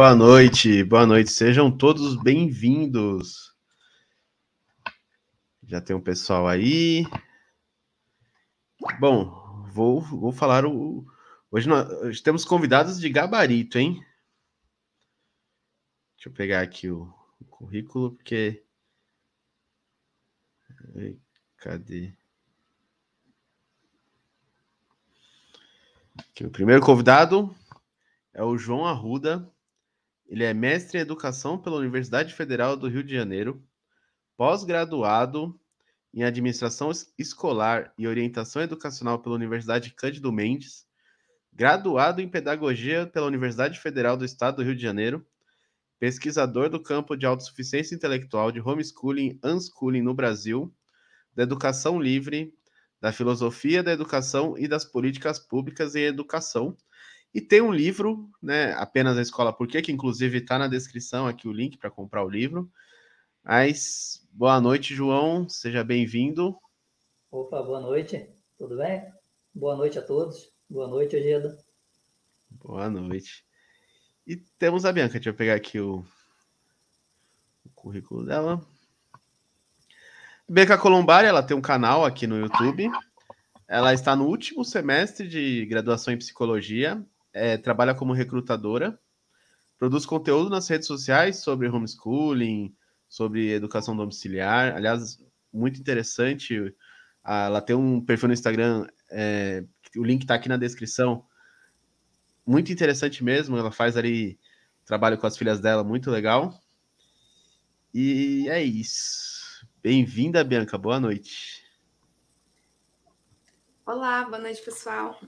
Boa noite, boa noite. Sejam todos bem-vindos. Já tem um pessoal aí. Bom, vou, vou falar o. Hoje nós temos convidados de gabarito, hein? Deixa eu pegar aqui o, o currículo, porque. Cadê? Aqui, o primeiro convidado é o João Arruda. Ele é mestre em educação pela Universidade Federal do Rio de Janeiro, pós-graduado em administração escolar e orientação educacional pela Universidade Cândido Mendes, graduado em pedagogia pela Universidade Federal do Estado do Rio de Janeiro, pesquisador do campo de autossuficiência intelectual de homeschooling e unschooling no Brasil, da educação livre, da filosofia da educação e das políticas públicas em educação e tem um livro, né? Apenas a escola por quê? Que inclusive está na descrição aqui o link para comprar o livro. Mas boa noite, João. Seja bem-vindo. Opa, boa noite. Tudo bem? Boa noite a todos. Boa noite, Ojeda. Boa noite. E temos a Bianca. Deixa eu pegar aqui o, o currículo dela. Bianca Colombari, ela tem um canal aqui no YouTube. Ela está no último semestre de graduação em psicologia é, trabalha como recrutadora, produz conteúdo nas redes sociais sobre homeschooling, sobre educação domiciliar. Aliás, muito interessante. Ela tem um perfil no Instagram, é, o link está aqui na descrição. Muito interessante mesmo. Ela faz ali trabalho com as filhas dela, muito legal. E é isso. Bem-vinda, Bianca. Boa noite. Olá, boa noite, pessoal.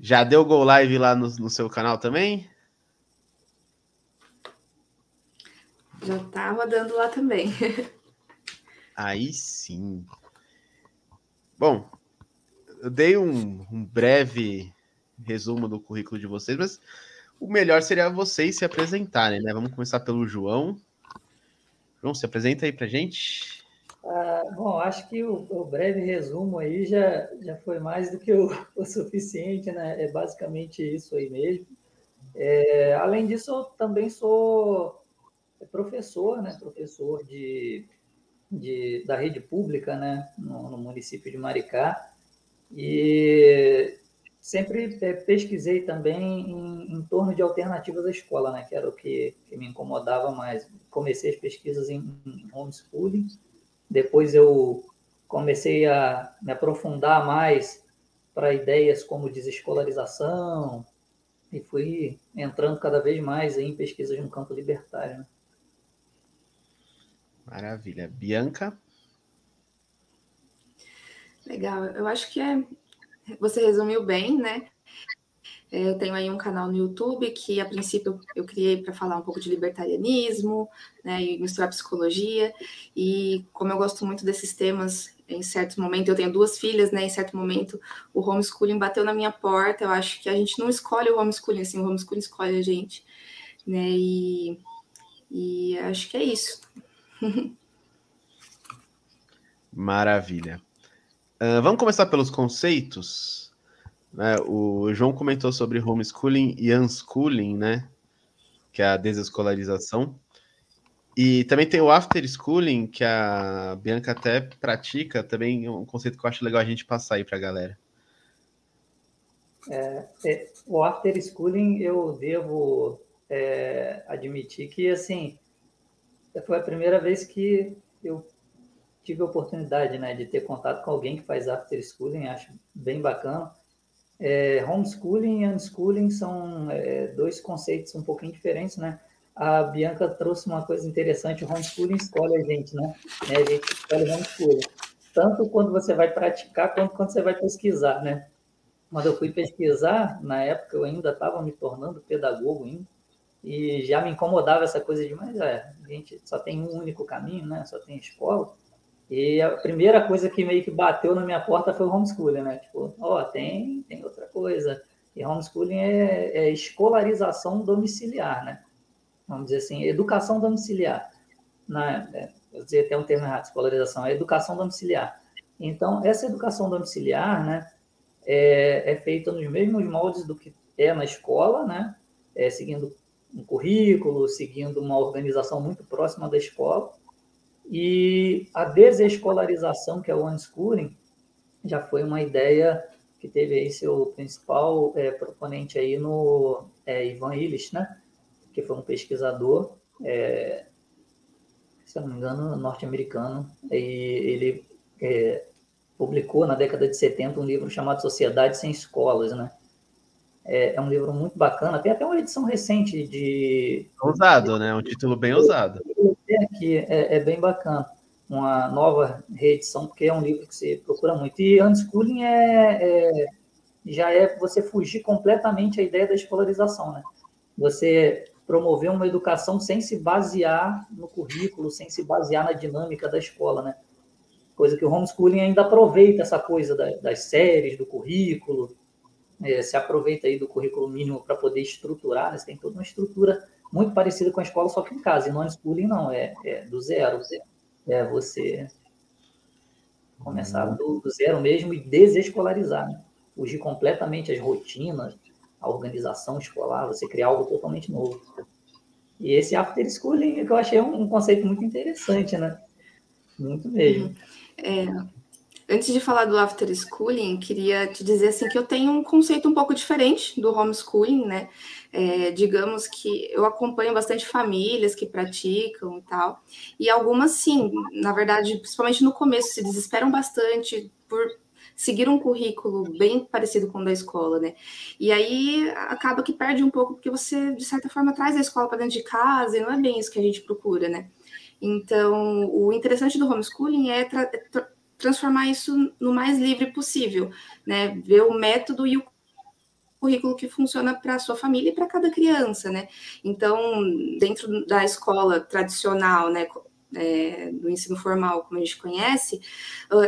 Já deu Go Live lá no, no seu canal também? Já tá rodando lá também. Aí sim. Bom, eu dei um, um, breve resumo do currículo de vocês, mas o melhor seria vocês se apresentarem, né? Vamos começar pelo João. João, se apresenta aí pra gente. Ah, bom, acho que o, o, breve resumo aí já, já foi mais do que o, o suficiente, né? É basicamente isso aí mesmo. É, além disso, eu também sou professor, né? Professor de, de, da rede pública, né? No, no município de Maricá. E sempre é, pesquisei também em, em, torno de alternativas à escola, né? Que era o que, que me incomodava mais. Comecei as pesquisas em, em homeschooling depois eu comecei a me aprofundar mais para ideias como desescolarização e fui entrando cada vez mais em pesquisas no campo libertário. Né? Maravilha. Bianca? Legal. Eu acho que é... você resumiu bem, né? É, eu tenho aí um canal no YouTube que, a princípio, eu criei para falar um pouco de libertarianismo, né, e misturar psicologia. E como eu gosto muito desses temas, em certo momento, eu tenho duas filhas, né, em certo momento, o homeschooling bateu na minha porta. Eu acho que a gente não escolhe o homeschooling, assim, o homeschooling escolhe a gente, né, e, e acho que é isso. Maravilha. Uh, vamos começar pelos conceitos. Né? O João comentou sobre homeschooling e unschooling, né? Que é a desescolarização. E também tem o after schooling, que a Bianca até pratica, também é um conceito que eu acho legal a gente passar aí para a galera. É, é, o after schooling eu devo é, admitir que assim foi a primeira vez que eu tive a oportunidade né, de ter contato com alguém que faz after schooling, acho bem bacana. É, homeschooling e unschooling são é, dois conceitos um pouquinho diferentes, né? A Bianca trouxe uma coisa interessante, homeschooling escolhe a gente, né? É, a gente escolhe homeschooling. Tanto quando você vai praticar, quanto quando você vai pesquisar, né? Quando eu fui pesquisar, na época eu ainda estava me tornando pedagogo ainda, e já me incomodava essa coisa de, mas é, a gente só tem um único caminho, né? Só tem escola. E a primeira coisa que meio que bateu na minha porta foi o homeschooling, né? Tipo, ó, oh, tem, tem outra coisa. E homeschooling é, é escolarização domiciliar, né? Vamos dizer assim, educação domiciliar. Na, é, eu até um termo errado, escolarização, é educação domiciliar. Então, essa educação domiciliar, né, é, é feita nos mesmos moldes do que é na escola, né? É, seguindo um currículo, seguindo uma organização muito próxima da escola. E a desescolarização, que é o unschooling, já foi uma ideia que teve aí seu principal é, proponente aí no é, Ivan Illich, né? Que foi um pesquisador, é, se eu não me engano, norte-americano, e ele é, publicou na década de 70 um livro chamado Sociedade Sem Escolas, né? É, é, um livro muito bacana, tem até uma edição recente de... Ousado, né? Um título bem ousado. Que é, é bem bacana uma nova reedição, porque é um livro que você procura muito. E unschooling é, é, já é você fugir completamente a ideia da escolarização, né? Você promover uma educação sem se basear no currículo, sem se basear na dinâmica da escola, né? Coisa que o homeschooling ainda aproveita essa coisa das séries, do currículo, é, se aproveita aí do currículo mínimo para poder estruturar, né? você tem toda uma estrutura muito parecida com a escola, só que em casa. E no unschooling não, é, é do zero. Do zero é você começar do, do zero mesmo e desescolarizar, né? fugir completamente as rotinas, a organização escolar, você criar algo totalmente novo. E esse after schooling que eu achei um, um conceito muito interessante, né? Muito mesmo. É, Antes de falar do after schooling, queria te dizer assim que eu tenho um conceito um pouco diferente do homeschooling, né? É, digamos que eu acompanho bastante famílias que praticam e tal, e algumas sim, na verdade, principalmente no começo, se desesperam bastante por seguir um currículo bem parecido com o da escola, né? E aí acaba que perde um pouco, porque você, de certa forma, traz a escola para dentro de casa e não é bem isso que a gente procura, né? Então, o interessante do homeschooling é, é transformar isso no mais livre possível, né? Ver o método e o currículo que funciona para a sua família e para cada criança, né? Então, dentro da escola tradicional, né, é, do ensino formal, como a gente conhece,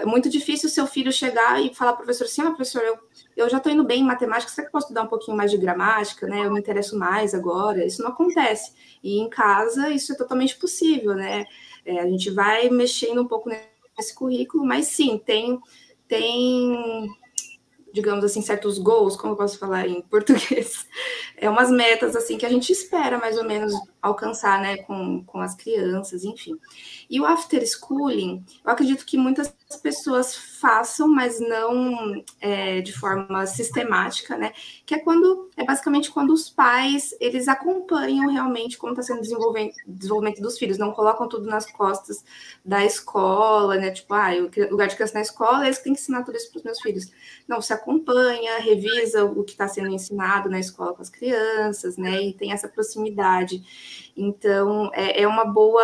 é muito difícil o seu filho chegar e falar professor assim, ah, professor, eu, eu já estou indo bem em matemática, será que eu posso estudar um pouquinho mais de gramática, né? Eu me interesso mais agora. Isso não acontece. E em casa, isso é totalmente possível, né? É, a gente vai mexendo um pouco esse currículo, mas sim, tem, tem digamos assim, certos goals, como eu posso falar em português, é umas metas assim que a gente espera mais ou menos alcançar, né, com, com as crianças, enfim. E o after schooling, eu acredito que muitas pessoas façam, mas não é, de forma sistemática, né, que é quando, é basicamente quando os pais, eles acompanham realmente como está sendo o desenvolvimento, dos filhos, não colocam tudo nas costas da escola, né, tipo, ah, o lugar de criança na escola, eles têm que ensinar tudo isso para os meus filhos. Não, você acompanha, revisa o que está sendo ensinado na escola com as crianças, né, e tem essa proximidade. Então, é, é uma boa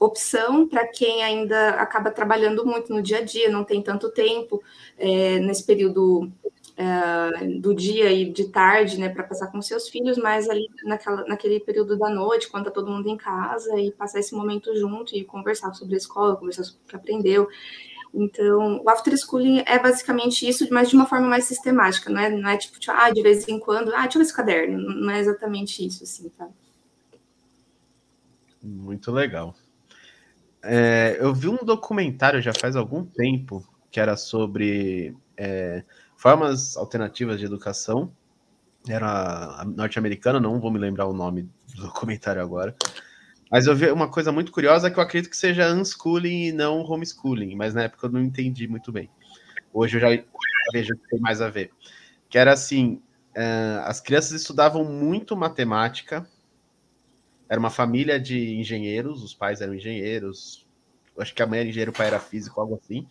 opção para quem ainda acaba trabalhando muito no dia a dia, não tem tanto tempo é, nesse período é, do dia e de tarde, né, para passar com seus filhos, mas ali naquela, naquele período da noite, quando está todo mundo em casa, e passar esse momento junto e conversar sobre a escola, conversar sobre o que aprendeu. Então, o after schooling é basicamente isso, mas de uma forma mais sistemática, não é, não é tipo, tipo, ah, de vez em quando, ah, deixa eu ver esse caderno, não é exatamente isso, assim, tá? Muito legal. É, eu vi um documentário já faz algum tempo que era sobre é, formas alternativas de educação. Era norte-americana, não vou me lembrar o nome do documentário agora. Mas eu vi uma coisa muito curiosa que eu acredito que seja unschooling e não homeschooling, mas na época eu não entendi muito bem. Hoje eu já vejo que tem mais a ver. Que era assim: uh, as crianças estudavam muito matemática era uma família de engenheiros, os pais eram engenheiros, acho que a mãe era engenheiro, o pai era físico, algo assim.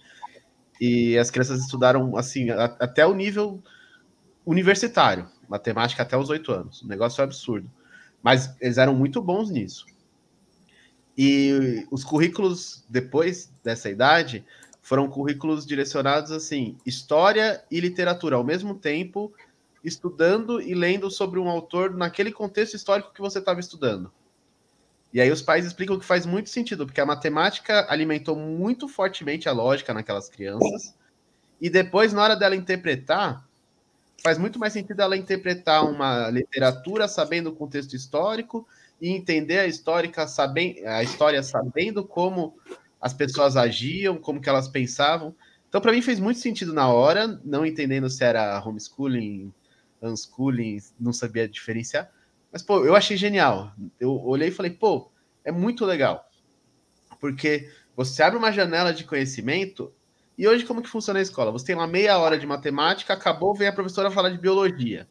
E as crianças estudaram assim a, até o nível universitário, matemática até os oito anos. O negócio é absurdo. Mas eles eram muito bons nisso. E os currículos depois dessa idade foram currículos direcionados assim, história e literatura ao mesmo tempo, estudando e lendo sobre um autor naquele contexto histórico que você estava estudando. E aí os pais explicam que faz muito sentido, porque a matemática alimentou muito fortemente a lógica naquelas crianças. E depois, na hora dela interpretar, faz muito mais sentido ela interpretar uma literatura sabendo o contexto histórico e entender a, histórica, sabendo, a história sabendo como as pessoas agiam, como que elas pensavam. Então, para mim, fez muito sentido na hora, não entendendo se era homeschooling, unschooling, não sabia diferenciar Mas, pô, eu achei genial. Eu olhei e falei, pô, é muito legal. Porque você abre uma janela de conhecimento e hoje como que funciona a escola? Você tem uma meia hora de matemática, acabou, vem a professora falar de biologia.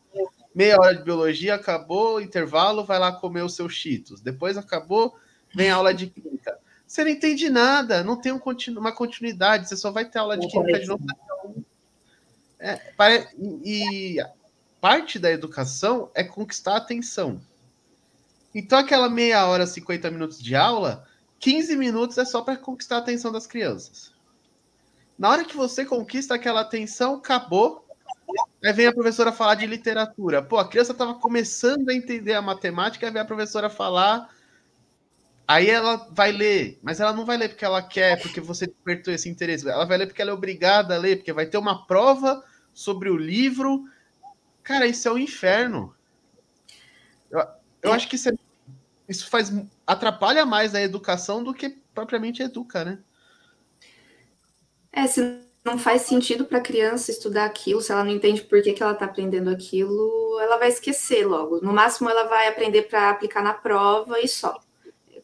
Meia hora de biologia, acabou, intervalo, vai lá comer os seus cheetos. Depois acabou, vem a aula de química. Você não entende nada, não tem um continu uma continuidade, você só vai ter aula de química de novo. É, e parte da educação é conquistar a atenção. Então, aquela meia hora, 50 minutos de aula, 15 minutos é só para conquistar a atenção das crianças. Na hora que você conquista aquela atenção, acabou. Aí vem a professora falar de literatura. Pô, a criança estava começando a entender a matemática, aí vem a professora falar. Aí ela vai ler, mas ela não vai ler porque ela quer, porque você despertou esse interesse. Ela vai ler porque ela é obrigada a ler, porque vai ter uma prova sobre o livro. Cara, isso é o um inferno. Eu, eu acho que isso, é, isso faz atrapalha mais a educação do que propriamente educa, né? É, se não faz sentido para a criança estudar aquilo, se ela não entende por que, que ela está aprendendo aquilo, ela vai esquecer logo. No máximo, ela vai aprender para aplicar na prova e só.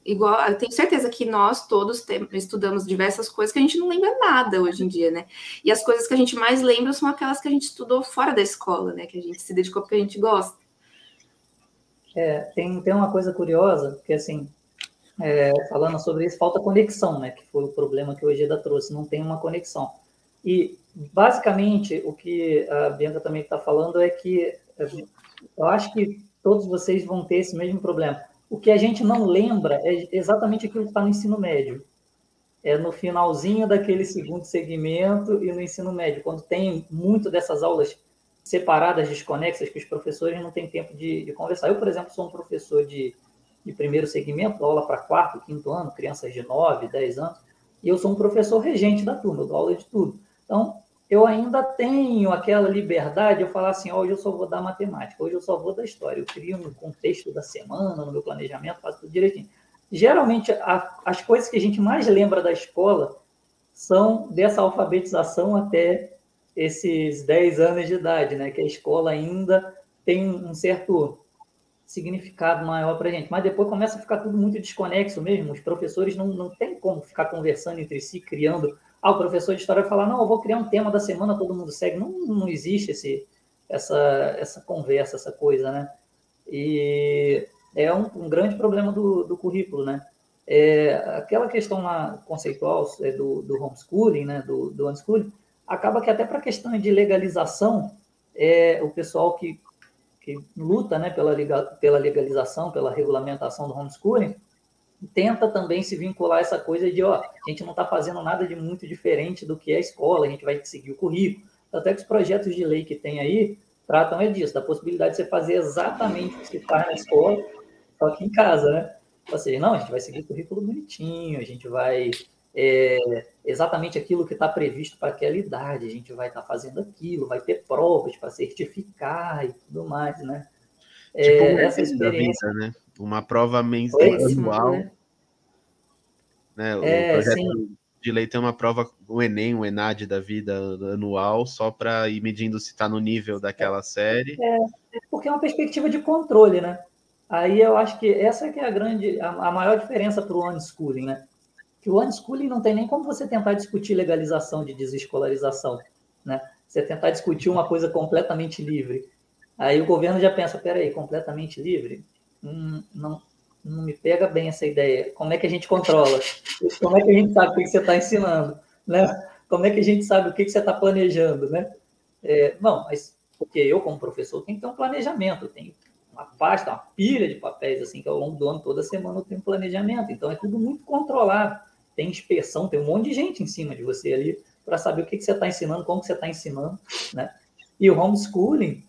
Igual, eu tenho certeza que nós todos estudamos diversas coisas que a gente não lembra nada hoje em dia, né? E as coisas que a gente mais lembra são aquelas que a gente estudou fora da escola, né? Que a gente se dedicou porque a gente gosta. É, tem, tem uma coisa curiosa, que assim, é, falando sobre isso, falta conexão, né? Que foi o problema que o Egeda trouxe, não tem uma conexão. E, basicamente, o que a Bianca também está falando é que eu acho que todos vocês vão ter esse mesmo problema o que a gente não lembra é exatamente aquilo que está no ensino médio. É no finalzinho daquele segundo segmento e no ensino médio, quando tem muito dessas aulas separadas, desconexas, que os professores não têm tempo de, de conversar. Eu, por exemplo, sou um professor de, de primeiro segmento, aula para quarto, quinto ano, crianças de 9, 10 anos, e eu sou um professor regente da turma, eu dou aula de tudo. Então, eu ainda tenho aquela liberdade de falar assim, hoje eu só vou dar matemática, hoje eu só vou dar história. Eu crio um contexto da semana, no meu planejamento, faço tudo direitinho. Geralmente, a, as coisas que a gente mais lembra da escola são dessa alfabetização até esses 10 anos de idade, né? Que a escola ainda tem um certo significado maior para a gente. Mas depois começa a ficar tudo muito desconexo mesmo. Os professores não, não têm como ficar conversando entre si, criando ah, o professor de história falar, não, eu vou criar um tema da semana, todo mundo segue. Não, não existe esse, essa, essa conversa, essa coisa, né? E é um, um grande problema do, do currículo, né? É, aquela questão lá conceitual é, do, do homeschooling, né, do, do unschooling, acaba que até para a questão de legalização, é, o pessoal que, que luta né, pela, pela legalização, pela regulamentação do homeschooling, tenta também se vincular a essa coisa de, ó, a gente não está fazendo nada de muito diferente do que é a escola, a gente vai seguir o currículo. Até que os projetos de lei que tem aí tratam é disso, da possibilidade de você fazer exatamente o que se faz na escola, só que em casa, né? Ou seja, não, a gente vai seguir o currículo bonitinho, a gente vai é, exatamente aquilo que está previsto para aquela idade, a gente vai estar tá fazendo aquilo, vai ter provas para certificar e tudo mais, né? Tipo, é, essa experiência, vida, né? Uma prova anual. Né? Né? O é, projeto sim. de lei tem uma prova, o Enem, o Enad da vida anual, só para ir medindo se está no nível daquela série. É, porque é uma perspectiva de controle, né? Aí eu acho que essa que é a grande, a, a maior diferença para o unschooling, né? Que o unschooling não tem nem como você tentar discutir legalização de desescolarização, né? Você tentar discutir uma coisa completamente livre. Aí o governo já pensa, peraí, completamente livre? Hum, não, não me pega bem essa ideia. Como é que a gente controla? Como é que a gente sabe o que você está ensinando? Né? Como é que a gente sabe o que você está planejando? Né? É, não, mas porque eu, como professor, tenho que ter um planejamento, tenho uma pasta, uma pilha de papéis, assim, que ao longo do ano, toda semana eu tenho planejamento. Então, é tudo muito controlado. Tem inspeção, tem um monte de gente em cima de você ali para saber o que, que você está ensinando, como você está ensinando, né? E o homeschooling,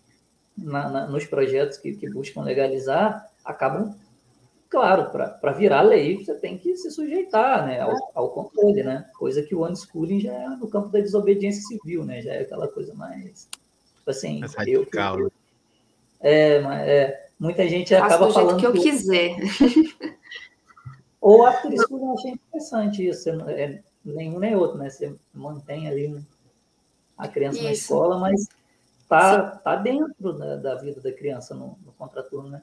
na, na, nos projetos que, que, buscam legalizar, acabam, claro, para virar lei, você tem que se sujeitar né, ao, ao, controle, né? Coisa que o unschooling já é no campo da desobediência civil, né? Já é aquela coisa mais. Tipo assim. Mais radical, eu, né? é, mas, é, muita gente Faço acaba falando. que eu que... quiser. Ou after school eu achei interessante isso. É, nenhum nem outro, né? Você mantém ali a criança isso. na escola, mas tá, tá dentro né, da vida da criança no, no contraturno, né?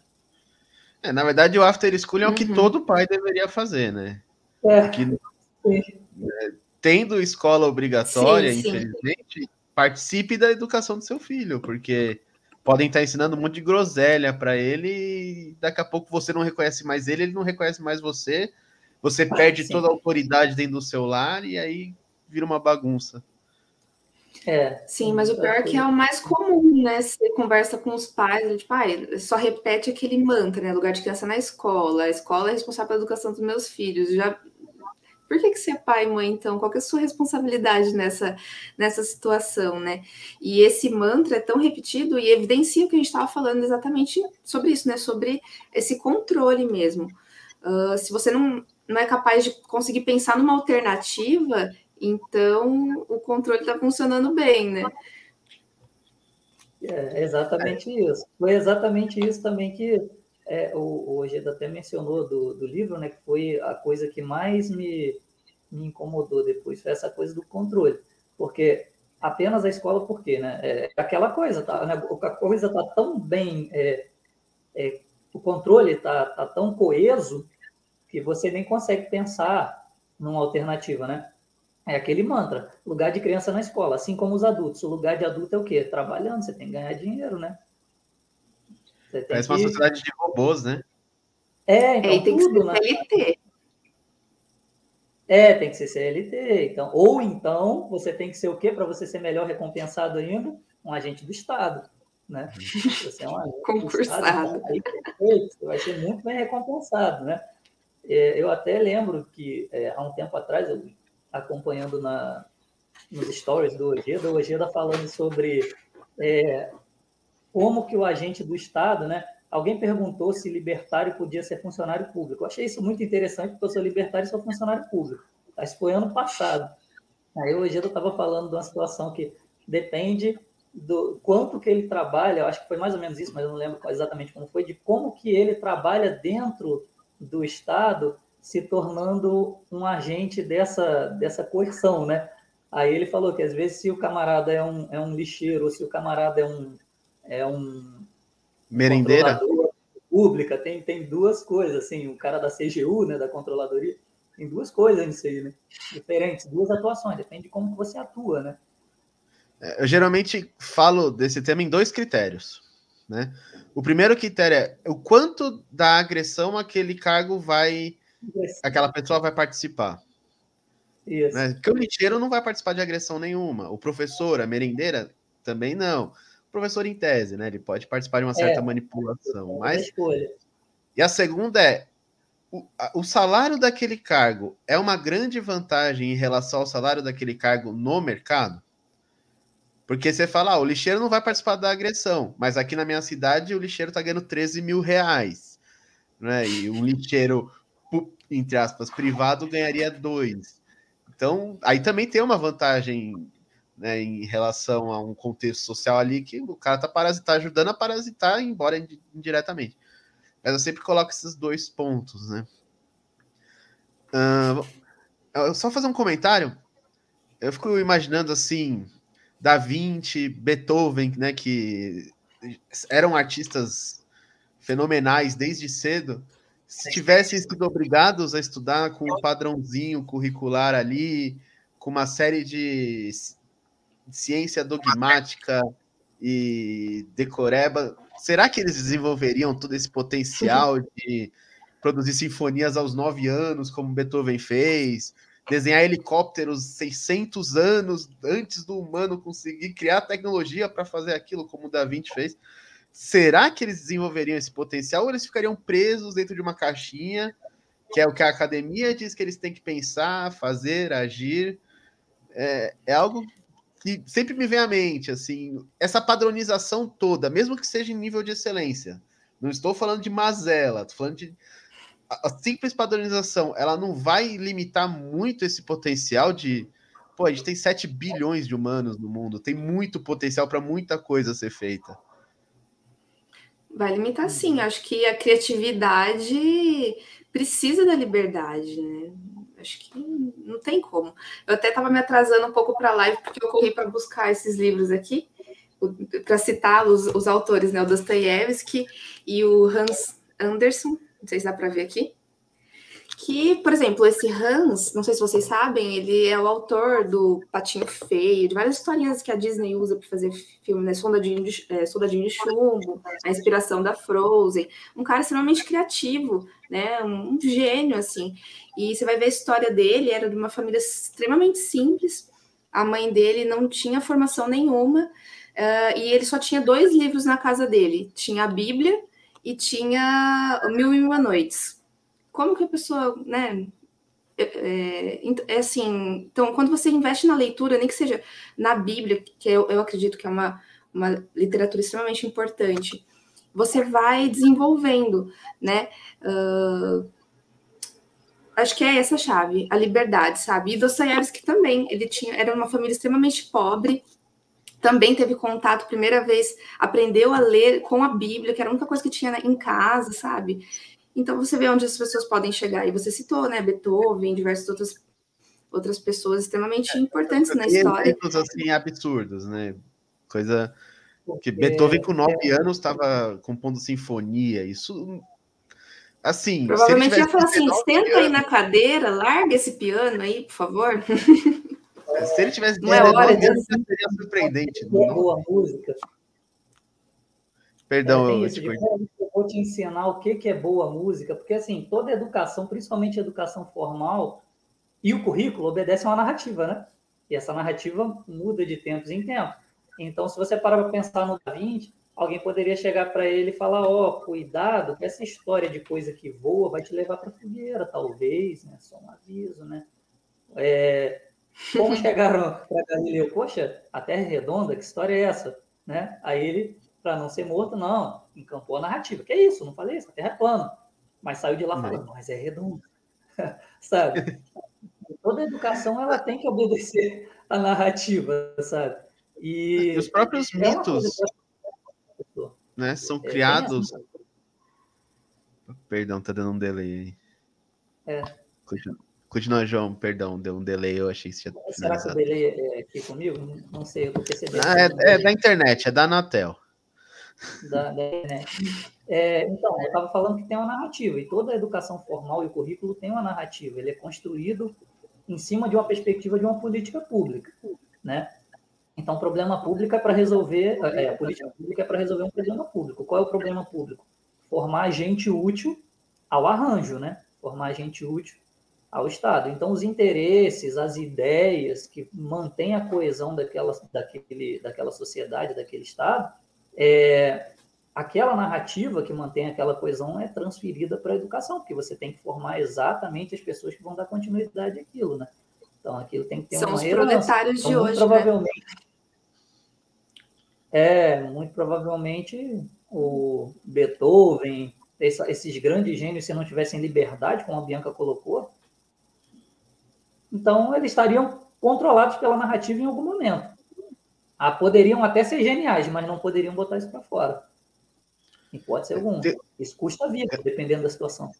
É, na verdade, o after school é o que uhum. todo pai deveria fazer, né? É. Que, é, tendo escola obrigatória, sim, sim. infelizmente, participe da educação do seu filho, porque podem estar ensinando um monte de groselha para ele e daqui a pouco você não reconhece mais ele, ele não reconhece mais você, você ah, perde sim. toda a autoridade dentro do seu lar e aí vira uma bagunça. É, sim, mas o pior é que é o mais comum, né? Você conversa com os pais, tipo, ah, só repete aquele mantra, né? Lugar de criança na escola, a escola é responsável pela educação dos meus filhos. Já por que, que você é pai e mãe, então? Qual é a sua responsabilidade nessa, nessa situação, né? E esse mantra é tão repetido e evidencia o que a gente estava falando exatamente sobre isso, né? Sobre esse controle mesmo. Uh, se você não, não é capaz de conseguir pensar numa alternativa, então o controle está funcionando bem, né? É exatamente isso. Foi exatamente isso também que é, o, o até mencionou do, do livro, né, que foi a coisa que mais me, me incomodou depois, foi essa coisa do controle. Porque apenas a escola, por quê? Né? É aquela coisa, tá, né? a coisa está tão bem, é, é, o controle está tá tão coeso que você nem consegue pensar numa alternativa, né? É aquele mantra, lugar de criança na escola, assim como os adultos. O lugar de adulto é o quê? Trabalhando, você tem que ganhar dinheiro, né? Parece que... uma sociedade de robôs, né? É, então é, tem tudo, que ser né? CLT. É, tem que ser CLT. Então, ou então você tem que ser o quê para você ser melhor recompensado ainda? Um agente do Estado. Né? Você é um agente Concursado. Estado, aí, você vai ser muito bem recompensado. Né? É, eu até lembro que é, há um tempo atrás, eu, acompanhando na, nos stories do Ojeda, o Ojeda falando sobre é, como que o agente do Estado, né? Alguém perguntou se libertário podia ser funcionário público. Eu achei isso muito interessante, porque eu sou libertário e sou funcionário público. Isso foi ano passado. Aí hoje eu estava falando de uma situação que depende do quanto que ele trabalha, eu acho que foi mais ou menos isso, mas eu não lembro exatamente como foi, de como que ele trabalha dentro do Estado, se tornando um agente dessa, dessa coerção, né? Aí ele falou que às vezes se o camarada é um, é um lixeiro, ou se o camarada é um, é um merendeira pública, tem, tem duas coisas, assim, o cara da CGU, né, da controladoria, tem duas coisas nisso aí, né? Diferentes, duas atuações, depende de como você atua, né? É, eu geralmente falo desse tema em dois critérios, né? O primeiro critério é o quanto da agressão aquele cargo vai, Isso. aquela pessoa vai participar. Né? Porque o lixeiro não vai participar de agressão nenhuma. O professor, a merendeira, também não professor em tese, né? Ele pode participar de uma certa é, manipulação. Mas... Escolha. E a segunda é o, o salário daquele cargo é uma grande vantagem em relação ao salário daquele cargo no mercado? Porque você fala, ah, o lixeiro não vai participar da agressão, mas aqui na minha cidade o lixeiro está ganhando 13 mil reais. Né? E um lixeiro, entre aspas, privado ganharia dois. Então, aí também tem uma vantagem né, em relação a um contexto social ali que o cara tá parasitar, ajudando a parasitar, embora indiretamente. Mas eu sempre coloco esses dois pontos, né? Uh, só fazer um comentário. Eu fico imaginando assim, Da Vinci, Beethoven, né, que eram artistas fenomenais desde cedo, se tivessem sido obrigados a estudar com um padrãozinho curricular ali, com uma série de ciência dogmática e decoreba, será que eles desenvolveriam todo esse potencial de produzir sinfonias aos nove anos, como Beethoven fez, desenhar helicópteros 600 anos antes do humano conseguir criar tecnologia para fazer aquilo, como o Da Vinci fez? Será que eles desenvolveriam esse potencial ou eles ficariam presos dentro de uma caixinha, que é o que a academia diz que eles têm que pensar, fazer, agir? É, é algo que sempre me vem à mente, assim, essa padronização toda, mesmo que seja em nível de excelência. Não estou falando de mazela, estou falando de a simples padronização, ela não vai limitar muito esse potencial de pô, a gente tem 7 bilhões de humanos no mundo, tem muito potencial para muita coisa ser feita. Vai limitar sim, acho que a criatividade precisa da liberdade, né? Acho que não tem como. Eu até estava me atrasando um pouco para a live, porque eu corri para buscar esses livros aqui, para citar os, os autores, né? O Dostoiévski e o Hans Anderson. não sei se dá para ver aqui, que, por exemplo, esse Hans, não sei se vocês sabem, ele é o autor do Patinho Feio, de várias historinhas que a Disney usa para fazer filme, né? Soldadinho de, é, Soldadinho de Chumbo, a inspiração da Frozen. Um cara extremamente criativo, né? Um, um gênio, assim. E você vai ver a história dele, era de uma família extremamente simples. A mãe dele não tinha formação nenhuma, uh, e ele só tinha dois livros na casa dele. Tinha a Bíblia e tinha Mil e Uma Noites como que a pessoa, né? É, é, é, assim, então, quando você investe na leitura, nem que seja na Bíblia, que eu, eu acredito que é uma, uma literatura extremamente importante, você vai desenvolvendo, né? Uh, acho que é essa a chave, a liberdade, sabe? E Dostoiévski também, ele tinha, era uma família extremamente pobre, também teve contato, primeira vez, aprendeu a ler com a Bíblia, que era a única coisa que tinha em casa, sabe? Então você vê onde as pessoas podem chegar. E você citou, né, Beethoven, diversas outras outras pessoas extremamente importantes na história. Exemplos assim absurdos, né? Coisa que Beethoven com nove é... anos estava compondo sinfonia. Isso assim. Provavelmente ia falar assim: senta aí na cadeira, larga esse piano aí, por favor. Se ele tivesse não é hora de... anos, seria surpreendente. Boa música. Perdão, é, eu, eu vou te ensinar o que, que é boa música, porque assim, toda educação, principalmente educação formal, e o currículo obedece a uma narrativa, né? E essa narrativa muda de tempos em tempos. Então, se você parar para pensar no Da Vinci, alguém poderia chegar para ele e falar: Ó, oh, cuidado, que essa história de coisa que voa vai te levar para fogueira, talvez, né? Só um aviso, né? É, como chegaram para Galileu? Poxa, a Terra é redonda, que história é essa? Né? Aí ele para não ser morto, não. Encampou a narrativa. Que é isso? Não falei isso, a Terra é plana. Mas saiu de lá falando, mas é redondo. sabe? Toda educação ela tem que obedecer a narrativa, sabe? E, e os próprios é mitos né, são é, criados. Assim. Perdão, tá dando um delay aí. É. Continua, continua, João, perdão, deu um delay, eu achei que você tinha Será que o delay é aqui comigo? Não sei, eu tô percebendo. Ah, é, é da internet, é da Anatel da, da É, então, eu estava falando que tem uma narrativa, e toda a educação formal e o currículo tem uma narrativa, ele é construído em cima de uma perspectiva de uma política pública, né? Então, problema público é para resolver, é, a política pública é para resolver um problema público. Qual é o problema público? Formar gente útil ao arranjo, né? Formar gente útil ao Estado. Então, os interesses, as ideias que mantêm a coesão daquela, daquele, daquela sociedade, daquele Estado, é, aquela narrativa que mantém aquela coesão é transferida para a educação, porque você tem que formar exatamente as pessoas que vão dar continuidade àquilo, né? Então, aquilo tem que ter São uma os proletários então, de hoje, né? provavelmente, né? É, muito provavelmente o Beethoven, esses grandes gênios, se não tivessem liberdade, como a Bianca colocou, então eles estariam controlados pela narrativa em algum momento. Ah, poderiam até ser geniais, mas não poderiam botar isso para fora. Em hipótese alguma. Isso custa vida, dependendo da situação.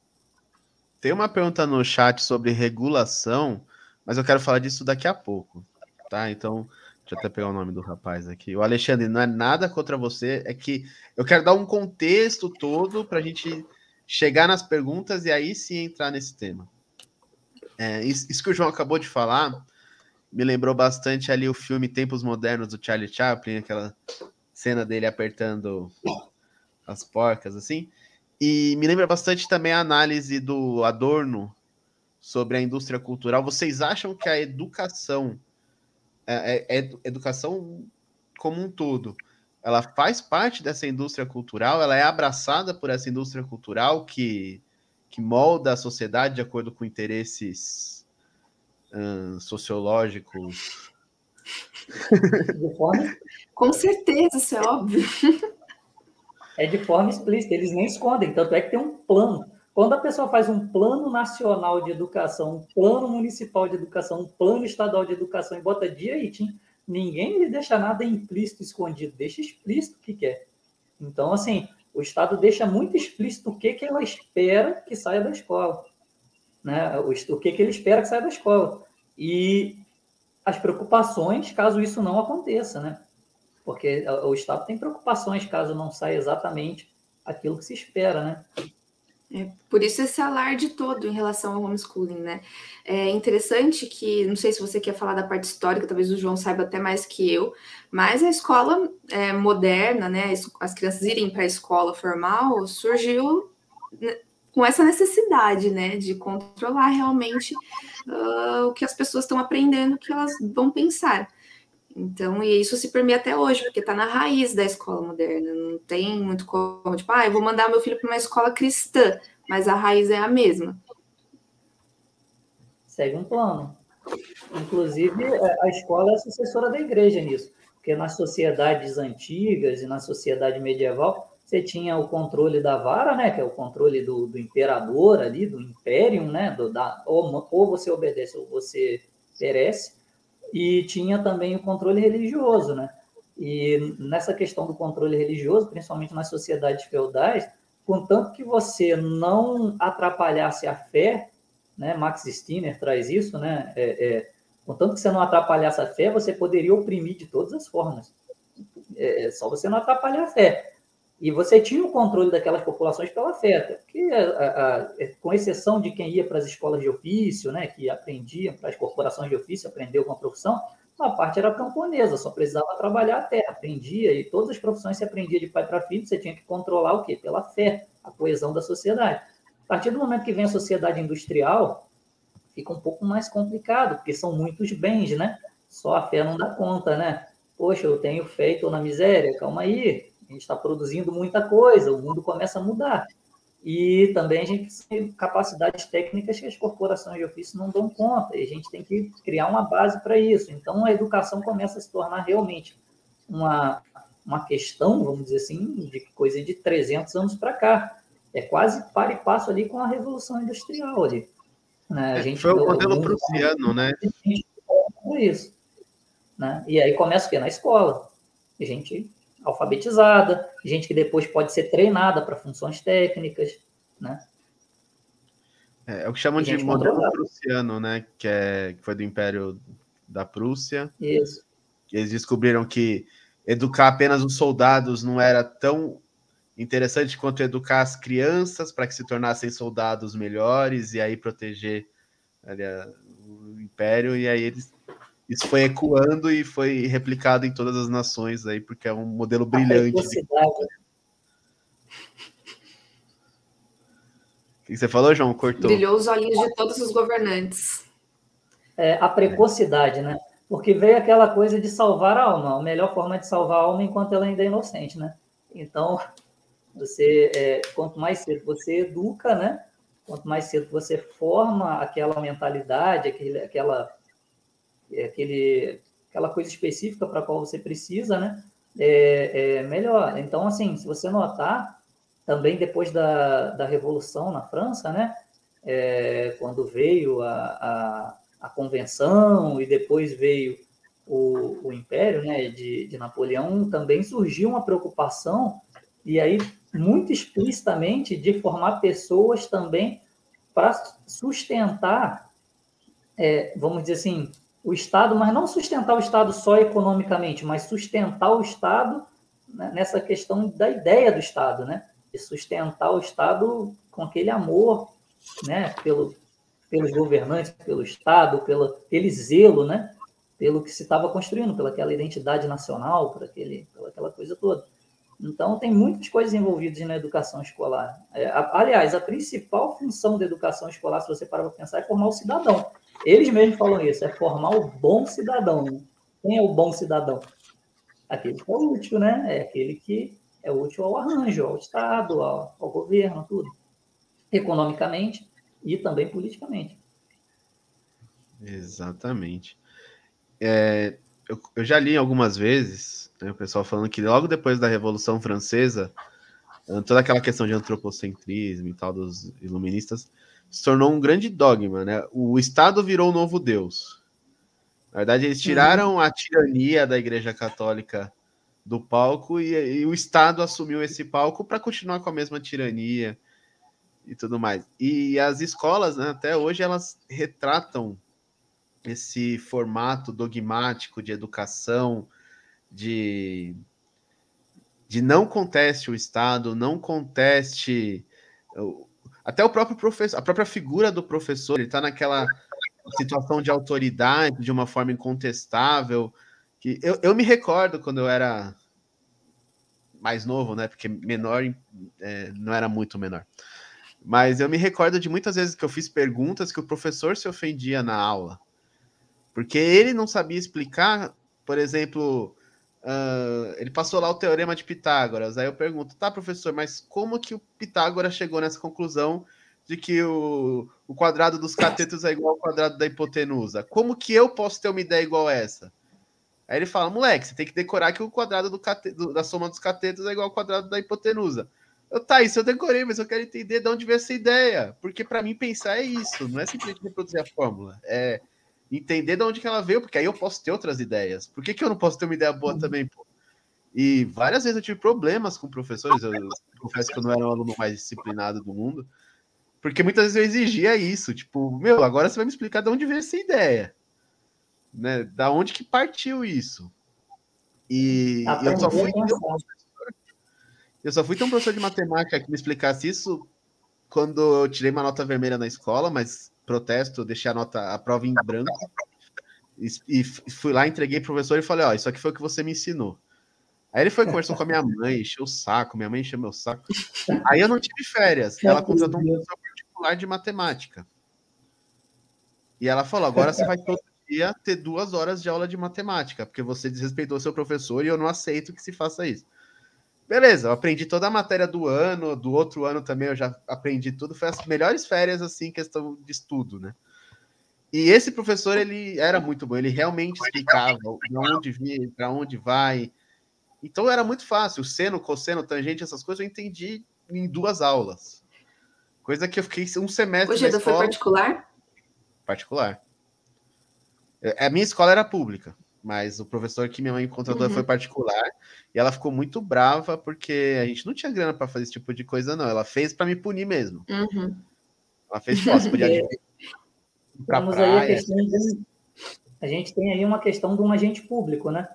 Tem uma pergunta no chat sobre regulação, mas eu quero falar disso daqui a pouco, tá? Então, deixa eu até pegar o nome do rapaz aqui. O Alexandre, não é nada contra você, é que eu quero dar um contexto todo para a gente chegar nas perguntas e aí sim entrar nesse tema. É, isso que o João acabou de falar me lembrou bastante ali o filme Tempos Modernos do Charlie Chaplin, aquela cena dele apertando as porcas, assim. E me lembra bastante também a análise do Adorno sobre a indústria cultural. Vocês acham que a educação, é, é, é educação como um todo, ela faz parte dessa indústria cultural? Ela é abraçada por essa indústria cultural que, que molda a sociedade de acordo com interesses sociológicos. De forma... Com certeza, isso é óbvio. É de forma explícita, eles nem escondem, tanto é que tem um plano. Quando a pessoa faz um plano nacional de educação, um plano municipal de educação, um plano estadual de educação e bota direitinho, ninguém lhe deixa nada implícito, escondido, deixa explícito o que quer. Então, assim, o Estado deixa muito explícito o que, que ela espera que saia da escola. Né? O, o que, que ele espera que saia da escola e as preocupações caso isso não aconteça, né? Porque o Estado tem preocupações caso não saia exatamente aquilo que se espera, né? É, por isso esse alarde todo em relação ao homeschooling, né? É interessante que, não sei se você quer falar da parte histórica, talvez o João saiba até mais que eu, mas a escola é, moderna, né? As crianças irem para a escola formal surgiu né, com essa necessidade, né, de controlar realmente uh, o que as pessoas estão aprendendo, o que elas vão pensar. Então, e isso se permeia até hoje, porque está na raiz da escola moderna. Não tem muito como, tipo, ah, eu vou mandar meu filho para uma escola cristã, mas a raiz é a mesma. Segue um plano. Inclusive, é, a escola é a sucessora da igreja nisso, porque nas sociedades antigas e na sociedade medieval, você tinha o controle da vara, né, que é o controle do, do imperador ali, do império, né, do, da, ou, ou você obedece ou você perece, e tinha também o controle religioso, né? E nessa questão do controle religioso, principalmente nas sociedades feudais, contanto que você não atrapalhasse a fé, né? Max Stirner traz isso, né? É, é, contanto que você não atrapalhasse a fé, você poderia oprimir de todas as formas. É, é só você não atrapalhar a fé. E você tinha o controle daquelas populações pela fé, porque, a, a, com exceção de quem ia para as escolas de ofício, né, que aprendia, para as corporações de ofício, aprendeu uma profissão, a parte era camponesa, só precisava trabalhar a terra, aprendia, e todas as profissões se aprendia de pai para filho, você tinha que controlar o quê? Pela fé, a coesão da sociedade. A partir do momento que vem a sociedade industrial, fica um pouco mais complicado, porque são muitos bens, né? Só a fé não dá conta, né? Poxa, eu tenho fé e estou na miséria, calma aí, a gente está produzindo muita coisa, o mundo começa a mudar. E também a gente tem capacidades técnicas que as corporações de ofício não dão conta, e a gente tem que criar uma base para isso. Então, a educação começa a se tornar realmente uma, uma questão, vamos dizer assim, de coisa de 300 anos para cá. É quase para e passo ali com a Revolução Industrial ali. Né? A é, gente, foi o modelo prussiano, né? Isso. Né? E aí começa o quê? Na escola. A gente alfabetizada, gente que depois pode ser treinada para funções técnicas, né? É, é o que chamam de modelo prussiano, né? Que, é, que foi do Império da Prússia. Isso. Eles descobriram que educar apenas os soldados não era tão interessante quanto educar as crianças para que se tornassem soldados melhores e aí proteger ali, o império. E aí eles isso foi ecoando e foi replicado em todas as nações aí, porque é um modelo brilhante. De... O que você falou, João? Cortou. Brilhou os olhinhos de todos os governantes. É, a precocidade, né? Porque veio aquela coisa de salvar a alma. A melhor forma de salvar a alma enquanto ela ainda é inocente, né? Então, você, é, quanto mais cedo você educa, né? Quanto mais cedo você forma aquela mentalidade, aquele, aquela aquele, aquela coisa específica para qual você precisa, né? É, é, melhor. Então, assim, se você notar, também depois da, da Revolução na França, né? É, quando veio a, a, a, Convenção e depois veio o, o Império né, de, de Napoleão, também surgiu uma preocupação, e aí muito explicitamente, de formar pessoas também para sustentar, é, vamos dizer assim, o Estado, mas não sustentar o Estado só economicamente, mas sustentar o Estado né, nessa questão da ideia do Estado, né? De sustentar o Estado com aquele amor, né? Pelo, pelos governantes, pelo Estado, pelo, pelo zelo, né? Pelo que se estava construindo, pela aquela identidade nacional, por aquele, pela aquela coisa toda. Então, tem muitas coisas envolvidas na educação escolar. É, aliás, a principal função da educação escolar, se você parar para pensar, é formar o cidadão. Eles mesmos falam isso, é formar o bom cidadão. Quem é o bom cidadão? Aquele que é útil, né? É aquele que é útil ao arranjo, ao Estado, ao, ao governo, tudo. Economicamente e também politicamente. Exatamente. É, eu, eu, já li algumas vezes né, o pessoal falando que logo depois da Revolução Francesa, toda aquela questão de antropocentrismo e tal dos iluministas, se tornou um grande dogma, né? O Estado virou o novo Deus. Na verdade, eles tiraram a tirania da Igreja Católica do palco e, e o Estado assumiu esse palco para continuar com a mesma tirania e tudo mais. E as escolas, né, até hoje, elas retratam esse formato dogmático de educação, de, de não conteste o Estado, não conteste até o próprio professor, a própria figura do professor, ele está naquela situação de autoridade de uma forma incontestável. Que eu, eu me recordo quando eu era mais novo, né? Porque menor é, não era muito menor. Mas eu me recordo de muitas vezes que eu fiz perguntas que o professor se ofendia na aula. Porque ele não sabia explicar, por exemplo, uh, ele passou lá o teorema de Pitágoras. Aí eu pergunto, tá, professor, mas como que o Pitágoras chegou nessa conclusão de que o, o quadrado dos catetos é igual ao quadrado da hipotenusa? Como que eu posso ter uma ideia igual a essa? Aí ele fala, moleque, você tem que decorar que o quadrado do cate... da soma dos catetos é igual ao quadrado da hipotenusa. Eu, tá, isso eu decorei, mas eu quero entender de onde veio essa ideia. Porque para mim pensar é isso, não é simplesmente reproduzir a fórmula. É entender de onde que ela veio, porque aí eu posso ter outras ideias. Por que, que eu não posso ter uma ideia boa uhum. também, pô? E várias vezes eu tive problemas com professores, eu, eu confesso que eu não era o aluno mais disciplinado do mundo, porque muitas vezes eu exigia isso, tipo, meu, agora você vai me explicar de onde veio essa ideia, né? Da onde que partiu isso? E eu só fui eu só fui ter um professor de matemática que me explicasse isso quando eu tirei uma nota vermelha na escola, mas protesto, deixei a nota, a prova em branco. E, e fui lá, entreguei pro professor e falei: Ó, isso aqui foi o que você me ensinou. Aí ele foi conversou com a minha mãe, encheu o saco, minha mãe encheu meu saco. Aí eu não tive férias. Ela contratou um professor particular de matemática. E ela falou: agora você vai todo dia ter duas horas de aula de matemática, porque você desrespeitou seu professor e eu não aceito que se faça isso. Beleza, eu aprendi toda a matéria do ano, do outro ano também eu já aprendi tudo. Foi as melhores férias, assim, questão de estudo, né? E esse professor, ele era muito bom, ele realmente explicava de onde vir, para onde vai. Então era muito fácil. O seno, cosseno, tangente, essas coisas eu entendi em duas aulas. Coisa que eu fiquei um semestre. Hoje ainda foi particular? Particular. É, a minha escola era pública mas o professor que minha mãe contratou uhum. foi particular e ela ficou muito brava porque a gente não tinha grana para fazer esse tipo de coisa, não. Ela fez para me punir mesmo. Uhum. Ela fez você podia ir pra Temos praia. Aí a, de... a, gente tem aí uma questão de um agente público, né?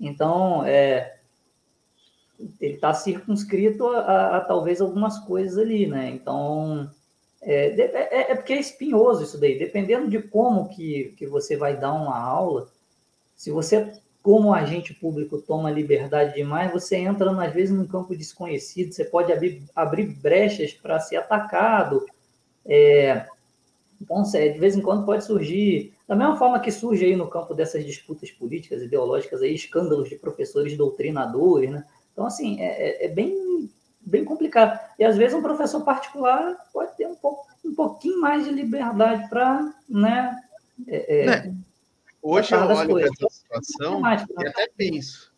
Então, é... ele está circunscrito a, a, a, talvez algumas coisas ali, né? Então, é, é, é porque é espinhoso isso daí. Dependendo de como que, que você vai dar uma aula, se você, como agente público, toma liberdade demais, você entra, às vezes, num campo desconhecido, você pode abrir, abrir brechas para ser atacado. É, então, de vez em quando pode surgir, da mesma forma que surge aí no campo dessas disputas políticas, ideológicas, aí, escândalos de professores doutrinadores, né? Então, assim, é, é, é bem, bem complicado. E, às vezes, um professor particular pode ter um, pouco, um pouquinho mais de liberdade para, né, é, é, Hoje eu olho para essa situação é e até penso.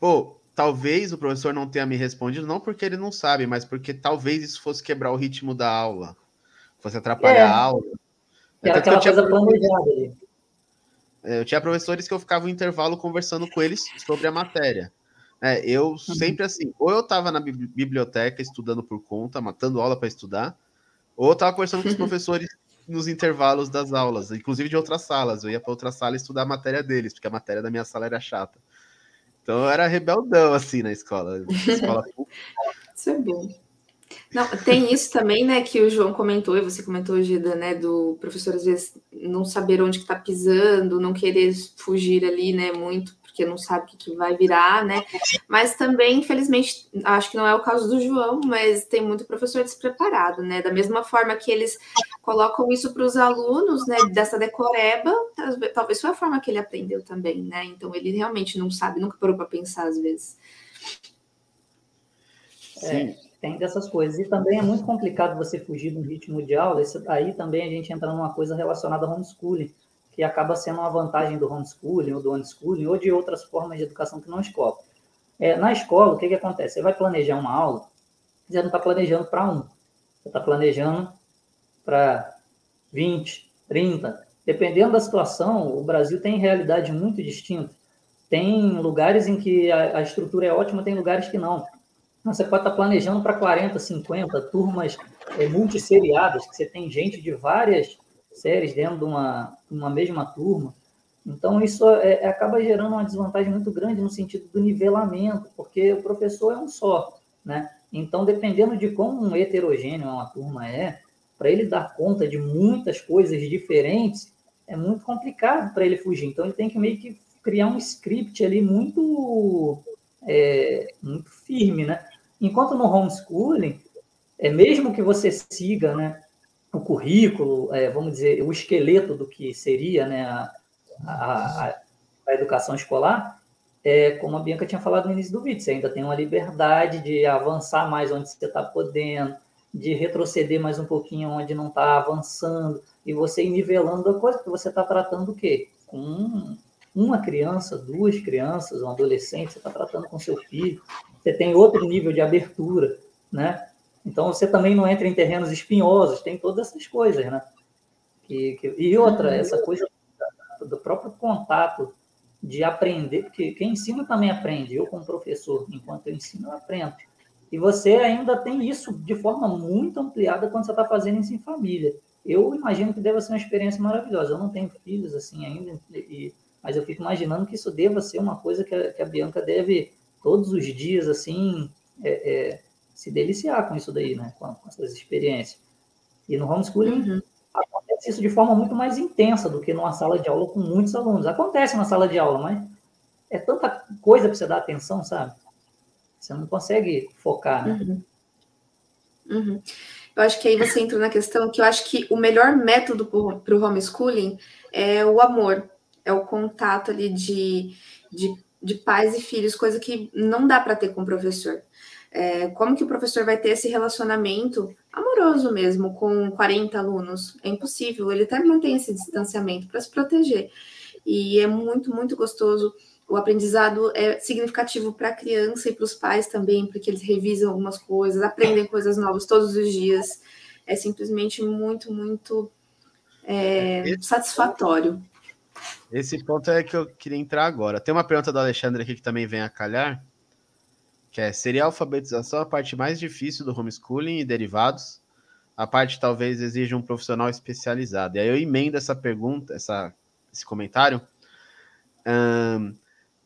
Pô, talvez o professor não tenha me respondido, não porque ele não sabe, mas porque talvez isso fosse quebrar o ritmo da aula, fosse atrapalhar é. a aula. Era aquela coisa planejada ali. É, eu tinha professores que eu ficava no intervalo conversando com eles sobre a matéria. É, eu uhum. sempre assim, ou eu estava na biblioteca estudando por conta, matando aula para estudar, ou eu estava conversando com os professores nos intervalos das aulas, inclusive de outras salas. Eu ia para outra sala estudar a matéria deles, porque a matéria da minha sala era chata. Então eu era rebeldão, assim, na escola. escola isso é bom. Não, tem isso também, né, que o João comentou, e você comentou, Gida, né, do professor às vezes não saber onde que tá pisando, não querer fugir ali, né, muito porque não sabe o que, que vai virar, né? Mas também, infelizmente, acho que não é o caso do João, mas tem muito professor despreparado, né? Da mesma forma que eles colocam isso para os alunos, né, dessa decoreba, talvez foi a forma que ele aprendeu também, né? Então ele realmente não sabe, nunca parou para pensar às vezes. É, tem dessas coisas. E também é muito complicado você fugir do ritmo de aula. Isso, aí também a gente entra numa coisa relacionada ao homeschooling que acaba sendo uma vantagem do homeschooling ou do unschooling ou de outras formas de educação que não escola. É, na escola, o que, que acontece? Você vai planejar uma aula, você não está planejando para um, você está planejando para 20, 30. Dependendo da situação, o Brasil tem realidade muito distinta. Tem lugares em que a, a estrutura é ótima, tem lugares que não. Você pode estar tá planejando para 40, 50 turmas é, multisseriadas, que você tem gente de várias séries dentro de uma, uma mesma turma. Então, isso é, é, acaba gerando uma desvantagem muito grande no sentido do nivelamento, porque o professor é um só, né? Então, dependendo de como heterogêneo uma turma é, para ele dar conta de muitas coisas diferentes, é muito complicado para ele fugir. Então, ele tem que meio que criar um script ali muito, é, muito firme, né? Enquanto no homeschooling, é mesmo que você siga, né, o currículo, é, vamos dizer, o esqueleto do que seria, né, a, a, a educação escolar, é, como a Bianca tinha falado no início do vídeo, você ainda tem uma liberdade de avançar mais onde você está podendo, de retroceder mais um pouquinho onde não está avançando, e você ir nivelando a coisa, porque você está tratando o quê? Com uma criança, duas crianças, um adolescente, você está tratando com seu filho, você tem outro nível de abertura, né? Então você também não entra em terrenos espinhosos, tem todas essas coisas, né? Que, que... E outra, uhum. essa coisa do próprio contato de aprender, porque quem ensina também aprende. Eu, como professor, enquanto eu ensino, eu aprendo. E você ainda tem isso de forma muito ampliada quando você está fazendo isso em família. Eu imagino que deva ser uma experiência maravilhosa. Eu não tenho filhos assim ainda, e, mas eu fico imaginando que isso deva ser uma coisa que a, que a Bianca deve todos os dias assim é, é, se deliciar com isso daí, né? Com, com essas experiências. E no homeschooling uhum acontece isso de forma muito mais intensa do que numa sala de aula com muitos alunos. Acontece na sala de aula, mas é tanta coisa para você dar atenção, sabe? Você não consegue focar, né? Uhum. Uhum. Eu acho que aí você entra na questão que eu acho que o melhor método para o homeschooling é o amor, é o contato ali de, de, de pais e filhos, coisa que não dá para ter com o professor. É, como que o professor vai ter esse relacionamento amoroso mesmo com 40 alunos? É impossível, ele até mantém esse distanciamento para se proteger. E é muito, muito gostoso. O aprendizado é significativo para a criança e para os pais também, porque eles revisam algumas coisas, aprendem coisas novas todos os dias. É simplesmente muito, muito é, satisfatório. Esse ponto é que eu queria entrar agora. Tem uma pergunta do Alexandre aqui que também vem a calhar que é, seria a alfabetização a parte mais difícil do homeschooling e derivados? A parte talvez exija um profissional especializado. E aí eu emendo essa pergunta, essa, esse comentário, um,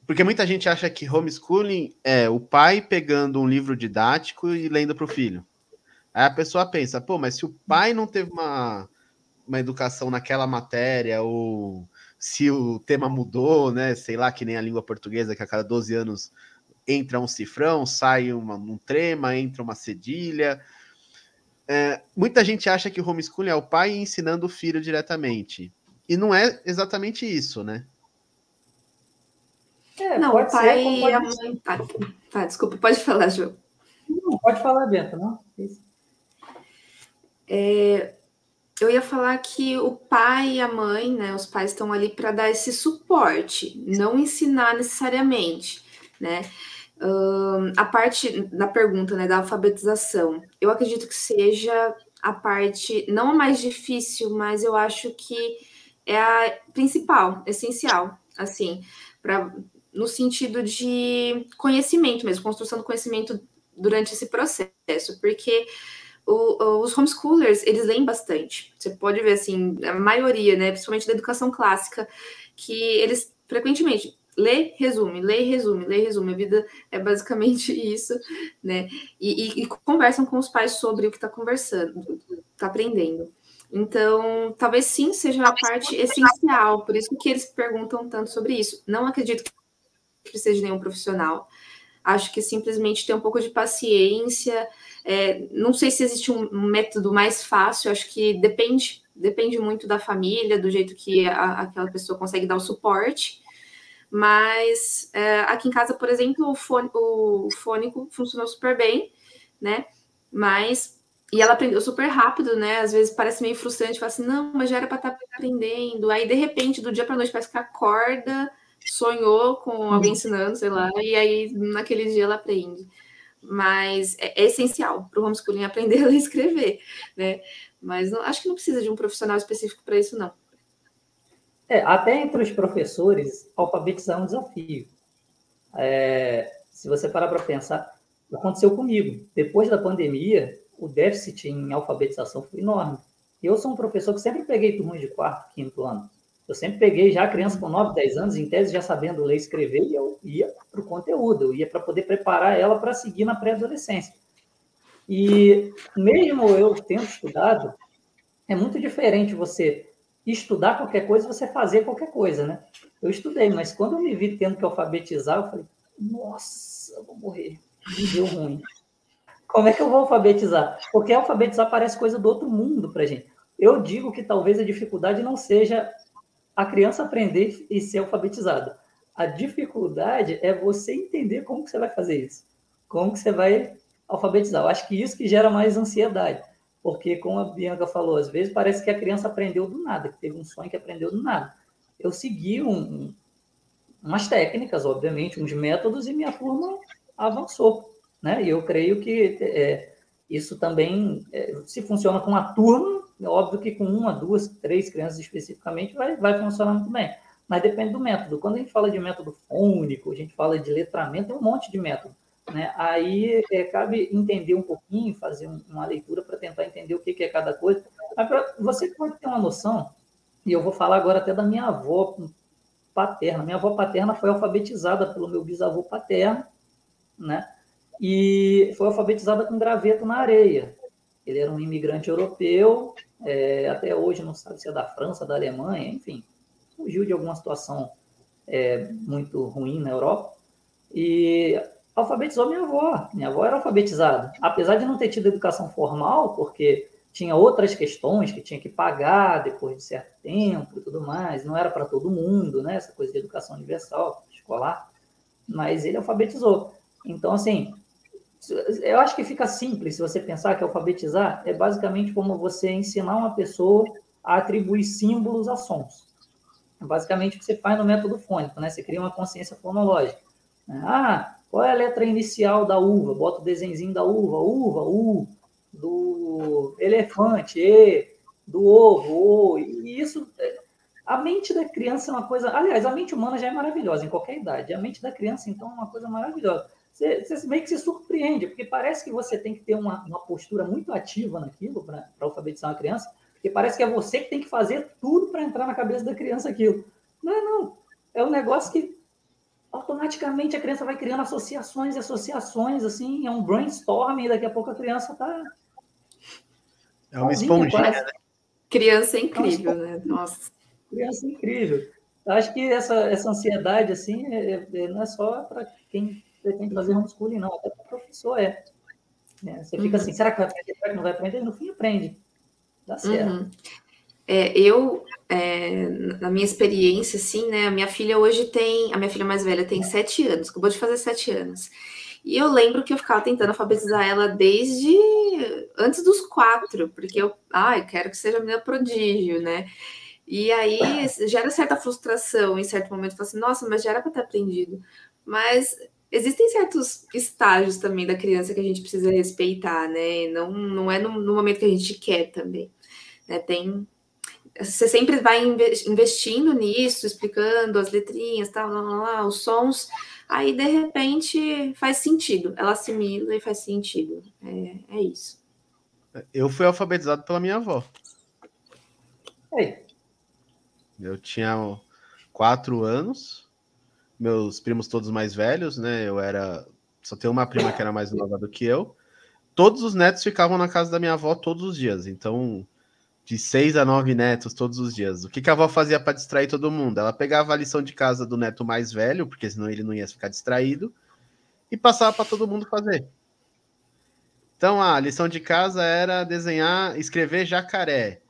porque muita gente acha que homeschooling é o pai pegando um livro didático e lendo para o filho. Aí a pessoa pensa, pô, mas se o pai não teve uma, uma educação naquela matéria, ou se o tema mudou, né? Sei lá, que nem a língua portuguesa, que a cada 12 anos entra um cifrão, sai uma, um trema, entra uma cedilha. É, muita gente acha que o homeschooling é o pai ensinando o filho diretamente. E não é exatamente isso, né? É, não, o pai e a mãe. Tá, tá, desculpa, pode falar, João. Não, pode falar, Bento, não? É, eu ia falar que o pai e a mãe, né? Os pais estão ali para dar esse suporte, não ensinar necessariamente, né? Uh, a parte da pergunta, né, da alfabetização, eu acredito que seja a parte não a mais difícil, mas eu acho que é a principal, essencial, assim, para no sentido de conhecimento mesmo, construção do conhecimento durante esse processo, porque o, os homeschoolers, eles leem bastante. Você pode ver, assim, a maioria, né, principalmente da educação clássica, que eles frequentemente lê, resume, lê, resume, lê, resume. A vida é basicamente isso, né? E, e, e conversam com os pais sobre o que está conversando, está aprendendo. Então, talvez sim seja a parte essencial, por isso que eles perguntam tanto sobre isso. Não acredito que precise de nenhum profissional. Acho que simplesmente ter um pouco de paciência. É, não sei se existe um, um, método mais fácil, acho que depende, depende muito da família, do jeito que a, aquela pessoa consegue dar o suporte. Mas é, aqui em casa, por exemplo, o, fone, o fônico funcionou super bem, né? Mas. E ela aprendeu super rápido, né? Às vezes parece meio frustrante, fala assim, não, mas já era para estar tá aprendendo. Aí, de repente, do dia para noite, parece que acorda, sonhou com alguém ensinando, sei lá, e aí naquele dia ela aprende. Mas é, é essencial para o homeschooling aprender a escrever, né? Mas não, acho que não precisa de um profissional específico para isso, não. É, até entre os professores, alfabetizar é um desafio. É, se você parar para pensar, aconteceu comigo. Depois da pandemia, o déficit em alfabetização foi enorme. Eu sou um professor que sempre peguei turmas de quarto, quinto ano. Eu sempre peguei já criança com 9, 10 anos, em tese já sabendo ler e escrever, e eu ia para o conteúdo, eu ia para poder preparar ela para seguir na pré-adolescência. E mesmo eu tendo estudado, é muito diferente você estudar qualquer coisa você fazer qualquer coisa, né? Eu estudei, mas quando eu me vi tendo que alfabetizar, eu falei, nossa, eu vou morrer, me deu ruim. Como é que eu vou alfabetizar? Porque alfabetizar parece coisa do outro mundo para gente. Eu digo que talvez a dificuldade não seja a criança aprender e ser alfabetizada. A dificuldade é você entender como que você vai fazer isso. Como que você vai alfabetizar. Eu acho que isso que gera mais ansiedade. Porque, como a Bianca falou, às vezes parece que a criança aprendeu do nada, que teve um sonho que aprendeu do nada. Eu segui um, umas técnicas, obviamente, uns métodos, e minha turma avançou. Né? E eu creio que é, isso também, é, se funciona com a turma, é óbvio que com uma, duas, três crianças especificamente vai, vai funcionar muito bem. Mas depende do método. Quando a gente fala de método fônico, a gente fala de letramento, tem um monte de método. Né? Aí é, cabe entender um pouquinho, fazer um, uma leitura para tentar entender o que, que, é cada coisa. Mas pra, você pode ter uma noção, e eu vou falar agora até da minha avó paterna. Minha avó paterna foi alfabetizada pelo meu bisavô paterno, né? E foi alfabetizada com graveto na areia. Ele era um imigrante europeu, é, até hoje não sabe se é da França, da Alemanha, enfim, fugiu de alguma situação é, muito ruim na Europa. E alfabetizou minha avó. Minha avó era alfabetizada. Apesar de não ter tido educação formal, porque tinha outras questões que tinha que pagar depois de certo tempo e tudo mais, não era para todo mundo, né? Essa coisa de educação universal, escolar. Mas ele alfabetizou. Então, assim, eu acho que fica simples se você pensar que alfabetizar é basicamente como você ensinar uma pessoa a atribuir símbolos a sons. É basicamente o que você faz no método fônico, né? Você cria uma consciência fonológica. Ah, qual é a letra inicial da uva? Bota o desenho da uva, uva, U, do elefante, E, do ovo, O. E isso, a mente da criança é uma coisa. Aliás, a mente humana já é maravilhosa em qualquer idade. A mente da criança, então, é uma coisa maravilhosa. Você, você meio que se surpreende, porque parece que você tem que ter uma, uma postura muito ativa naquilo para alfabetizar uma criança, porque parece que é você que tem que fazer tudo para entrar na cabeça da criança aquilo. Não é, não. É um negócio que automaticamente a criança vai criando associações e associações, assim, é um brainstorming, e daqui a pouco a criança está. É uma esponjinha, né? Criança é incrível, né? Nossa. Criança é incrível. Acho que essa, essa ansiedade, assim, é, é, não é só para quem pretende fazer homeschooling, não, até para o professor é. é. Você fica uhum. assim, será que vai aprender? Será que não vai aprender? No fim, aprende. Dá certo. Uhum. É, eu, é, na minha experiência, assim, né? A minha filha hoje tem. A minha filha mais velha tem sete anos, acabou de fazer sete anos. E eu lembro que eu ficava tentando alfabetizar ela desde antes dos quatro, porque eu, ai, quero que seja minha prodígio, né? E aí gera certa frustração em certo momento, falo assim, nossa, mas já era para ter aprendido. Mas existem certos estágios também da criança que a gente precisa respeitar, né? Não, não é no, no momento que a gente quer também. Né? Tem você sempre vai investindo nisso, explicando as letrinhas, tal, lá, lá, os sons, aí de repente faz sentido, ela assimila e faz sentido. É, é isso. Eu fui alfabetizado pela minha avó. Ei. Eu tinha quatro anos, meus primos todos mais velhos, né? Eu era. Só tenho uma prima que era mais nova do que eu. Todos os netos ficavam na casa da minha avó todos os dias. Então, de seis a nove netos todos os dias. O que, que a avó fazia para distrair todo mundo? Ela pegava a lição de casa do neto mais velho, porque senão ele não ia ficar distraído, e passava para todo mundo fazer. Então a lição de casa era desenhar, escrever jacaré.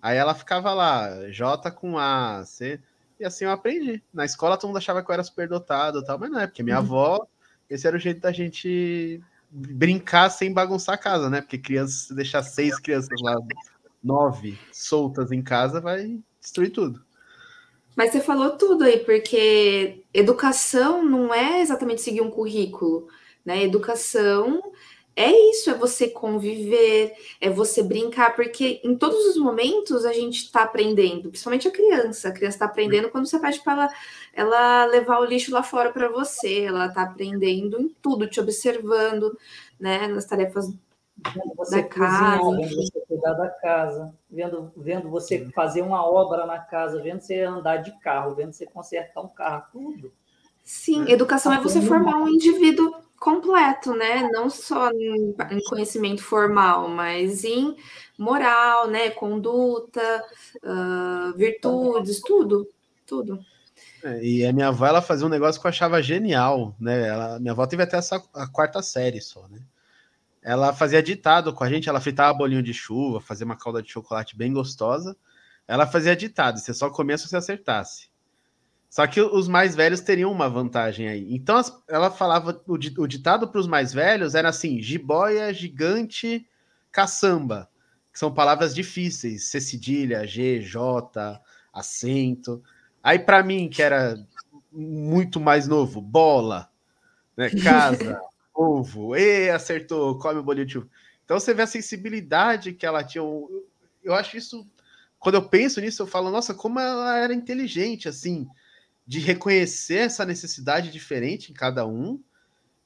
Aí ela ficava lá, J com A, C. E assim eu aprendi. Na escola todo mundo achava que eu era superdotado, tal, mas não é, porque minha uhum. avó, esse era o jeito da gente brincar sem bagunçar a casa, né? Porque crianças, deixar seis crianças lá nove soltas em casa, vai destruir tudo. Mas você falou tudo aí, porque educação não é exatamente seguir um currículo, né? Educação é isso, é você conviver, é você brincar, porque em todos os momentos a gente está aprendendo, principalmente a criança. A criança está aprendendo quando você pede para ela, ela levar o lixo lá fora para você, ela está aprendendo em tudo, te observando, né? Nas tarefas vendo você da cozinhar, casa. vendo você cuidar da casa, vendo, vendo você fazer uma obra na casa, vendo você andar de carro, vendo você consertar um carro, tudo. Sim, né? educação é você formar um indivíduo completo, né? Não só em conhecimento formal, mas em moral, né? Conduta, uh, virtudes, tudo, tudo. É, e a minha avó, ela fazia um negócio que eu achava genial, né? Ela, minha avó teve até essa, a quarta série só, né? Ela fazia ditado com a gente, ela fritava bolinho de chuva, fazia uma calda de chocolate bem gostosa. Ela fazia ditado, você só comia se acertasse. Só que os mais velhos teriam uma vantagem aí. Então ela falava, o, ditado para os mais velhos era assim: jiboia, gigante, caçamba, que são palavras difíceis, C cedilha, G, J, acento. Aí para mim, que era muito mais novo, bola, né, casa, ovo, e acertou, come o bolinho de chuva. Então você vê a sensibilidade que ela tinha. Eu acho isso, quando eu penso nisso, eu falo, nossa, como ela era inteligente, assim de reconhecer essa necessidade diferente em cada um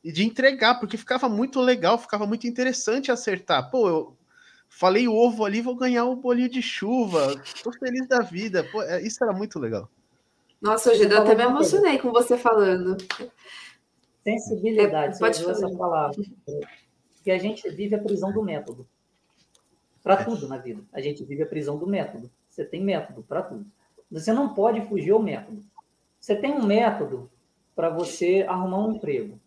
e de entregar, porque ficava muito legal, ficava muito interessante acertar. Pô, eu falei o ovo ali, vou ganhar o bolinho de chuva, tô feliz da vida. Pô, é, isso era muito legal. Nossa, hoje eu até me emocionei com você falando. Sensibilidade, é, pode essa palavra. Que a gente vive a prisão do método. Para tudo na vida. A gente vive a prisão do método. Você tem método para tudo. Você não pode fugir ao método. Você tem um método para você arrumar um emprego.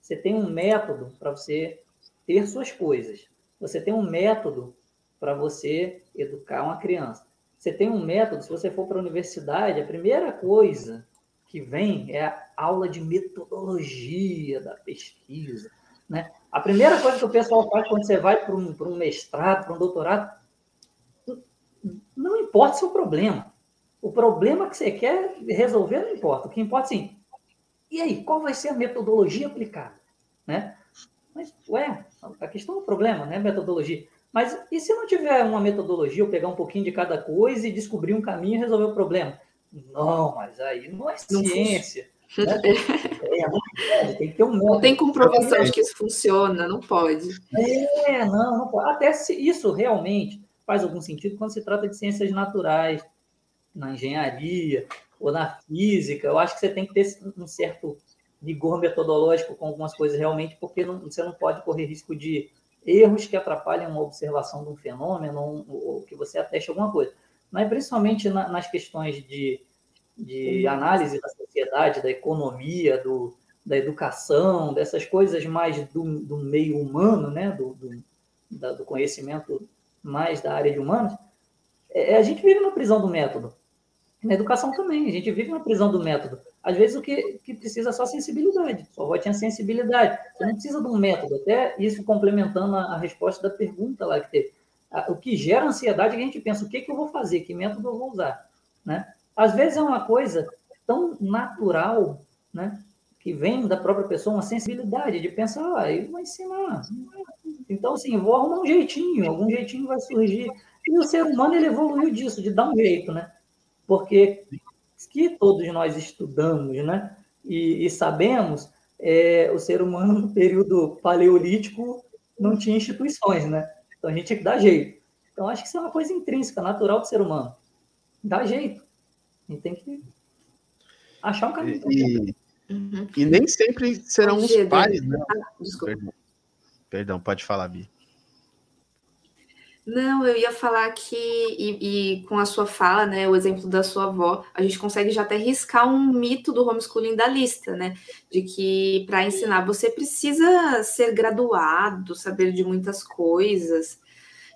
Você tem um método para você ter suas coisas. Você tem um método para você educar uma criança. Você tem um método, se você for para a universidade, a primeira coisa que vem é a aula de metodologia da pesquisa. Né? A primeira coisa que o pessoal faz quando você vai para um, para um mestrado, para um doutorado, não importa o seu problema. O problema que você quer resolver não importa. O que importa, sim. E aí, qual vai ser a metodologia aplicada? Né? Mas, ué, a questão é o problema, né? Metodologia. Mas e se não tiver uma metodologia, eu pegar um pouquinho de cada coisa e descobrir um caminho e resolver o problema? Não, mas aí não é ciência. Não né? é, tem que ter um Não tem comprovação de que isso funciona, não pode. É, não, não pode. Até se isso realmente faz algum sentido quando se trata de ciências naturais, na engenharia ou na física, eu acho que você tem que ter um certo rigor metodológico com algumas coisas realmente, porque não, você não pode correr risco de erros que atrapalhem uma observação de um fenômeno ou, ou que você ateste alguma coisa. Mas principalmente na, nas questões de, de análise da sociedade, da economia, do, da educação, dessas coisas mais do, do meio humano, né? do, do, da, do conhecimento mais da área de humanos, é, a gente vive na prisão do método. Na educação também, a gente vive na prisão do método. Às vezes o que, que precisa é só sensibilidade. Sua avó tinha sensibilidade. Você não precisa de um método. Até isso complementando a, a resposta da pergunta lá que teve. O que gera ansiedade é que a gente pensa, o que, que eu vou fazer? Que método eu vou usar? Né? Às vezes é uma coisa tão natural, né? que vem da própria pessoa, uma sensibilidade de pensar, ah, ele vai ensinar. Então, assim, vou arrumar um jeitinho, algum jeitinho vai surgir. E o ser humano, ele evoluiu disso, de dar um jeito, né? porque que todos nós estudamos, né? E, e sabemos, é, o ser humano no período paleolítico não tinha instituições, né? Então a gente tinha que dar jeito. Então acho que isso é uma coisa intrínseca, natural do ser humano. Dá jeito. A gente tem que achar um caminho. E, uhum. e nem sempre serão os pais, né? Ah, Perdão. Perdão, pode falar, Bia. Não, eu ia falar que, e, e, com a sua fala, né, o exemplo da sua avó, a gente consegue já até riscar um mito do homeschooling da lista, né? De que para ensinar você precisa ser graduado, saber de muitas coisas.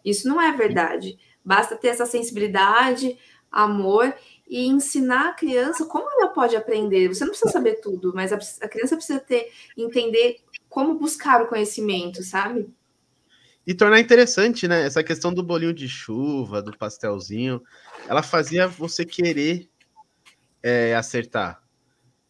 Isso não é verdade. Basta ter essa sensibilidade, amor e ensinar a criança como ela pode aprender. Você não precisa saber tudo, mas a, a criança precisa ter entender como buscar o conhecimento, sabe? E tornar interessante, né? Essa questão do bolinho de chuva, do pastelzinho, ela fazia você querer é, acertar.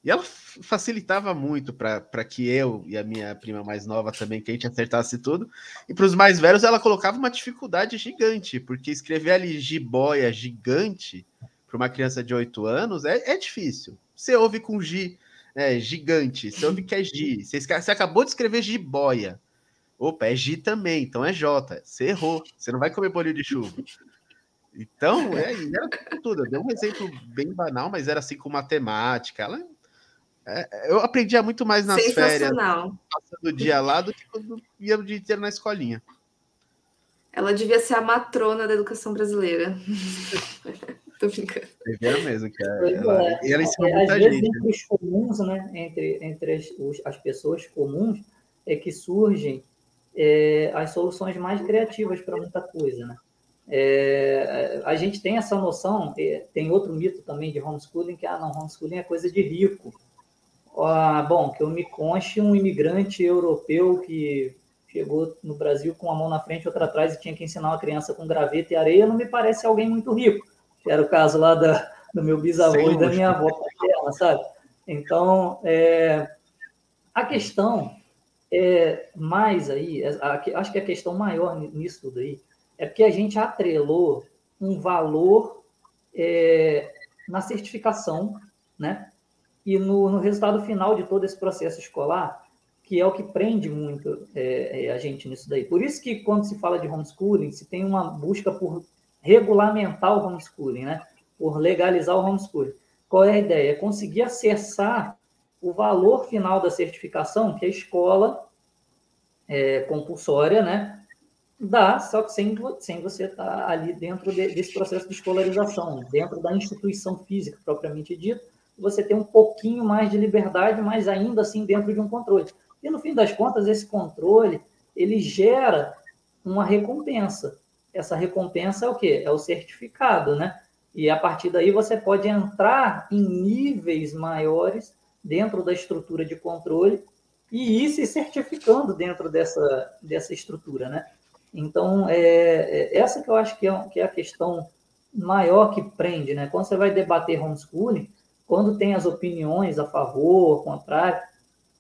E ela facilitava muito para que eu e a minha prima mais nova também, que a gente acertasse tudo. E para os mais velhos, ela colocava uma dificuldade gigante, porque escrever ali jiboia gigante para uma criança de 8 anos é, é difícil. Você ouve com G, é, gigante, você ouve que é G. Você, você acabou de escrever jiboia. Opa, é G também, então é J. Você errou. Você não vai comer bolinho de chuva. Então, é, era tudo. Eu dei um exemplo bem banal, mas era assim com matemática. Ela, É, eu aprendia muito mais nas férias, passando o dia lá, do que quando ia o dia inteiro na escolinha. Ela devia ser a matrona da educação brasileira. Tô brincando. É mesmo, que é, ela, é. ela ensinou é, muita Às vezes, entre os comuns, né? Entre, entre as, os, as pessoas comuns, é que surgem é, as soluções mais criativas para muita coisa, né? É, a gente tem essa noção, é, tem outro mito também de homeschooling, que, ah, não, homeschooling é coisa de rico. Ah, bom, que eu me conste um imigrante europeu que chegou no Brasil com a mão na frente e outra atrás e tinha que ensinar uma criança com graveta e areia, não me parece alguém muito rico. Que era o caso lá da, do meu bisavô Sem e da minha avó paterna, sabe? Então, é, a questão é mais aí, é, acho que a questão maior nisso tudo aí é porque a gente atrelou um valor é, na certificação, né? E no, no, resultado final de todo esse processo escolar, que é o que prende muito é, é, a gente nisso daí. Por isso que quando se fala de homeschooling, se tem uma busca por regulamentar o homeschooling, né? Por legalizar o homeschooling. Qual é a ideia? É conseguir acessar o valor final da certificação que a escola é, compulsória, né? Dá, só que sem, sem você estar tá ali dentro de, desse processo de escolarização, dentro da instituição física propriamente dita, você tem um pouquinho mais de liberdade, mas ainda assim dentro de um controle. E no fim das contas, esse controle ele gera uma recompensa. Essa recompensa é o quê? É o certificado, né? E a partir daí você pode entrar em níveis maiores dentro da estrutura de controle e ir se certificando dentro dessa, dessa estrutura, né? Então, é, é essa que eu acho que é, que é a questão maior que prende, né? Quando você vai debater homeschooling, quando tem as opiniões a favor, contrário,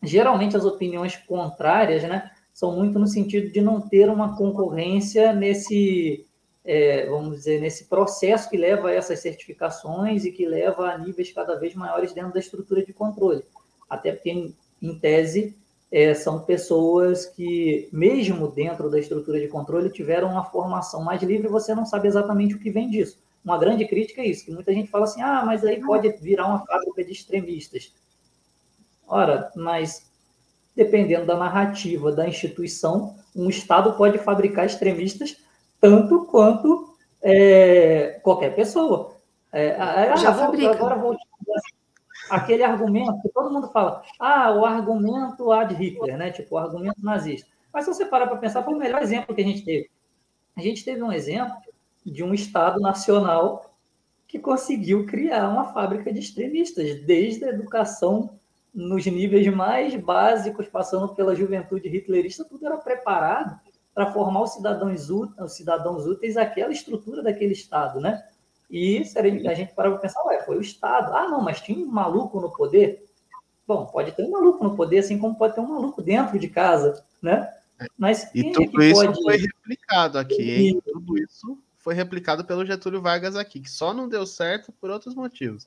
geralmente as opiniões contrárias, né, são muito no sentido de não ter uma concorrência nesse, é, vamos dizer, nesse processo que leva a essas certificações e que leva a níveis cada vez maiores dentro da estrutura de controle. Até porque, em, em tese, é, são pessoas que, mesmo dentro da estrutura de controle, tiveram uma formação mais livre você não sabe exatamente o que vem disso. Uma grande crítica é isso, que muita gente fala assim, ah, mas aí pode virar uma fábrica de extremistas. Ora, mas dependendo da narrativa da instituição, um Estado pode fabricar extremistas tanto quanto é, qualquer pessoa. É, ah, Já fabrica. Agora vou aquele argumento que todo mundo fala, ah, o argumento ad Hitler, né? Tipo, o argumento nazista. Mas se você parar para pensar, foi o melhor exemplo que a gente teve. A gente teve um exemplo de um Estado nacional que conseguiu criar uma fábrica de extremistas, desde a educação nos níveis mais básicos, passando pela juventude hitlerista, tudo era preparado para formar os cidadãos, os cidadãos úteis àquela estrutura daquele Estado, né? E a gente para pensar, ué, foi o Estado. Ah, não, mas tinha um maluco no poder. Bom, pode ter um maluco no poder, assim como pode ter um maluco dentro de casa, né? Mas e é tudo é isso pode... foi replicado aqui, hein? E... Tudo isso foi replicado pelo Getúlio Vargas aqui, que só não deu certo por outros motivos.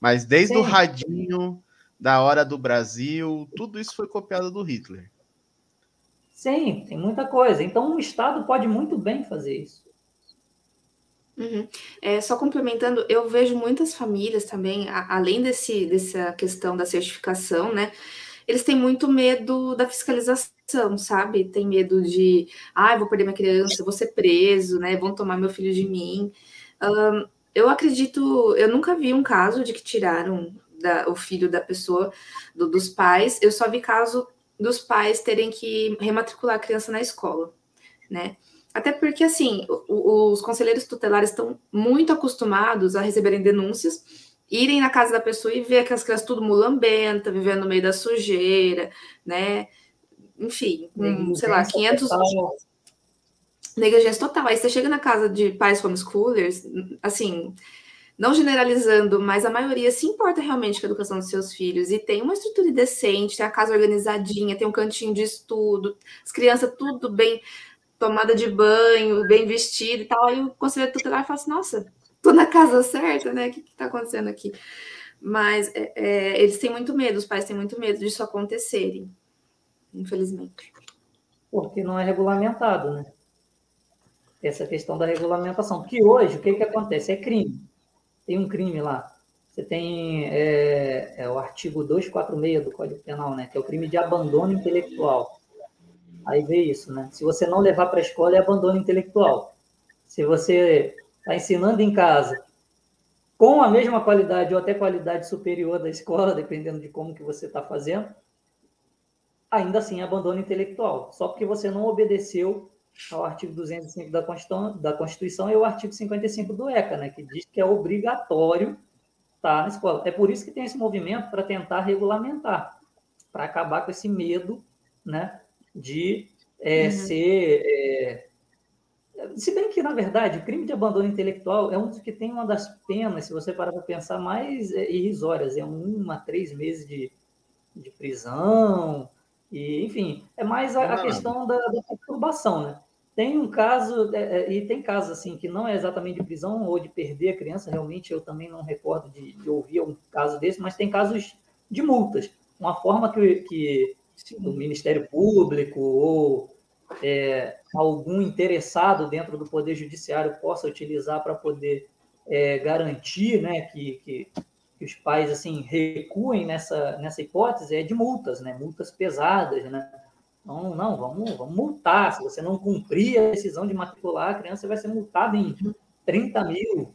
Mas desde Sim. o radinho, da hora do Brasil, tudo isso foi copiado do Hitler. Sim, tem muita coisa. Então, o Estado pode muito bem fazer isso. Uhum. É, só complementando, eu vejo muitas famílias também, a, além desse, dessa questão da certificação, né? Eles têm muito medo da fiscalização, sabe? Tem medo de, ah, vou perder minha criança, vou ser preso, né? Vão tomar meu filho de mim. Um, eu acredito, eu nunca vi um caso de que tiraram da, o filho da pessoa, do, dos pais. Eu só vi caso dos pais terem que rematricular a criança na escola, né? Até porque, assim, os conselheiros tutelares estão muito acostumados a receberem denúncias, irem na casa da pessoa e ver aquelas crianças tudo mulambenta, vivendo no meio da sujeira, né? Enfim, com, sei lá, 500... Total. Negligência total. Aí você chega na casa de pais homeschoolers, assim, não generalizando, mas a maioria se importa realmente com a educação dos seus filhos e tem uma estrutura decente, tem a casa organizadinha, tem um cantinho de estudo, as crianças tudo bem tomada de banho, bem vestido e tal. Aí o conselheiro tutelar fala assim: nossa, tô na casa certa, né? O que, que tá acontecendo aqui? Mas é, é, eles têm muito medo, os pais têm muito medo disso acontecerem, infelizmente. Porque não é regulamentado, né? Essa questão da regulamentação. Porque hoje, o que, que acontece? É crime tem um crime lá. você tem é, é o artigo 246 do Código Penal, né? Que é o crime de abandono intelectual. Aí vê isso, né? Se você não levar para a escola, é abandono intelectual. Se você está ensinando em casa com a mesma qualidade ou até qualidade superior da escola, dependendo de como que você está fazendo, ainda assim é abandono intelectual. Só porque você não obedeceu ao artigo 205 da Constituição, da Constituição e o artigo 55 do ECA, né, que diz que é obrigatório estar na escola. É por isso que tem esse movimento para tentar regulamentar, para acabar com esse medo né, de é, uhum. ser. É... Se bem que, na verdade, o crime de abandono intelectual é um dos que tem uma das penas, se você parar para pensar, mais é, irrisórias. É um a três meses de, de prisão, e, enfim, é mais a, a questão da, da, perturbação, né? Tem um caso, é, é, e tem casos assim, que não é exatamente de prisão ou de perder a criança, realmente eu também não recordo de, de ouvir um caso desse, mas tem casos de multas. Uma forma que, que o Ministério Público ou é, algum interessado dentro do Poder Judiciário possa utilizar para poder é, garantir né, que, que que os pais assim recuem nessa, nessa hipótese é de multas, né? Multas pesadas, né? Não, não, vamos, vamos multar. Se você não cumprir a decisão de matricular, a criança vai ser multada em 30 mil,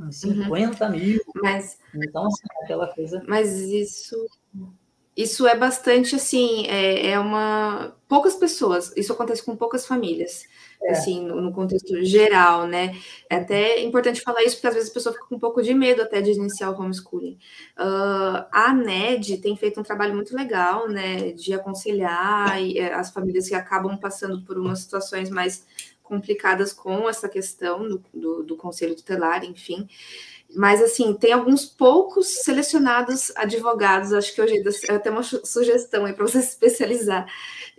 em 50 uhum. mil. Mas, então, assim, aquela coisa. Mas isso isso é bastante assim, é, é, uma poucas pessoas, isso acontece com poucas famílias, é. assim, no, no, contexto geral, né? É até importante falar isso, porque às vezes a pessoa fica com um pouco de medo até de iniciar o homeschooling. Uh, a NED tem feito um trabalho muito legal, né, de aconselhar e, é, as famílias que acabam passando por umas situações mais complicadas com essa questão do, do, do conselho tutelar, enfim. Mas, assim, tem alguns poucos selecionados advogados, acho que hoje é até uma sugestão aí para você se especializar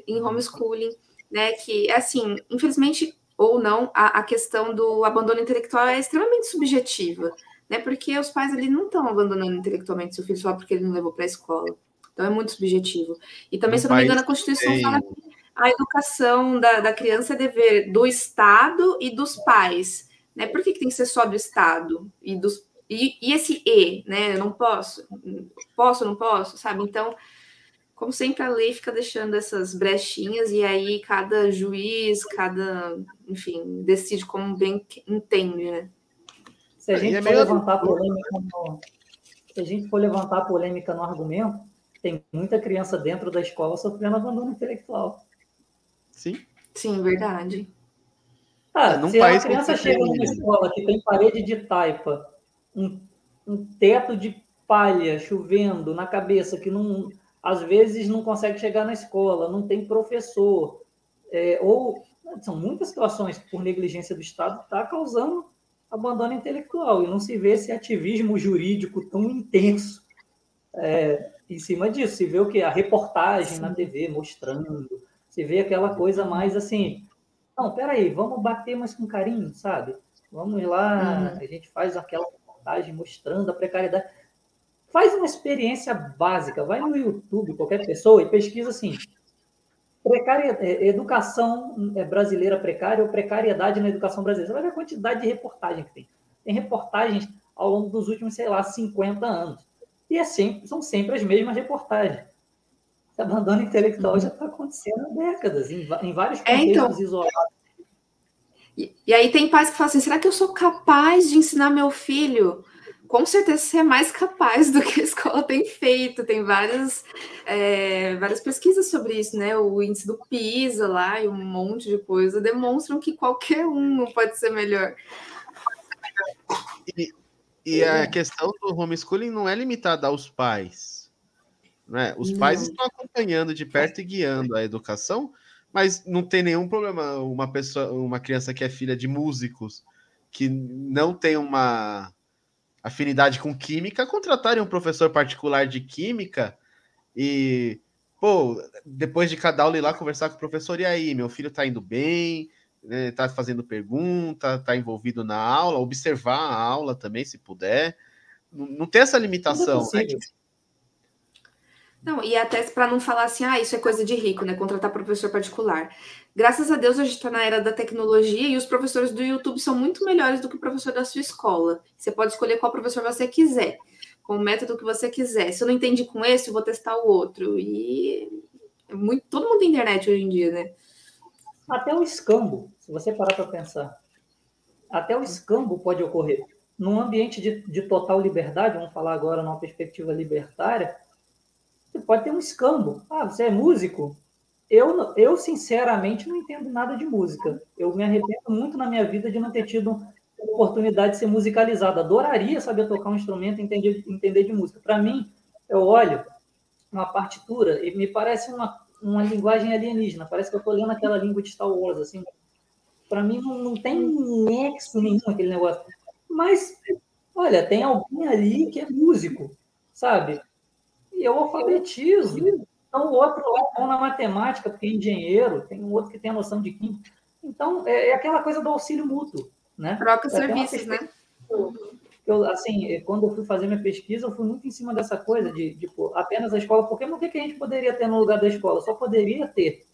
em homeschooling, né? Que, assim, infelizmente ou não, a, a questão do abandono intelectual é extremamente subjetiva, né? Porque os pais ali não estão abandonando intelectualmente seu filho só porque ele não levou para a escola. Então é muito subjetivo. E também, no se eu não me engano, a Constituição tem... fala que a educação da, da criança é dever do Estado e dos pais. Né? Por que, que tem que ser só do Estado e dos e, e esse e, né? Não posso, posso, não posso, sabe? Então, como sempre, a lei fica deixando essas brechinhas e aí cada juiz, cada, enfim, decide como bem entende, né? Se a gente é for levantar polêmica no, se a gente for levantar polêmica no argumento, tem muita criança dentro da escola sofrendo abandono intelectual. Sim. Sim, verdade. Ah, Num se a criança chega numa escola que tem parede de taipa, um, um teto de palha chovendo na cabeça, que não, às vezes não consegue chegar na escola, não tem professor, é, ou são muitas situações que, por negligência do Estado, está causando abandono intelectual, e não se vê esse ativismo jurídico tão intenso é, em cima disso. Se vê o que? A reportagem Sim. na TV mostrando, se vê aquela coisa mais assim, não, peraí, vamos bater mais com carinho, sabe? Vamos lá, uhum. a gente faz aquela reportagem mostrando a precariedade. Faz uma experiência básica, vai no YouTube, qualquer pessoa, e pesquisa assim: precaria, é, educação é, brasileira precária ou precariedade na educação brasileira. Você vai ver a quantidade de reportagem que tem. Tem reportagens ao longo dos últimos, sei lá, 50 anos. E é sempre, são sempre as mesmas reportagens. Esse abandono intelectual já está acontecendo há décadas, em, em vários contextos é, então, isolados. E, e aí tem pais que falam assim: será que eu sou capaz de ensinar meu filho? com certeza você é mais capaz do que a escola tem feito. Tem várias, é, várias pesquisas sobre isso, né? O índice do PISA lá e um monte de coisa demonstram que qualquer um pode ser melhor. E, e a questão do homeschooling não é limitada aos pais. Né? Os pais estão acompanhando de perto e guiando a educação, mas não tem nenhum problema uma pessoa, uma criança que é filha de músicos, que não tem uma afinidade com química, contratarem um professor particular de química e, pô, depois de cada aula ir lá conversar com o professor, e aí, meu filho tá indo bem, né, tá fazendo pergunta, tá envolvido na aula, observar a aula também, se puder. Não, não tem essa limitação. É não, e até para não falar assim, ah, isso é coisa de rico, né? Contratar professor particular. Graças a Deus a gente está na era da tecnologia e os professores do YouTube são muito melhores do que o professor da sua escola. Você pode escolher qual professor você quiser. com o método que você quiser. Se eu não entendi com esse, eu vou testar o outro. E é muito, todo mundo tem internet hoje em dia, né? Até o escambo, se você parar para pensar. Até o escambo pode ocorrer. Num ambiente de, de total liberdade, vamos falar agora numa perspectiva libertária, você pode ter um escambo. Ah, você é músico? Eu, eu, sinceramente, não entendo nada de música. Eu me arrependo muito na minha vida de não ter tido oportunidade de ser musicalizado. Adoraria saber tocar um instrumento e entender, entender de música. Para mim, eu olho uma partitura e me parece uma, uma linguagem alienígena. Parece que eu estou lendo aquela língua de Star Wars. Assim. Para mim, não, não tem nexo nenhum aquele negócio. Mas, olha, tem alguém ali que é músico, sabe? E eu alfabetizo. Então, o outro lá é bom na matemática, porque é engenheiro, tem um outro que tem a noção de química. Então, é, é aquela coisa do auxílio mútuo, né? Troca é serviços, né? Eu, assim, quando eu fui fazer minha pesquisa, eu fui muito em cima dessa coisa de, de pô, apenas a escola, porque o que, que a gente poderia ter no lugar da escola? Só poderia ter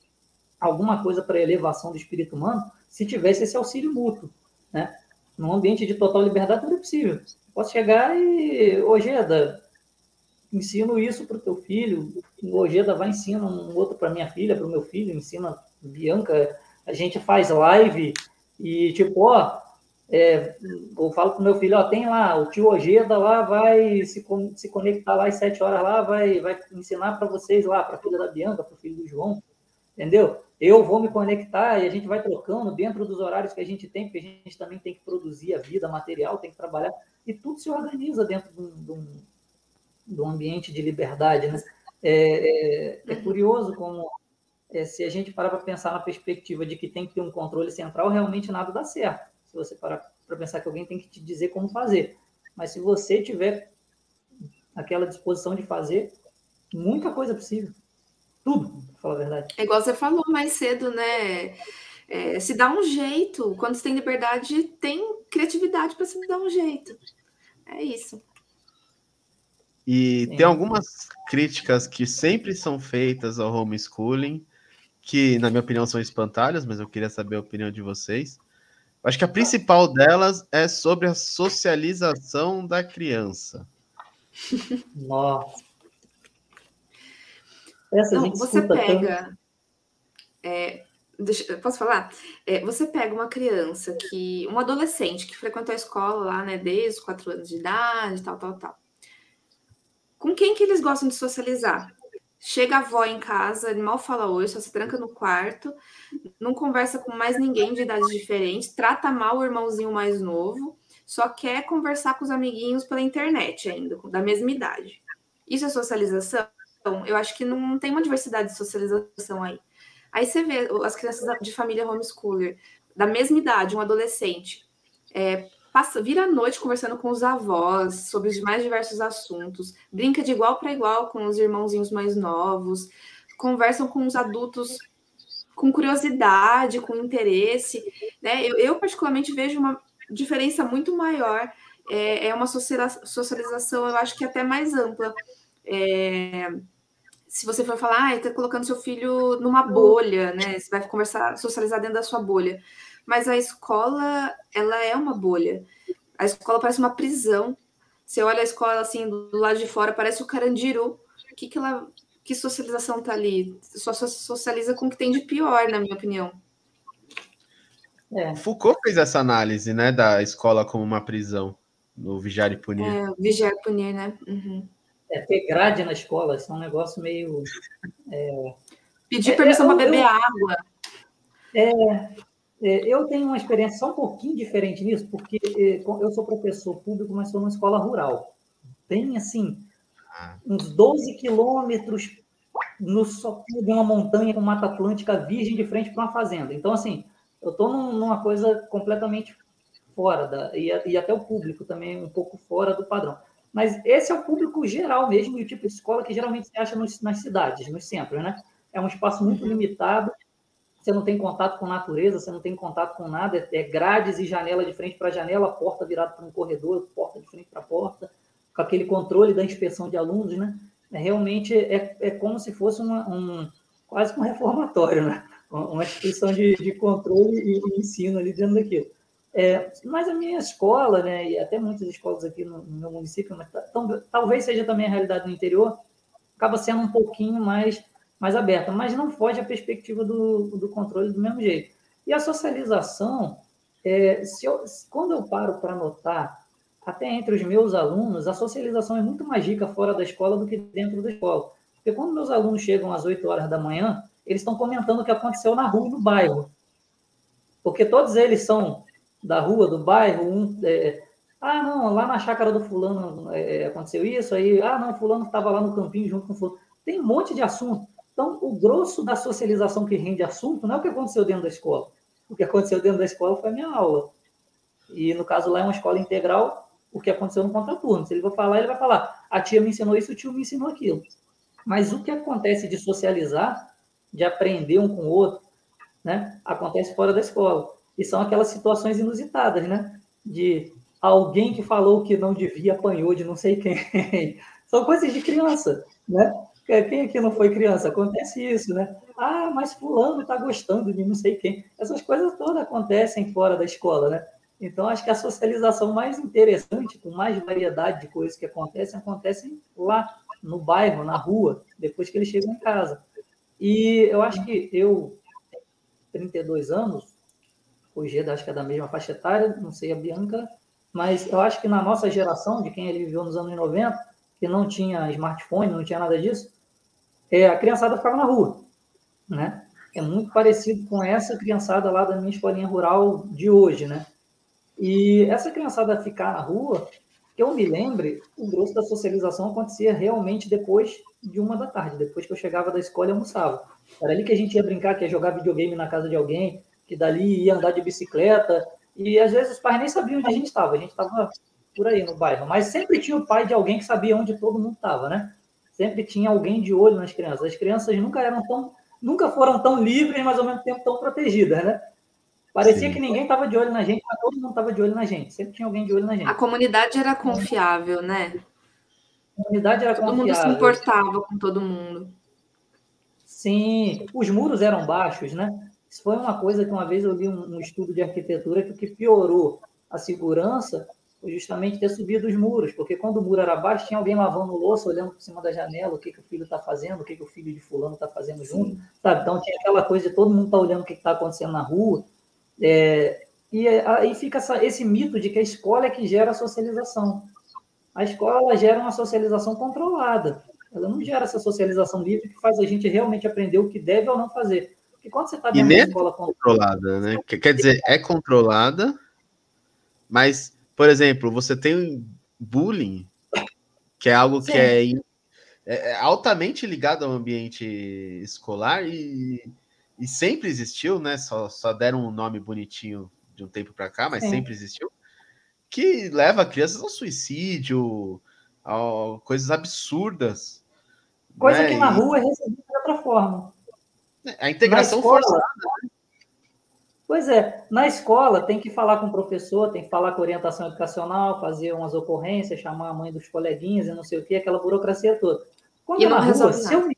alguma coisa para elevação do espírito humano se tivesse esse auxílio mútuo, né? Num ambiente de total liberdade, tudo é possível. Posso chegar e, Ojeda, ensino isso para o teu filho, o Ojeda vai ensinar um outro para minha filha, para o meu filho, ensina Bianca, a gente faz live e tipo, ó, é, eu falo para o meu filho, ó, tem lá, o tio Ojeda lá vai se, se conectar lá às sete horas lá, vai, vai ensinar para vocês lá, para a filha da Bianca, para o filho do João, entendeu? Eu vou me conectar e a gente vai trocando dentro dos horários que a gente tem, porque a gente também tem que produzir a vida material, tem que trabalhar, e tudo se organiza dentro de um, de um, um ambiente de liberdade, né? É, é, é curioso como é, se a gente parar para pensar na perspectiva de que tem que ter um controle central, realmente nada dá certo. Se você parar para pensar que alguém tem que te dizer como fazer. Mas se você tiver aquela disposição de fazer, muita coisa é possível. Tudo, para falar a verdade. É igual você falou mais cedo, né? É, se dá um jeito. Quando você tem liberdade, tem criatividade para se dar um jeito. É isso. E Sim. tem algumas críticas que sempre são feitas ao homeschooling, que, na minha opinião, são espantalhas, mas eu queria saber a opinião de vocês. Acho que a principal delas é sobre a socialização da criança. Nossa. Essa Não, você pega. É, deixa, posso falar? É, você pega uma criança que. um adolescente que frequentou a escola lá, né, desde os quatro anos de idade, tal, tal, tal. Com quem que eles gostam de socializar? Chega a avó em casa, mal fala oi, só se tranca no quarto, não conversa com mais ninguém de idades diferentes, trata mal o irmãozinho mais novo, só quer conversar com os amiguinhos pela internet ainda, da mesma idade. Isso é socialização? Eu acho que não tem uma diversidade de socialização aí. Aí você vê as crianças de família homeschooler, da mesma idade, um adolescente, é, passa, vira a noite conversando com os avós sobre os mais diversos assuntos, brinca de igual para igual com os irmãozinhos mais novos, conversam com os adultos com curiosidade, com interesse. Né? Eu, eu particularmente, vejo uma diferença muito maior. É, é uma socialização, eu acho que até mais ampla. É, se você for falar, ah, está colocando seu filho numa bolha, né? Você vai conversar, socializar dentro da sua bolha. Mas a escola, ela é uma bolha. A escola parece uma prisão. Você olha a escola assim do lado de fora, parece o Carandiru. O que que ela, que socialização tá ali? Só socializa com o que tem de pior, na minha opinião. É. Foucault fez essa análise, né, da escola como uma prisão, no Vigiar e Punir. É, Vigiar e Punir, né? Uhum é, ter grade na escola, isso é um negócio meio. É, Pedir é, permissão para beber eu, água. É, é, eu tenho uma experiência só um pouquinho diferente nisso, porque é, eu sou professor público, mas sou numa escola rural. Bem assim, ah. uns 12 quilômetros no sopio de uma montanha com mata atlântica virgem de frente para uma fazenda. Então, assim, eu estou numa coisa completamente fora da. E, e até o público também um pouco fora do padrão. Mas esse é o público geral mesmo, e o tipo de escola que geralmente se acha nos, nas cidades, nos centros, né? É um espaço muito uhum. limitado, você não tem contato com natureza, você não tem contato com nada, é grades e janela de frente para janela, porta virada para um corredor, porta de frente para porta, com aquele controle da inspeção de alunos, né? É, realmente é, é como se fosse uma, um, quase um reformatório, né? Uma instituição de, de controle e, ensino ali dentro daquilo. É, mas a minha escola, né, e até muitas escolas aqui no, no meu município, mas talvez seja também a realidade no interior, acaba sendo um pouquinho mais, mais aberta, mas não foge a perspectiva do, do controle do mesmo jeito. E a socialização, é, se eu, quando eu paro para notar, até entre os meus alunos, a socialização é muito mais rica fora da escola do que dentro da escola. Porque quando meus alunos chegam às 8 horas da manhã, eles estão comentando o que aconteceu na rua e no bairro. Porque todos eles são da rua, do bairro, um, é, ah, não, lá na chácara do fulano é, aconteceu isso, aí, ah, não, fulano estava lá no campinho junto com o fulano. Tem um monte de assunto. Então, o grosso da socialização que rende assunto não é o que aconteceu dentro da escola. O que aconteceu dentro da escola foi a minha aula. E, no caso, lá é uma escola integral, o que aconteceu no contraturno. Se ele vai falar, ele vai falar, a tia me ensinou isso, o tio me ensinou aquilo. Mas o que acontece de socializar, de aprender um com o outro, né, acontece fora da escola. E são aquelas situações inusitadas, né? De alguém que falou que não devia apanhou de não sei quem. São coisas de criança, né? Quem aqui não foi criança? Acontece isso, né? Ah, mas fulano está gostando de não sei quem. Essas coisas todas acontecem fora da escola, né? Então, acho que a socialização mais interessante, com mais variedade de coisas que acontecem, acontecem lá, no bairro, na rua, depois que eles chegam em casa. E eu acho que eu, 32 anos, o Geda acho que é da mesma faixa etária, não sei a Bianca, mas eu acho que na nossa geração, de quem ele viveu nos anos 90, que não tinha smartphone, não tinha nada disso, é, a criançada ficava na rua, né? É muito parecido com essa criançada lá da minha escolinha rural de hoje, né? E essa criançada ficar na rua, que eu me lembre, o grosso da socialização acontecia realmente depois de uma da tarde, depois que eu chegava da escola e almoçava. Era ali que a gente ia brincar, que ia jogar videogame na casa de alguém, que dali ia andar de bicicleta, e às vezes os pais nem sabiam onde a gente estava, a gente estava por aí no bairro, mas sempre tinha o pai de alguém que sabia onde todo mundo estava, né? Sempre tinha alguém de olho nas crianças. As crianças nunca eram tão, nunca foram tão livres, mas ao mesmo tempo tão protegidas, né? Parecia Sim. que ninguém estava de olho na gente, mas todo mundo estava de olho na gente. Sempre tinha alguém de olho na gente. A comunidade era confiável, né? A comunidade era todo confiável. Todo mundo se importava com todo mundo. Sim, os muros eram baixos, né? Isso foi uma coisa que uma vez eu li um, um estudo de arquitetura que o que piorou a segurança justamente ter subido os muros, porque quando o muro era baixo, tinha alguém lavando louça, olhando por cima da janela, o que, que o filho está fazendo, o que, que o filho de fulano está fazendo junto, sabe? Então tinha aquela coisa de todo mundo tá olhando o que está acontecendo na rua, é, e aí fica essa, esse mito de que a escola é que gera a socialização. A escola ela gera uma socialização controlada, ela não gera essa socialização livre que faz a gente realmente aprender o que deve ou não fazer. E quando você está dentro da escola controlada, né? Quer dizer, é controlada, mas, por exemplo, você tem bullying, que é algo Sim. que é, é, é, altamente ligado ao ambiente escolar e, e sempre existiu, né? Só, só deram um nome bonitinho de um tempo para cá, mas Sim. sempre existiu, que leva crianças ao suicídio, a coisas absurdas. Coisa né? que na rua é recebida de outra forma. A integração escola, forçada. Né? Pois é, na escola tem que falar com o professor, tem que falar com orientação educacional, fazer umas ocorrências, chamar a mãe dos coleguinhas e não sei o que, aquela burocracia toda. Quando e na rua, se eu,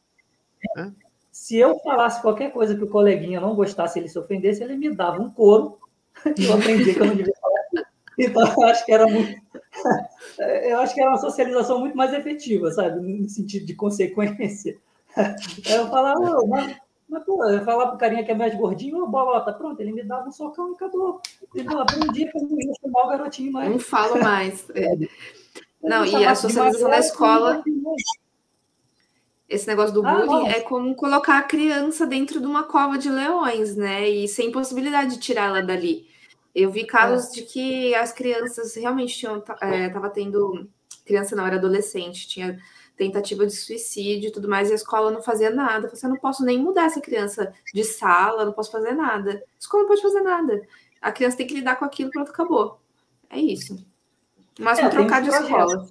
se eu falasse qualquer coisa que o coleguinha não gostasse, ele se ofendesse, ele me dava um couro e eu aprendi que eu não devia falar. Então, eu acho que era muito. Eu acho que era uma socialização muito mais efetiva, sabe? No sentido de consequência. Eu falava, mas mas, pô, eu falar pro carinha que é mais gordinho, ô, bolota, pronto, ele me dava um socão e acabou. Pô, aprendi que eu não ia chamar o garotinho mais. Não falo mais. É. Não, e a socialização da escola. Esse negócio do ah, bullying é como colocar a criança dentro de uma cova de leões, né? E sem possibilidade de tirar ela dali. Eu vi casos é. de que as crianças realmente tinham. É, tava tendo. Criança não, era adolescente, tinha tentativa de suicídio e tudo mais, e a escola não fazia nada. Você não posso nem mudar essa criança de sala, não posso fazer nada. A escola não pode fazer nada. A criança tem que lidar com aquilo, pronto, acabou. É isso. Mas é, trocar de escola.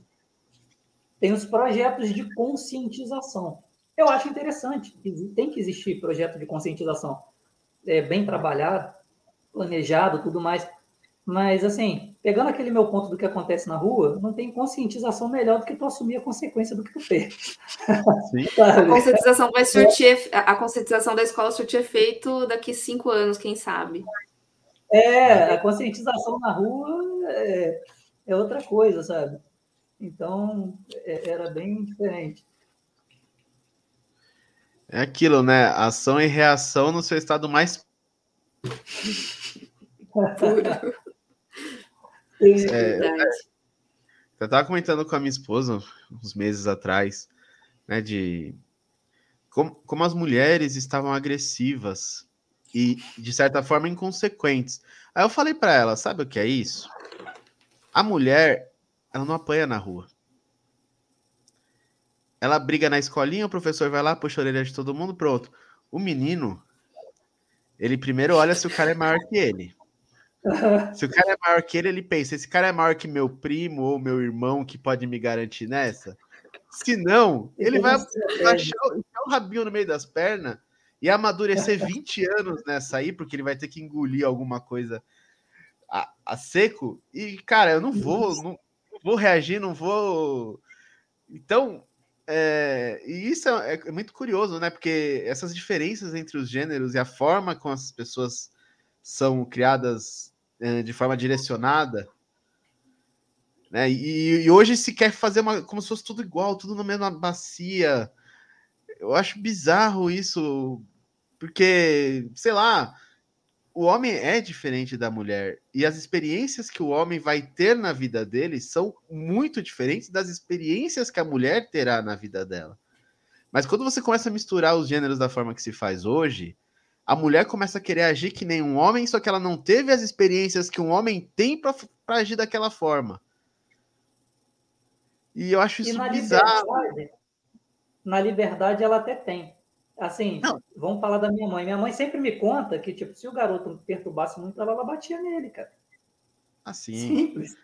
Tem os projetos de conscientização. Eu acho interessante. Tem que existir projeto de conscientização é, bem trabalhado, planejado, tudo mais. Mas, assim, pegando aquele meu ponto do que acontece na rua, não tem conscientização melhor do que tu assumir a consequência do que tu fez. a conscientização vai surtir, a conscientização da escola surtir efeito daqui cinco anos, quem sabe. É, a conscientização na rua é, é outra coisa, sabe? Então, é, era bem diferente. É aquilo, né? Ação e reação no seu estado mais é, eu estava comentando com a minha esposa uns meses atrás, né, de como, como as mulheres estavam agressivas e, de certa forma, inconsequentes. Aí eu falei para ela, sabe o que é isso? A mulher, ela não apanha na rua. Ela briga na escolinha, o professor vai lá, puxa a orelha de todo mundo, pronto. O menino, ele primeiro olha se o cara é maior que ele. Se o cara é maior que ele, ele pensa: esse cara é maior que meu primo ou meu irmão que pode me garantir nessa? Se não, ele vai achar o rabinho no meio das pernas e amadurecer 20 anos nessa aí, porque ele vai ter que engolir alguma coisa a, a seco. E, cara, eu não vou, não, não vou reagir, não vou. Então, é, e isso é, é, muito curioso, né? Porque essas diferenças entre os gêneros e a forma como as pessoas são criadas é, de forma direcionada, né? E, e, hoje se quer fazer uma, como se fosse tudo igual, tudo na mesma bacia. Eu acho bizarro isso, porque, sei lá, o homem é diferente da mulher e as experiências que o homem vai ter na vida dele são muito diferentes das experiências que a mulher terá na vida dela. Mas quando você começa a misturar os gêneros da forma que se faz hoje, a mulher começa a querer agir que nem um homem, só que ela não teve as experiências que um homem tem para agir daquela forma. E eu acho isso na bizarro. Liberdade, na liberdade, ela até tem. Assim, não. vamos falar da minha mãe. Minha mãe sempre me conta que, tipo, se o garoto perturbasse muito, ela, ela batia nele, cara. Assim. Simples.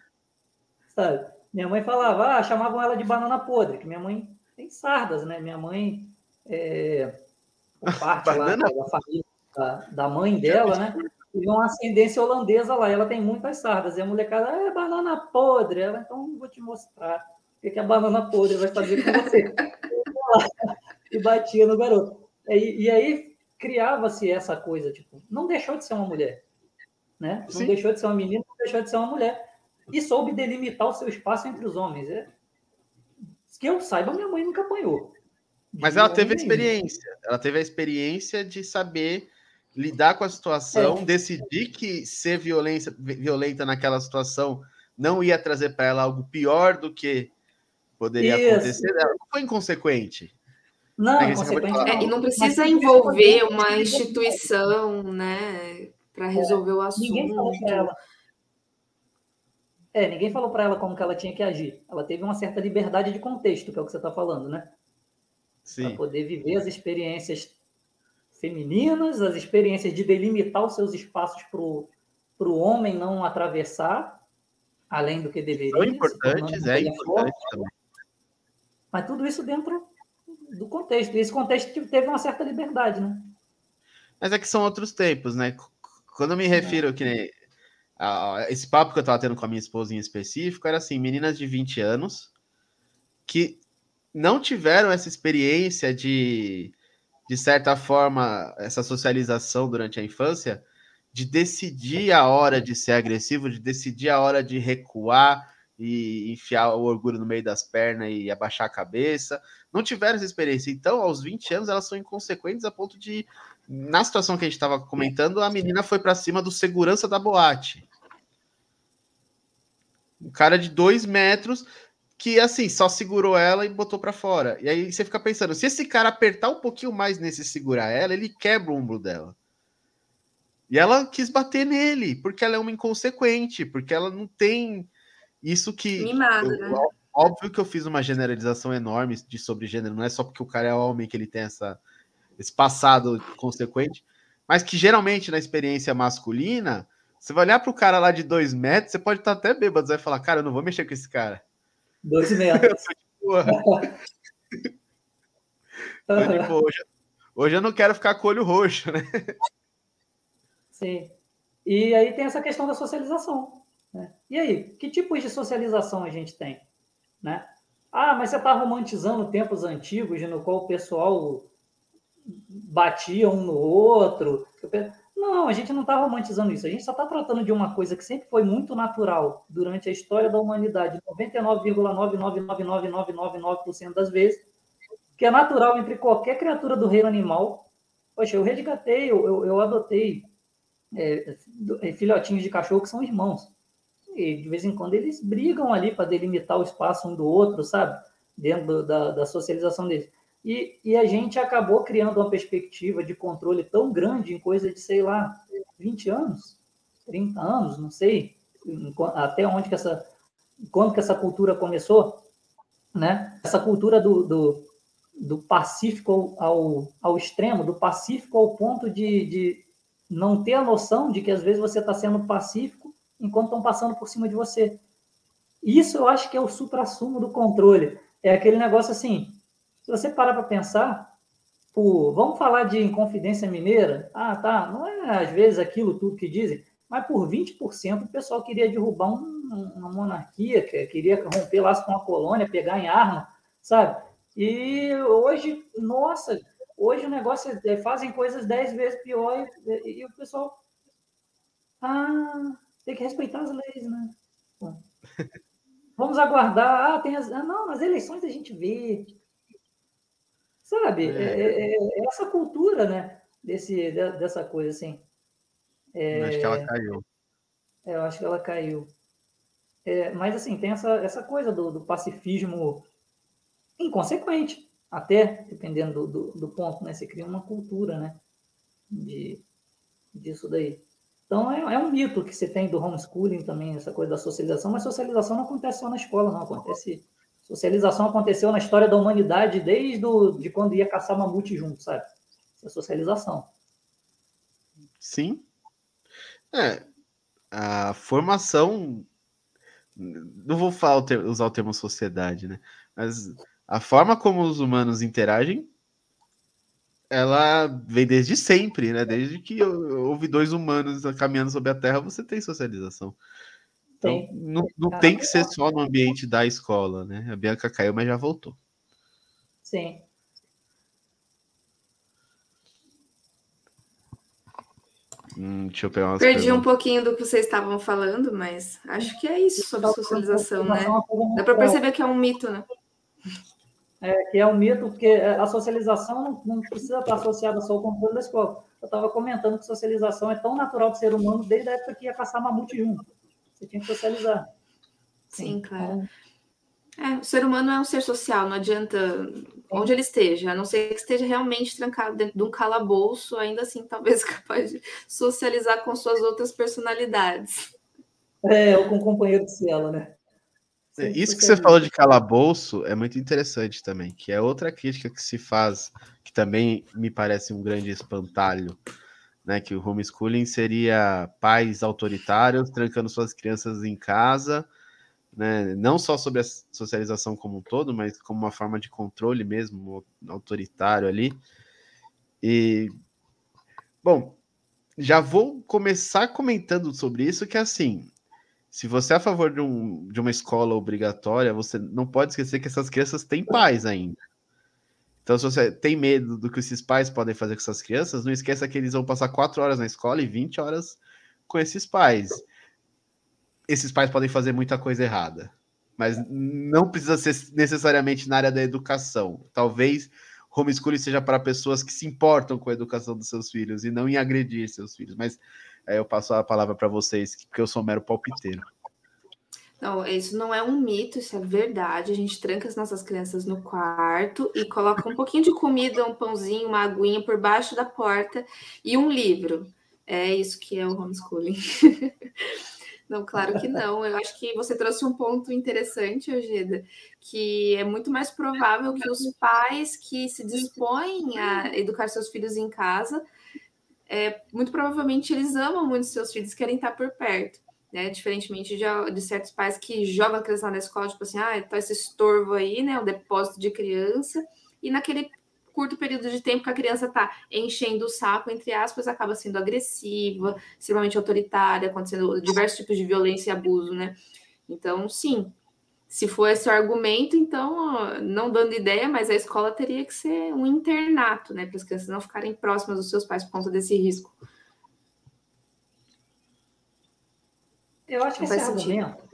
Sabe? Minha mãe falava, ah, chamavam ela de banana podre, que minha mãe tem sardas, né? Minha mãe, é, parte lá da família da, da mãe dela, né? Teve uma ascendência holandesa lá, e ela tem muitas sardas. E a molecada, ah, é banana podre. Ela, então, vou te mostrar o que a banana podre vai fazer com você. e batia no garoto. E, e aí criava-se essa coisa, tipo, não deixou de ser uma mulher, né? Não Sim. deixou de ser uma menina, não deixou de ser uma mulher. E soube delimitar o seu espaço entre os homens. É... Que eu saiba, minha mãe nunca apanhou. Mas ela teve a experiência. Ela teve a experiência de saber lidar com a situação, é. decidir que ser violência, violenta naquela situação não ia trazer para ela algo pior do que poderia Isso. acontecer. Ela não foi inconsequente. Não, é, e não precisa envolver uma instituição, né, para resolver o assunto. Ninguém falou para ela. É, ninguém falou para ela como que ela tinha que agir. Ela teve uma certa liberdade de contexto, que é o que você está falando, né? Para poder viver as experiências femininas, as experiências de delimitar os seus espaços para o homem não atravessar, além do que deveria. São importantes, é importante também. Mas tudo isso dentro do contexto. E esse contexto teve uma certa liberdade, né? Mas é que são outros tempos, né? Quando eu me refiro é. que nem, a, esse papo que eu estava tendo com a minha esposa em específico era assim, meninas de 20 anos que não tiveram essa experiência de, de certa forma, essa socialização durante a infância, de decidir a hora de ser agressivo, de decidir a hora de recuar e enfiar o orgulho no meio das pernas e abaixar a cabeça, não tiveram essa experiência. Então, aos 20 anos, elas são inconsequentes a ponto de, na situação que a gente estava comentando, a menina foi para cima do segurança da boate. Um cara de dois metros que, assim, só segurou ela e botou para fora. E aí você fica pensando, se esse cara apertar um pouquinho mais nesse segurar ela, ele quebra o ombro dela. E ela quis bater nele, porque ela é uma inconsequente, porque ela não tem isso que. Mimado, eu, né? Óbvio que eu fiz uma generalização enorme de sobre gênero, não é só porque o cara é homem que ele tem essa, esse passado consequente, mas que geralmente na experiência masculina, você vai olhar para o cara lá de dois metros, você pode estar até bêbado, você vai falar, cara, eu não vou mexer com esse cara. Dois metros. hoje, hoje eu não quero ficar com o olho roxo, né? Sim. E aí tem essa questão da socialização. Né? E aí, que tipos de socialização a gente tem? Né? Ah, mas você está romantizando tempos antigos no qual o pessoal batia um no outro. Não, a gente não está romantizando isso. A gente só está tratando de uma coisa que sempre foi muito natural durante a história da humanidade, 99,9999999% das vezes, que é natural entre qualquer criatura do reino animal. Poxa, eu resgatei, eu, eu, eu adotei é, filhotinhos de cachorro que são irmãos. E de vez em quando eles brigam ali para delimitar o espaço um do outro, sabe? Dentro da, da socialização deles. E, e a gente acabou criando uma perspectiva de controle tão grande em coisa de, sei lá, 20 anos, 30 anos, não sei até onde que essa, quando que essa cultura começou, né? Essa cultura do, do, do pacífico ao, ao extremo, do pacífico ao ponto de, de não ter a noção de que às vezes você está sendo pacífico enquanto estão passando por cima de você. Isso eu acho que é o supra-sumo do controle. É aquele negócio assim, se você parar para pensar, por, vamos falar de Inconfidência Mineira, ah, tá, não é às vezes aquilo tudo que dizem, mas por 20% o pessoal queria derrubar um, uma monarquia, queria romper laço com a colônia, pegar em arma, sabe? E hoje, nossa, hoje o negócio é, fazem coisas dez vezes pior e, e, o pessoal, ah, tem que respeitar as leis, né? Bom, vamos aguardar, ah, tem as, ah, não, nas eleições a gente vê, Sabe? É. É, é, é essa cultura, né? Desse, dessa coisa, assim. Acho que ela caiu. Eu acho que ela caiu. É, mas, assim, tem essa, essa coisa do, do, pacifismo inconsequente, até, dependendo do, do, do, ponto, né? Você cria uma cultura, né? De, disso daí. Então, é, é um mito que você tem do homeschooling também, essa coisa da socialização, mas socialização não acontece só na escola, não. Acontece Socialização aconteceu na história da humanidade desde de quando ia caçar mamute junto, sabe? Essa socialização. Sim. É, a formação. Não vou falar, usar o termo sociedade, né? Mas a forma como os humanos interagem, ela vem desde sempre, né? Desde que houve dois humanos caminhando sobre a Terra, você tem socialização. Então, não, não tem que ser só no ambiente da escola, né? A Bianca caiu, mas já voltou. Sim. Hum, deixa eu pegar umas Perdi perguntas. um pouquinho do que vocês estavam falando, mas acho que é isso sobre socialização, né? Dá para perceber que é um mito, né? É, que é um mito, porque a socialização não, precisa estar associada só ao controle da escola. Eu estava comentando que socialização é tão natural do ser humano desde a época que ia caçar mamute junto. Você tinha que socializar. Sim, Sim claro. É, o ser humano é um ser social, não adianta onde ele esteja, a não ser que esteja realmente trancado dentro de um calabouço, ainda assim talvez capaz de socializar com suas outras personalidades. É, ou com um companheiro de cela, né? É, isso que você falou de calabouço é muito interessante também, que é outra crítica que se faz, que também me parece um grande espantalho né? Que o homeschooling seria pais autoritários trancando suas crianças em casa, né? Não só sobre a socialização como um todo, mas como uma forma de controle mesmo, autoritário ali. E bom, já vou começar comentando sobre isso, que é assim, se você é a favor de, um, de uma escola obrigatória, você não pode esquecer que essas crianças têm pais ainda. Então, se você tem medo do que esses pais podem fazer com essas crianças, não esqueça que eles vão passar quatro horas na escola e 20 horas com esses pais. Esses pais podem fazer muita coisa errada, mas não precisa ser necessariamente na área da educação. Talvez homeschooling seja para pessoas que se importam com a educação dos seus filhos e não em agredir seus filhos. Mas aí eu passo a palavra para vocês, porque eu sou mero palpiteiro. Não, isso não é um mito, isso é verdade. A gente tranca as nossas crianças no quarto e coloca um pouquinho de comida, um pãozinho, uma aguinha por baixo da porta e um livro. É isso que é o homeschooling. Não, claro que não. Eu acho que você trouxe um ponto interessante, Eugênia, que é muito mais provável que os pais que se dispõem a educar seus filhos em casa, é, muito provavelmente eles amam muito seus filhos, querem estar por perto né? Diferentemente de, de, certos pais que jogam a criança na escola, tipo assim, ah, tá esse estorvo aí, né? O depósito de criança, e naquele curto período de tempo que a criança tá enchendo o saco, entre aspas, acaba sendo agressiva, extremamente autoritária, acontecendo diversos tipos de violência e abuso, né? Então, sim, se for esse o argumento, então, não dando ideia, mas a escola teria que ser um internato, né? Para as crianças não ficarem próximas dos seus pais por conta desse risco. Eu acho que esse argumento,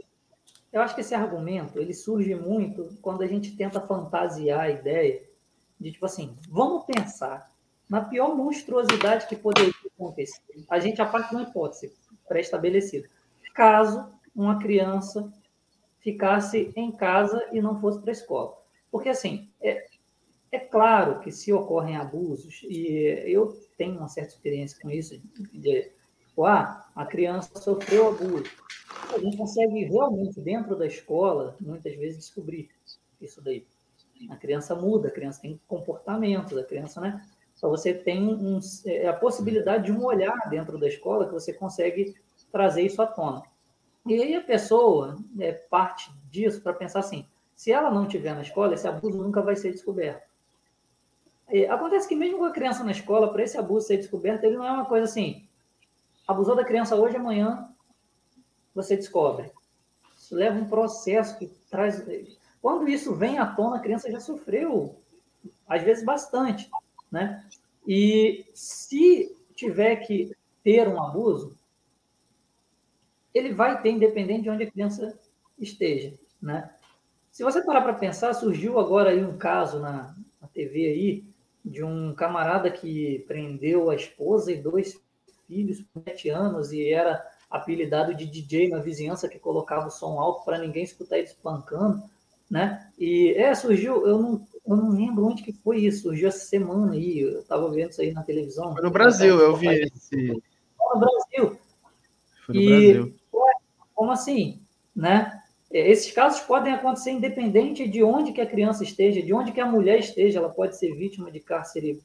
eu acho que esse argumento ele surge muito quando a gente tenta fantasiar a ideia de tipo assim, vamos pensar na pior monstruosidade que poderia acontecer. A gente a parte de uma hipótese pré-estabelecida. Caso uma criança ficasse em casa e não fosse para a escola. Porque, assim, é, é claro que se ocorrem abusos, e eu tenho uma certa experiência com isso, de, tipo, ah, a criança sofreu abuso. A gente consegue realmente, dentro da escola, muitas vezes descobrir isso daí. A criança muda, a criança tem comportamentos, a criança, né? Só você tem um, é, a possibilidade de um olhar dentro da escola que você consegue trazer isso à tona. E aí a pessoa é parte disso para pensar assim: se ela não estiver na escola, esse abuso nunca vai ser descoberto. E acontece que mesmo com a criança na escola, para esse abuso ser descoberto, ele não é uma coisa assim: abusou da criança hoje, amanhã você descobre. Isso leva um processo que traz. Quando isso vem à tona, a criança já sofreu, às vezes bastante, né? E se tiver que ter um abuso, ele vai ter, independente de onde a criança esteja, né? Se você parar para pensar, surgiu agora aí um caso na, na TV aí de um camarada que prendeu a esposa e dois filhos por sete anos e era apelidado de DJ na vizinhança que colocava o som alto para ninguém escutar ele espancando, né? E é, surgiu, eu não, eu não lembro onde que foi isso, surgiu essa semana aí, eu estava vendo isso aí na televisão. Foi no Brasil, eu vi esse. Foi no Brasil. Foi no e, Brasil como assim? Né? É, esses casos podem acontecer independente de onde que a criança esteja, de onde que a mulher esteja. Ela pode ser vítima de cárcere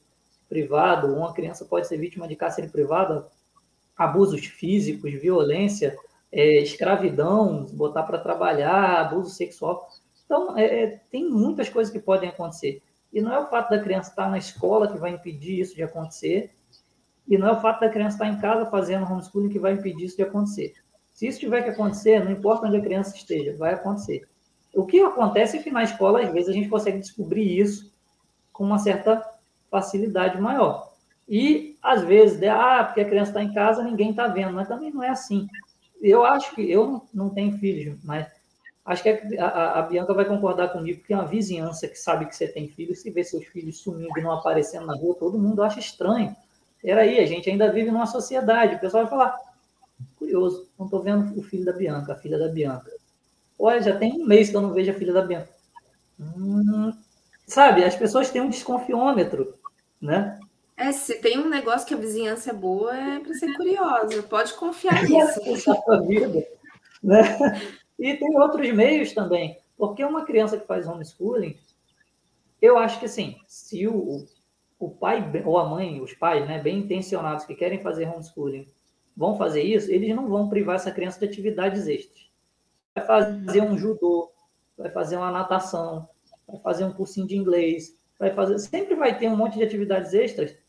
privado, uma criança pode ser vítima de cárcere privado, abusos físicos, violência, é, escravidão, botar para trabalhar, abuso sexual. Então, é, é, tem muitas coisas que podem acontecer. E não é o fato da criança estar na escola que vai impedir isso de acontecer, e não é o fato da criança estar em casa fazendo homeschooling que vai impedir isso de acontecer. Se isso tiver que acontecer, não importa onde a criança esteja, vai acontecer. O que acontece é que na escola, às vezes, a gente consegue descobrir isso com uma certa facilidade maior. E, às vezes, ah, porque a criança está em casa, ninguém está vendo, mas também não é assim. Eu acho que, eu não tenho filhos, mas acho que a, a, Bianca vai concordar comigo, que é uma vizinhança que sabe que você tem filhos, se vê seus filhos sumindo e não aparecendo na rua, todo mundo acha estranho. Peraí, a gente ainda vive numa sociedade, o pessoal vai falar, curioso, não estou vendo o filho da Bianca, a filha da Bianca. Olha, já tem um mês que eu não vejo a filha da Bianca. Hum, sabe, as pessoas têm um desconfiômetro, né? É, se tem um negócio que a vizinhança é boa, é para ser curiosa, pode confiar nisso. É vida, né? E tem outros meios também, porque uma criança que faz homeschooling, eu acho que assim, se o, o pai ou a mãe, os pais, né, bem intencionados que querem fazer homeschooling, vão fazer isso, eles não vão privar essa criança de atividades extras. Vai fazer um judô, vai fazer uma natação, vai fazer um cursinho de inglês, vai fazer, sempre vai ter um monte de atividades extras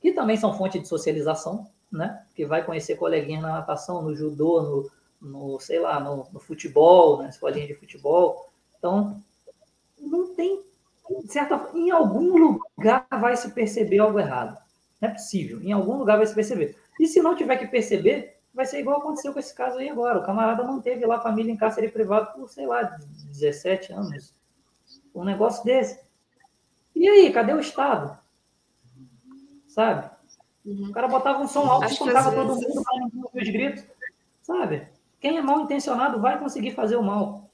que também são fonte de socialização, né? Que vai conhecer coleguinhas na natação, no judô, no, no sei lá, no, no, futebol, na escolinha de futebol. Então, não tem certa, em algum lugar vai se perceber algo errado. Não é possível. Em algum lugar vai se perceber. E se não tiver que perceber, vai ser igual aconteceu com esse caso aí agora. O camarada manteve lá a família em cárcere privado por, sei lá, 17 anos. Um negócio desse. E aí, cadê o Estado? Sabe? Uhum. O cara botava um som alto, e escutava todo vezes... mundo para não ouvir os gritos. Sabe? Quem é mal intencionado vai conseguir fazer o mal.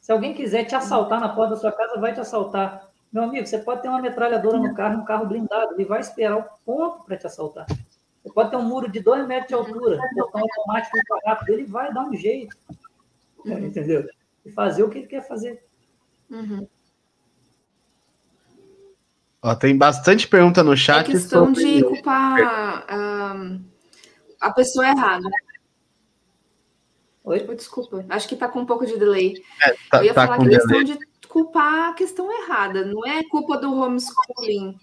Se alguém quiser te assaltar na porta da sua casa, vai te assaltar. Meu amigo, você pode ter uma metralhadora no carro, um carro blindado. Ele vai esperar o ponto para te assaltar. Você pode ter um muro de dois metros de altura, botar um automático ele vai dar um jeito. Uhum. Entendeu? E fazer o que ele quer fazer. Uhum. Ó, tem bastante pergunta no chat. É questão sobre... de culpar um, a pessoa errada. Oi? Desculpa, acho que está com um pouco de delay. É, tá, Eu ia tá falar que é questão de culpar a questão errada, não é culpa do homeschooling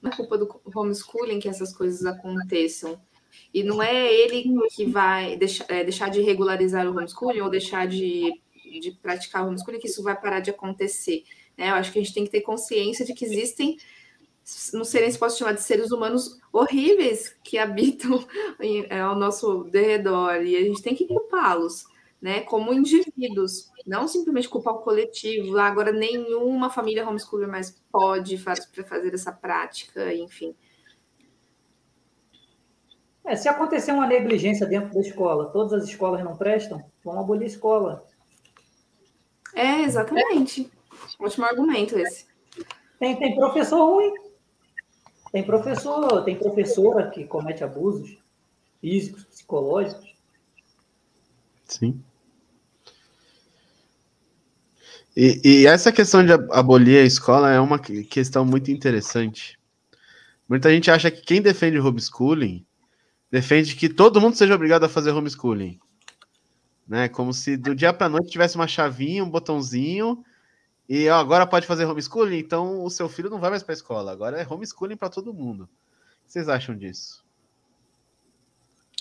não é culpa do homeschooling que essas coisas aconteçam. E não é ele que vai deixar, é, deixar de regularizar o homeschooling ou deixar de, de praticar o homeschooling que isso vai parar de acontecer. Né? Eu acho que a gente tem que ter consciência de que existem, não sei se posso chamar de seres humanos horríveis que habitam em, é, ao nosso derredor, e a gente tem que culpá-los. né, como indivíduos, não simplesmente culpar o coletivo. Agora, nenhuma família homeschooler mais pode fazer essa prática, enfim. É, se acontecer uma negligência dentro da escola, todas as escolas não prestam, vão abolir a escola. É, exatamente. Ótimo argumento esse. Tem, tem professor ruim. Tem professor, tem professora que comete abusos físicos, psicológicos. Sim. E, e, essa questão de abolir a escola é uma questão muito interessante. Muita gente acha que quem defende homeschooling defende que todo mundo seja obrigado a fazer homeschooling. Né? Como se do dia para noite tivesse uma chavinha, um botãozinho, e agora pode fazer homeschooling, então o seu filho não vai mais para a escola. Agora é homeschooling para todo mundo. O que vocês acham disso?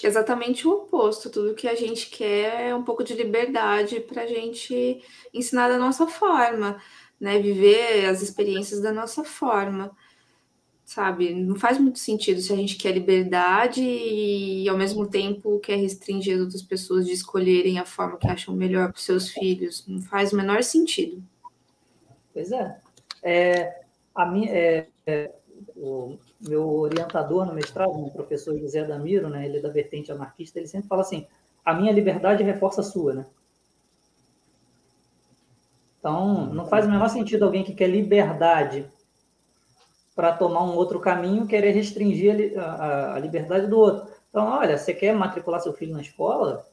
Exatamente o oposto. Tudo que a gente quer é um pouco de liberdade para a gente ensinar da nossa forma, né? Viver as experiências da nossa forma sabe? Não faz muito sentido se a gente quer liberdade e, ao mesmo tempo, quer restringir as outras pessoas de escolherem a forma que acham melhor para seus filhos. Não faz o menor sentido. Pois é. é a minha, é, é, o meu orientador no mestrado, o professor José Damiro, né, ele é da vertente anarquista, ele sempre fala assim: a minha liberdade reforça a sua, né? Então, não faz o menor sentido alguém que quer liberdade para tomar um outro caminho, querer restringir a, a, a, liberdade do outro. Então, olha, você quer matricular seu filho na escola?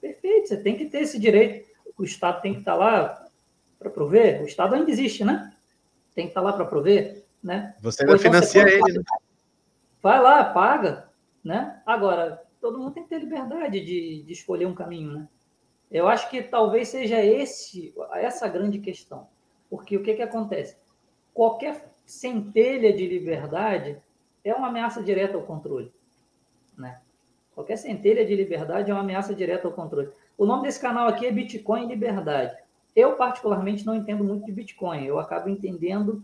Perfeito, você tem que ter esse direito. O Estado tem que estar tá lá para prover. O Estado ainda existe, né? Tem que estar tá lá para prover, né? Você ainda então, financia você ele. Né? Vai lá, paga, né? Agora, todo mundo tem que ter liberdade de, de escolher um caminho, né? Eu acho que talvez seja esse, essa grande questão. Porque o que, que acontece? Qualquer centelha de liberdade é uma ameaça direta ao controle. Né? Qualquer centelha de liberdade é uma ameaça direta ao controle. O nome desse canal aqui é Bitcoin Liberdade. Eu, particularmente, não entendo muito de Bitcoin. Eu acabo entendendo,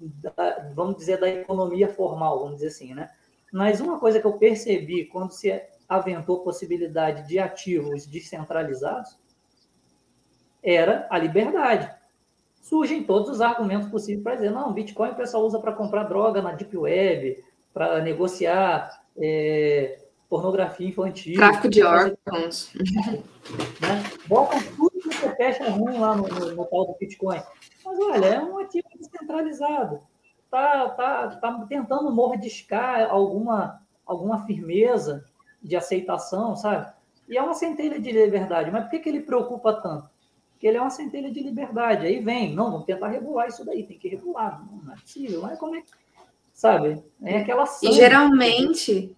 da, vamos dizer, da economia formal, vamos dizer assim, né? Mas uma coisa que eu percebi quando se aventou possibilidade de ativos descentralizados era a liberdade surgem todos os argumentos possíveis para dizer, não, Bitcoin o pessoal usa para comprar droga na Deep Web, para negociar é, pornografia infantil. Tráfico de órgãos. Né? Botam tudo você fecha ruim lá no, no, no, tal do Bitcoin. Mas, olha, é um ativo descentralizado. Está tá, tá tentando mordiscar alguma, alguma firmeza de aceitação, sabe? E é uma centelha de liberdade. Mas por que, que ele preocupa tanto? que ele é uma centelha de liberdade. Aí vem, não, vamos tentar regular isso daí, tem que regular, não, é possível, mas como é que. Sabe? É aquela. E geralmente.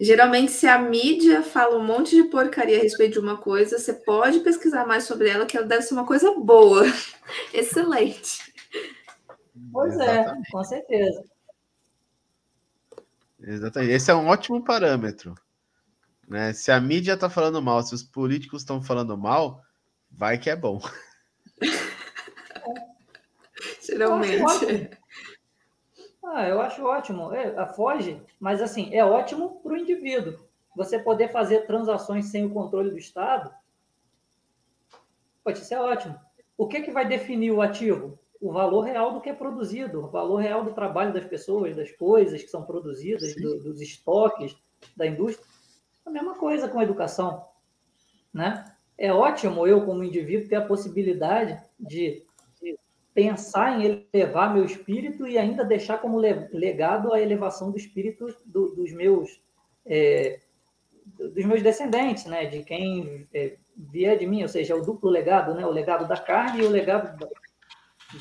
Geralmente, se a mídia fala um monte de porcaria a respeito de uma coisa, você pode pesquisar mais sobre ela, que ela deve ser uma coisa boa. Excelente. Pois é, Exatamente. é, com certeza. Exatamente. Esse é um ótimo parâmetro. Né? Se a mídia está falando mal, se os políticos estão falando mal, Vai que é bom. Geralmente. Ah, eu acho ótimo. É, foge, mas assim, é ótimo para o indivíduo. Você poder fazer transações sem o controle do Estado, pode ser ótimo. O que, que vai definir o ativo? O valor real do que é produzido, o valor real do trabalho das pessoas, das coisas que são produzidas, do, dos estoques da indústria. A mesma coisa com a educação. Né? é ótimo eu, como indivíduo, ter a possibilidade de pensar em elevar meu espírito e ainda deixar como legado a elevação do espírito do, dos meus é, dos meus descendentes, né? De quem é, vier de mim, ou seja, o duplo legado, né? O legado da carne e o legado da,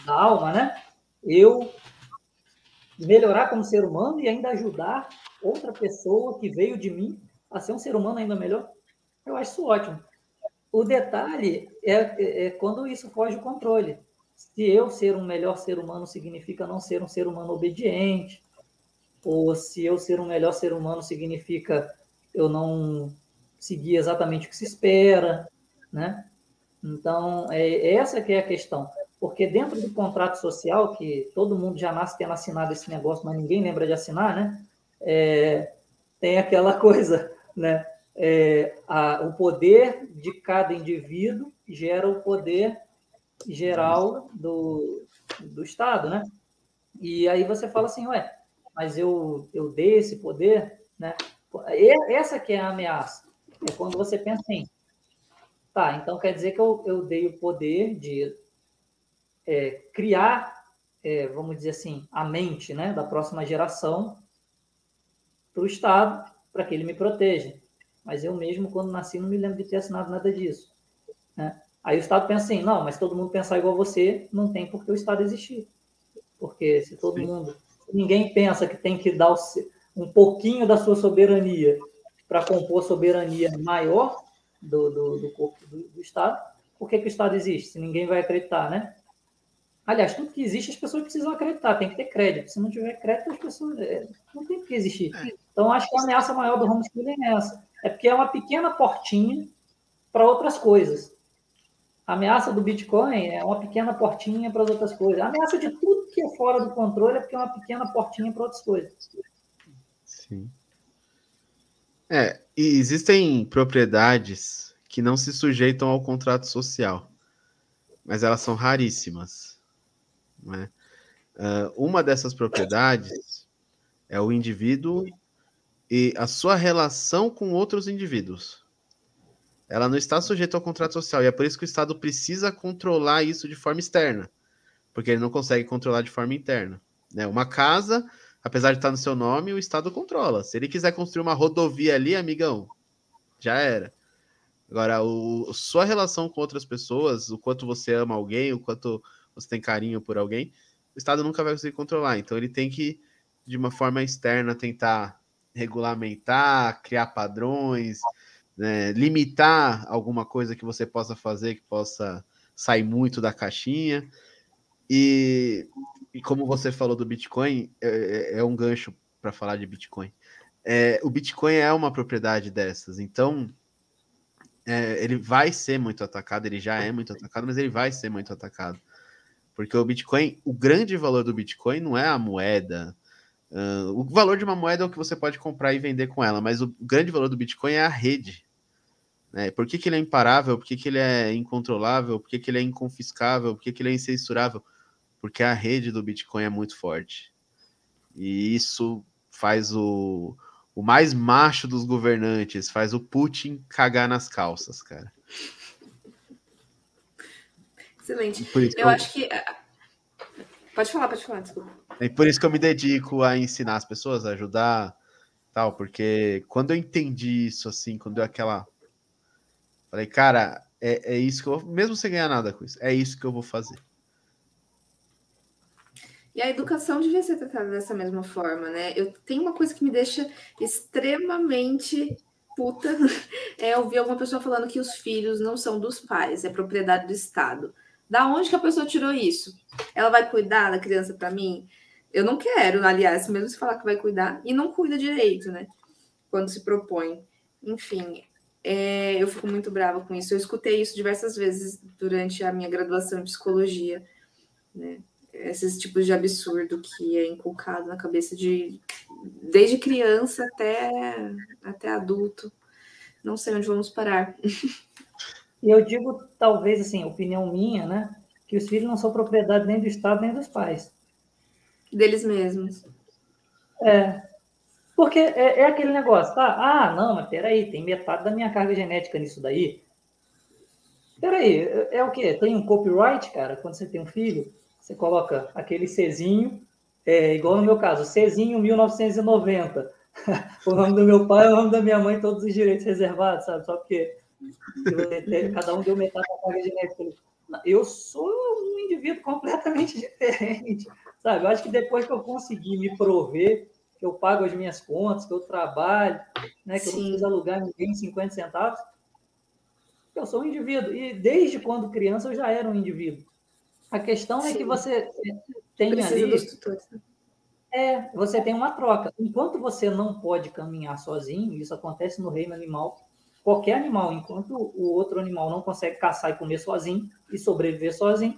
da alma, né? Eu melhorar como ser humano e ainda ajudar outra pessoa que veio de mim a ser um ser humano ainda melhor. Eu acho isso ótimo. O detalhe é, é, é, quando isso foge do controle. Se eu ser um melhor ser humano significa não ser um ser humano obediente, ou se eu ser um melhor ser humano significa eu não seguir exatamente o que se espera, né? Então, é essa que é a questão. Porque dentro do contrato social, que todo mundo já nasce tendo assinado esse negócio, mas ninguém lembra de assinar, né? É, tem aquela coisa, né? é, a, o poder de cada indivíduo gera o poder geral do, do Estado, né? E aí você fala assim, ué, mas eu, eu dei esse poder, né? Essa que é a ameaça. É quando você pensa assim, tá, então quer dizer que eu, eu dei o poder de é, criar, é, vamos dizer assim, a mente né, da próxima geração para o Estado, para que ele me proteja. Mas eu mesmo, quando nasci, não me lembro de ter assinado nada disso. Né? Aí o Estado pensa assim, não, mas todo mundo pensar igual você, não tem por que o Estado existir. Porque se todo Sim. mundo, ninguém pensa que tem que dar um pouquinho da sua soberania para compor a soberania maior do, do, do corpo do, do, Estado, por que, que o Estado existe? Se ninguém vai acreditar, né? Aliás, tudo que existe, as pessoas precisam acreditar, tem que ter crédito. Se não tiver crédito, as pessoas é, não tem que existir. É. Então, acho que a ameaça maior do homeschooling é essa. É porque é uma pequena portinha para outras coisas. A ameaça do Bitcoin é uma pequena portinha para as outras coisas. A ameaça de tudo que é fora do controle é porque é uma pequena portinha para outras coisas. Sim. É, e existem propriedades que não se sujeitam ao contrato social, mas elas são raríssimas. Né? Uh, uma dessas propriedades é o indivíduo e a sua relação com outros indivíduos ela não está sujeita ao contrato social. E é por isso que o Estado precisa controlar isso de forma externa, porque ele não consegue controlar de forma interna. Né? Uma casa, apesar de estar no seu nome, o Estado controla. Se ele quiser construir uma rodovia ali, amigão, já era. Agora, o, sua relação com outras pessoas, o quanto você ama alguém, o quanto você tem carinho por alguém, o Estado nunca vai conseguir controlar. Então, ele tem que, de uma forma externa, tentar regulamentar, criar padrões, né, limitar alguma coisa que você possa fazer que possa sair muito da caixinha. E, e como você falou do Bitcoin, é, é, é um gancho para falar de Bitcoin. É, o Bitcoin é uma propriedade dessas, então é, ele vai ser muito atacado, ele já é muito atacado, mas ele vai ser muito atacado. Porque o Bitcoin, o grande valor do Bitcoin não é a moeda. Uh, o valor de uma moeda é o que você pode comprar e vender com ela, mas o grande valor do Bitcoin é a rede. Né? Por que, que ele é imparável? Por que, que ele é incontrolável? Por que, que ele é inconfiscável? Por que, que ele é incensurável? Porque a rede do Bitcoin é muito forte. E isso faz o, o mais macho dos governantes, faz o Putin cagar nas calças, cara. Excelente. Eu, eu acho que. Pode falar, pode falar, desculpa. É por isso que eu me dedico a ensinar as pessoas, a ajudar, tal, porque quando eu entendi isso, assim, quando deu aquela Falei, cara, é, é isso que eu vou. Mesmo sem ganhar nada com isso, é isso que eu vou fazer. E a educação devia ser tratada dessa mesma forma, né? Eu tenho uma coisa que me deixa extremamente puta é ouvir alguma pessoa falando que os filhos não são dos pais, é propriedade do Estado. Da onde que a pessoa tirou isso? Ela vai cuidar da criança para mim? Eu não quero, aliás, mesmo se falar que vai cuidar, e não cuida direito, né? Quando se propõe. Enfim, é, eu fico muito brava com isso. Eu escutei isso diversas vezes durante a minha graduação em psicologia, né? Esses tipos de absurdo que é inculcado na cabeça de desde criança até até adulto. Não sei onde vamos parar. E eu digo, talvez assim, opinião minha, né? Que os filhos não são propriedade nem do Estado nem dos pais. Deles mesmos. É, porque é, é, aquele negócio, tá? Ah, não, mas peraí, tem metade da minha carga genética nisso daí. Peraí, é, o quê? Tem um copyright, cara? Quando você tem um filho, você coloca aquele Czinho, é, igual no meu caso, Czinho 1990. o nome do meu pai, o nome da minha mãe, todos os direitos reservados, sabe? Só porque cada um deu metade da carga genética. Eu sou um indivíduo completamente diferente, sabe? Eu acho que depois que eu conseguir me prover que eu pago as minhas contas, que eu trabalho, né, que Sim. eu não preciso alugar ninguém 50 centavos. Eu sou um indivíduo. E desde quando criança eu já era um indivíduo. A questão Sim. é que você tem Precisa ali. Dos tutores, né? É, você tem uma troca. Enquanto você não pode caminhar sozinho, isso acontece no reino animal, qualquer animal, enquanto o outro animal não consegue caçar e comer sozinho e sobreviver sozinho,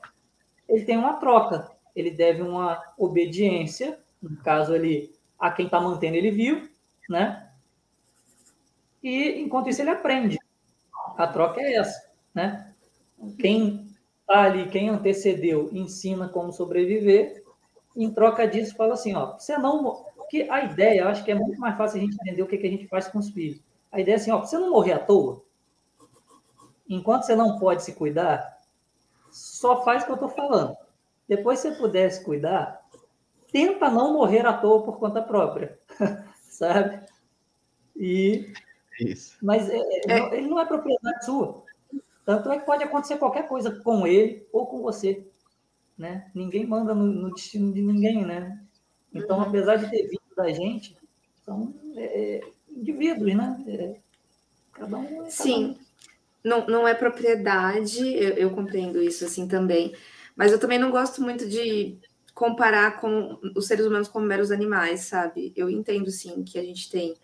ele tem uma troca. Ele deve uma obediência, no caso ali, a quem está mantendo ele vivo, né? e enquanto isso ele aprende. A troca é essa, né? Quem está ali, quem antecedeu, ensina como sobreviver, em troca disso fala assim, ó, você não, que a ideia, eu acho que é muito mais fácil a gente entender o que, que a gente faz com os filhos. A ideia é assim, ó, você não morrer à toa, enquanto você não pode se cuidar, só faz o que eu estou falando. Depois, se você puder se cuidar, tenta não morrer à toa por conta própria, sabe? E Isso. mas é, é, ele não é propriedade sua. Tanto é que pode acontecer qualquer coisa com ele ou com você, né? Ninguém manda no, no destino de ninguém, né? Então, uhum. apesar de ter vindo da gente, são é, indivíduos, né? É, cada um. É Sim. Um. Não, não é propriedade, eu, eu compreendo isso assim também. Mas eu também não gosto muito de comparar com os seres humanos como meros animais, sabe? Eu entendo sim que a gente tem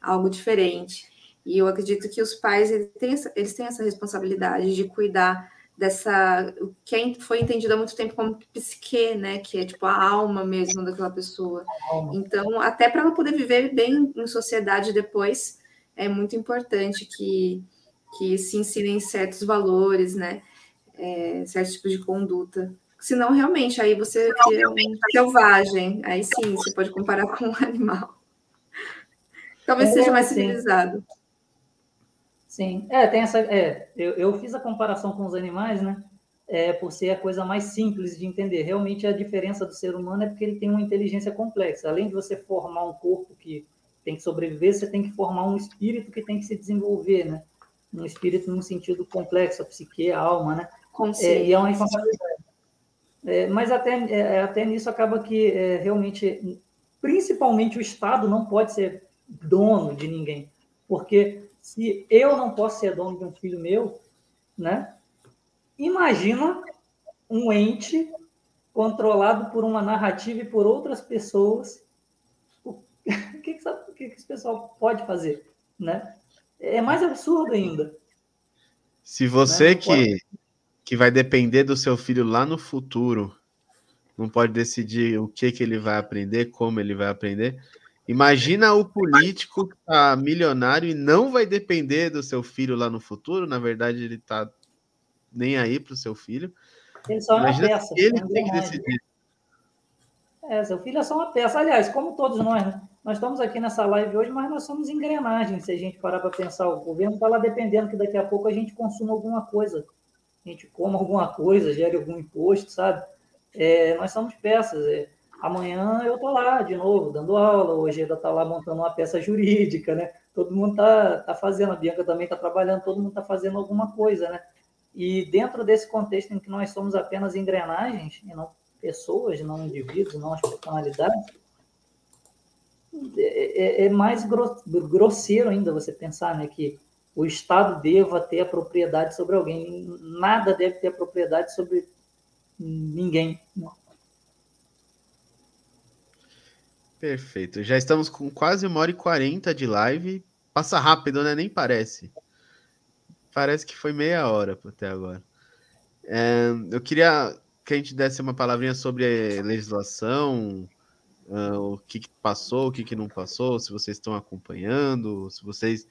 algo diferente. E eu acredito que os pais eles têm, essa, eles têm essa responsabilidade de cuidar dessa que foi entendido há muito tempo como psique, né, que é tipo a alma mesmo daquela pessoa. Então, até para ela poder viver bem em sociedade depois, é muito importante que que se ensinem certos valores, né, é, certos tipos de conduta. Senão, realmente, aí você é um selvagem. Aí sim, você pode comparar com um animal. Talvez é, seja mais civilizado. Sim, é, tem essa. É, eu, eu fiz a comparação com os animais, né? É, por ser a coisa mais simples de entender. Realmente a diferença do ser humano é porque ele tem uma inteligência complexa. Além de você formar um corpo que tem que sobreviver, você tem que formar um espírito que tem que se desenvolver, né? Um espírito no sentido complexo, a psique, a alma, né? É, e é uma responsabilidade. É, mas até, é, até nisso acaba que é, realmente, principalmente o Estado não pode ser dono de ninguém, porque se eu não posso ser dono de um filho meu, né? Imagina um ente controlado por uma narrativa e por outras pessoas. O que, que, o que esse pessoal pode fazer, né? É mais absurdo ainda. Se você né? que que vai depender do seu filho lá no futuro, não pode decidir o que, que ele vai aprender, como ele vai aprender. Imagina o político que tá milionário e não vai depender do seu filho lá no futuro. Na verdade, ele tá nem aí para o seu filho. Ele só é uma peça. Ele é tem que decidir. É, seu filho é só uma peça. Aliás, como todos nós, né? Nós estamos aqui nessa live hoje, mas nós somos engrenagens, se a gente parar para pensar. O governo está lá dependendo que daqui a pouco a gente consuma alguma coisa a gente coma alguma coisa, gere algum imposto, sabe? É, nós somos peças. É, amanhã eu estou lá de novo, dando aula, hoje ainda está lá montando uma peça jurídica, né? Todo mundo está tá fazendo, a Bianca também está trabalhando, todo mundo está fazendo alguma coisa, né? E dentro desse contexto em que nós somos apenas engrenagens, e não pessoas, não indivíduos, não as personalidades, é, é, é mais grosseiro ainda você pensar né, que o Estado deva ter a propriedade sobre alguém. Nada deve ter a propriedade sobre ninguém. Perfeito. Já estamos com quase uma hora e quarenta de live. Passa rápido, né? Nem parece. Parece que foi meia hora até agora. É, eu queria que a gente desse uma palavrinha sobre legislação, uh, o que, que, passou, o que, que não passou, se vocês estão acompanhando, se vocês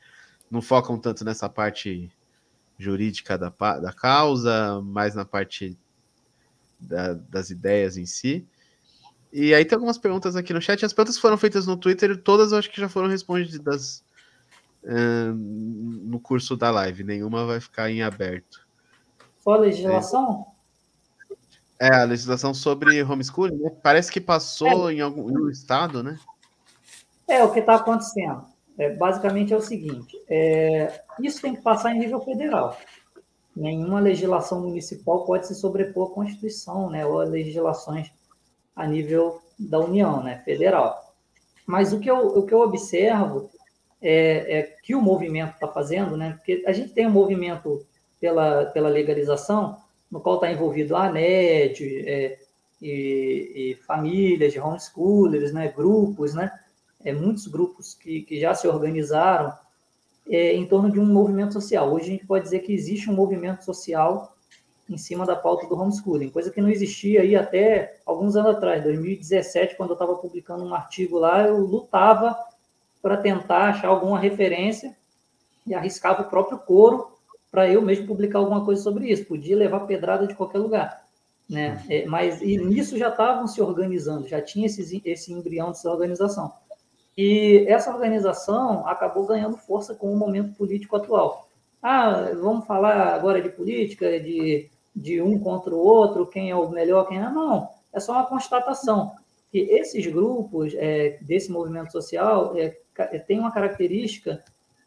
não focam tanto nessa parte jurídica da, da causa, mais na parte da, das ideias em si. E aí tem algumas perguntas aqui no chat. As perguntas foram feitas no Twitter, todas eu acho que já foram respondidas uh, no curso da live. Nenhuma vai ficar em aberto. Só a legislação? É, a legislação sobre homeschooling, né? Parece que passou é. em algum estado, né? É, o que está acontecendo é, basicamente é o seguinte: é, isso tem que passar em nível federal. Nenhuma legislação municipal pode se sobrepor à Constituição, né, ou a legislações a nível da União, né, federal. Mas o que eu, o que eu observo é, é que o movimento está fazendo, né, porque a gente tem um movimento pela, pela legalização, no qual está envolvido a ANED é, e, e famílias de homeschoolers, né, grupos, né, é, muitos grupos que, que já se organizaram é, em torno de um movimento social. Hoje a gente pode dizer que existe um movimento social em cima da pauta do homeschooling, coisa que não existia aí até alguns anos atrás, 2017, quando eu estava publicando um artigo lá, eu lutava para tentar achar alguma referência e arriscava o próprio couro para eu mesmo publicar alguma coisa sobre isso. Podia levar pedrada de qualquer lugar. Né? É, mas e nisso já estavam se organizando, já tinha esse, esse embrião dessa organização. E essa organização acabou ganhando força com o momento político atual. Ah, vamos falar agora de política, de, de um contra o outro, quem é o melhor, quem é. Não, é só uma constatação que esses grupos é, desse movimento social é, têm uma característica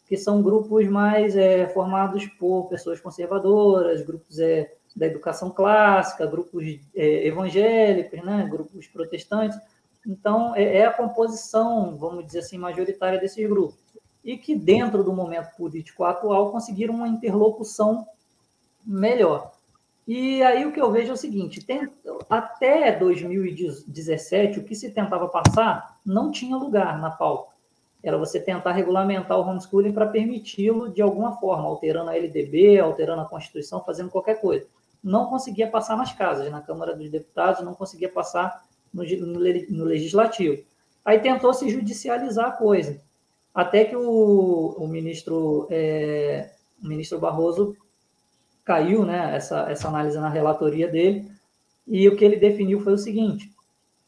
que são grupos mais é, formados por pessoas conservadoras, grupos é, da educação clássica, grupos é, evangélicos, né, grupos protestantes. Então, é, é, a composição, vamos dizer assim, majoritária desses grupos. E que, dentro do momento político atual, conseguiram uma interlocução melhor. E aí o que eu vejo é o seguinte: tem, até 2017, o que se tentava passar não tinha lugar na pauta. Era você tentar regulamentar o homeschooling para permiti-lo de alguma forma, alterando a LDB, alterando a Constituição, fazendo qualquer coisa. Não conseguia passar nas casas, na Câmara dos Deputados, não conseguia passar no, no, Legislativo. Aí tentou se judicializar a coisa. Até que o, o ministro, é, o ministro Barroso caiu né, essa, essa análise na relatoria dele, e o que ele definiu foi o seguinte: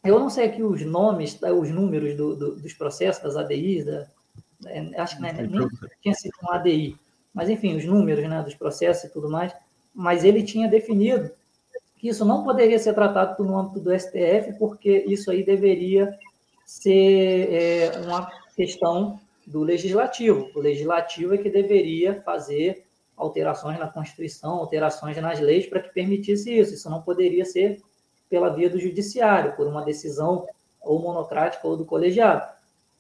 eu não sei aqui os nomes, tá, os números do, do, dos processos, das ADIs, da, é, acho que né, nem tinha sido um ADI, mas enfim, os números né, dos processos e tudo mais, mas ele tinha definido que isso não poderia ser tratado no âmbito do STF, porque isso aí deveria ser é, uma questão do legislativo. O legislativo é que deveria fazer alterações na Constituição, alterações nas leis para que permitisse isso. Isso não poderia ser pela via do judiciário, por uma decisão ou monocrática ou do colegiado.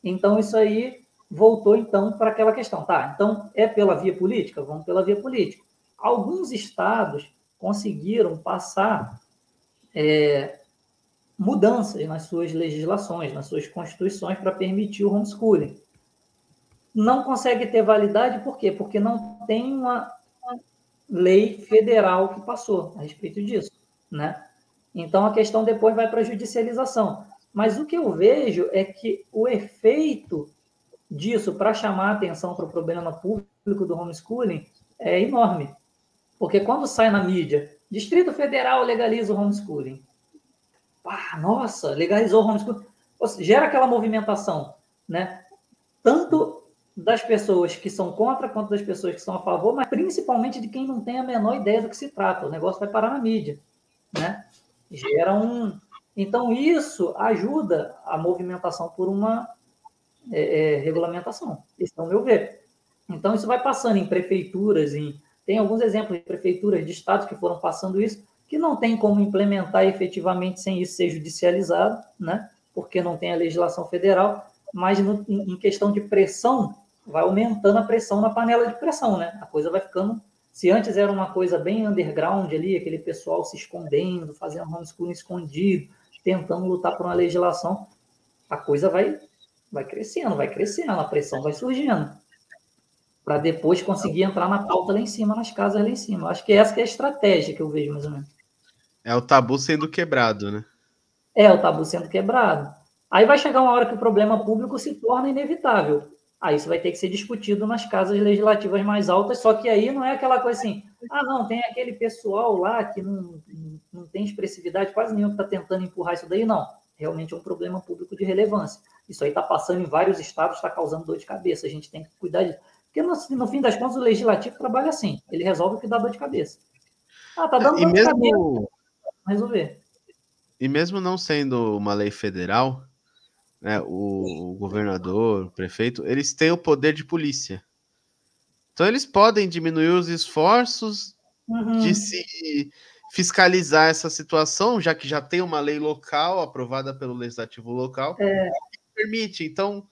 Então, isso aí voltou, então, para aquela questão. Tá, então, é pela via política? Vamos pela via política. Alguns estados conseguiram passar é, mudanças nas suas legislações, nas suas constituições, para permitir o homeschooling não consegue ter validade, por quê? Porque não tem uma, lei federal que passou a respeito disso, né? Então a questão depois vai para a judicialização. Mas o que eu vejo é que o efeito disso para chamar atenção para o problema público do homeschooling é enorme. Porque quando sai na mídia, Distrito Federal legaliza o homeschooling. Nossa, legalizou o homeschooling. Gera aquela movimentação, né? Tanto das pessoas que são contra quanto das pessoas que são a favor, mas principalmente de quem não tem a menor ideia do que se trata. O negócio vai parar na mídia, né? Gera um. Então isso ajuda a movimentação por uma é, é, regulamentação. Esse é o meu ver. Então isso vai passando em prefeituras, em tem alguns exemplos de prefeituras de estados que foram passando isso, que não tem como implementar efetivamente sem isso ser judicializado, né? Porque não tem a legislação federal, mas no, em questão de pressão vai aumentando a pressão na panela de pressão, né? A coisa vai ficando. Se antes era uma coisa bem underground ali, aquele pessoal se escondendo, fazendo homeschooling escondido, tentando lutar por uma legislação, a coisa vai, vai crescendo, vai crescendo, a pressão vai surgindo. Para depois conseguir entrar na pauta lá em cima, nas casas lá em cima. Acho que essa que é a estratégia que eu vejo mais ou menos. É o tabu sendo quebrado, né? É, o tabu sendo quebrado. Aí vai chegar uma hora que o problema público se torna inevitável. Aí isso vai ter que ser discutido nas casas legislativas mais altas, só que aí não é aquela coisa assim, ah, não, tem aquele pessoal lá que não, não tem expressividade quase nenhuma que está tentando empurrar isso daí, não. Realmente é um problema público de relevância. Isso aí está passando em vários estados, está causando dor de cabeça. A gente tem que cuidar disso. Porque no, no, fim das contas, o legislativo trabalha assim. Ele resolve o que dá dor de cabeça. Ah, tá dando e dor mesmo... de cabeça. Resolver. E mesmo não sendo uma lei federal, né, o, o governador, o prefeito, eles têm o poder de polícia. Então eles podem diminuir os esforços uhum. de se fiscalizar essa situação, já que já tem uma lei local aprovada pelo legislativo local é. que permite. Então,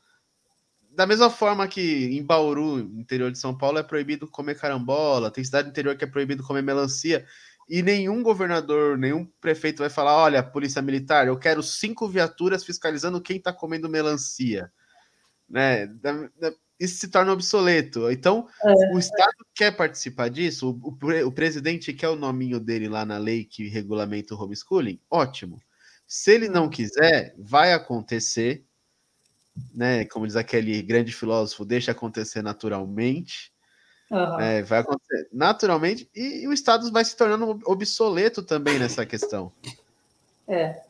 da mesma forma que em Bauru, interior de São Paulo, é proibido comer carambola, tem cidade interior que é proibido comer melancia, e nenhum governador, nenhum prefeito vai falar: olha, polícia militar, eu quero cinco viaturas fiscalizando quem está comendo melancia. Né? Isso se torna obsoleto. Então, é. o Estado quer participar disso, o, o, o, presidente quer o nominho dele lá na lei que regulamenta o homeschooling, ótimo. Se ele não quiser, vai acontecer, né? Como diz aquele grande filósofo, deixa acontecer naturalmente. Uhum. É, vai acontecer naturalmente e, e, o Estado vai se tornando obsoleto também nessa questão. É,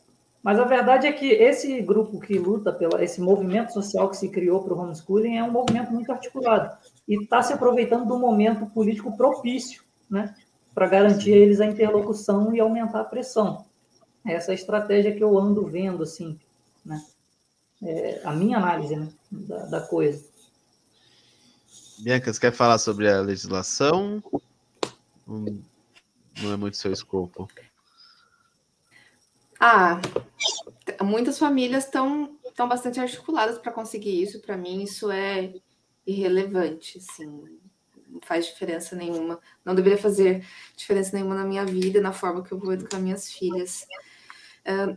mas a verdade é que esse grupo que luta pelo esse movimento social que se criou para o homeschooling é um movimento muito articulado e está se aproveitando do momento político propício, né, para garantir a eles a interlocução e aumentar a pressão. Essa é a estratégia que eu ando vendo, assim, né, é, a minha análise né, da, da coisa. Bianca, você quer falar sobre a legislação? Não é muito seu escopo. Ah, muitas famílias estão estão bastante articuladas para conseguir isso. Para mim, isso é irrelevante, assim, não faz diferença nenhuma. Não deveria fazer diferença nenhuma na minha vida, na forma que eu vou educar minhas filhas.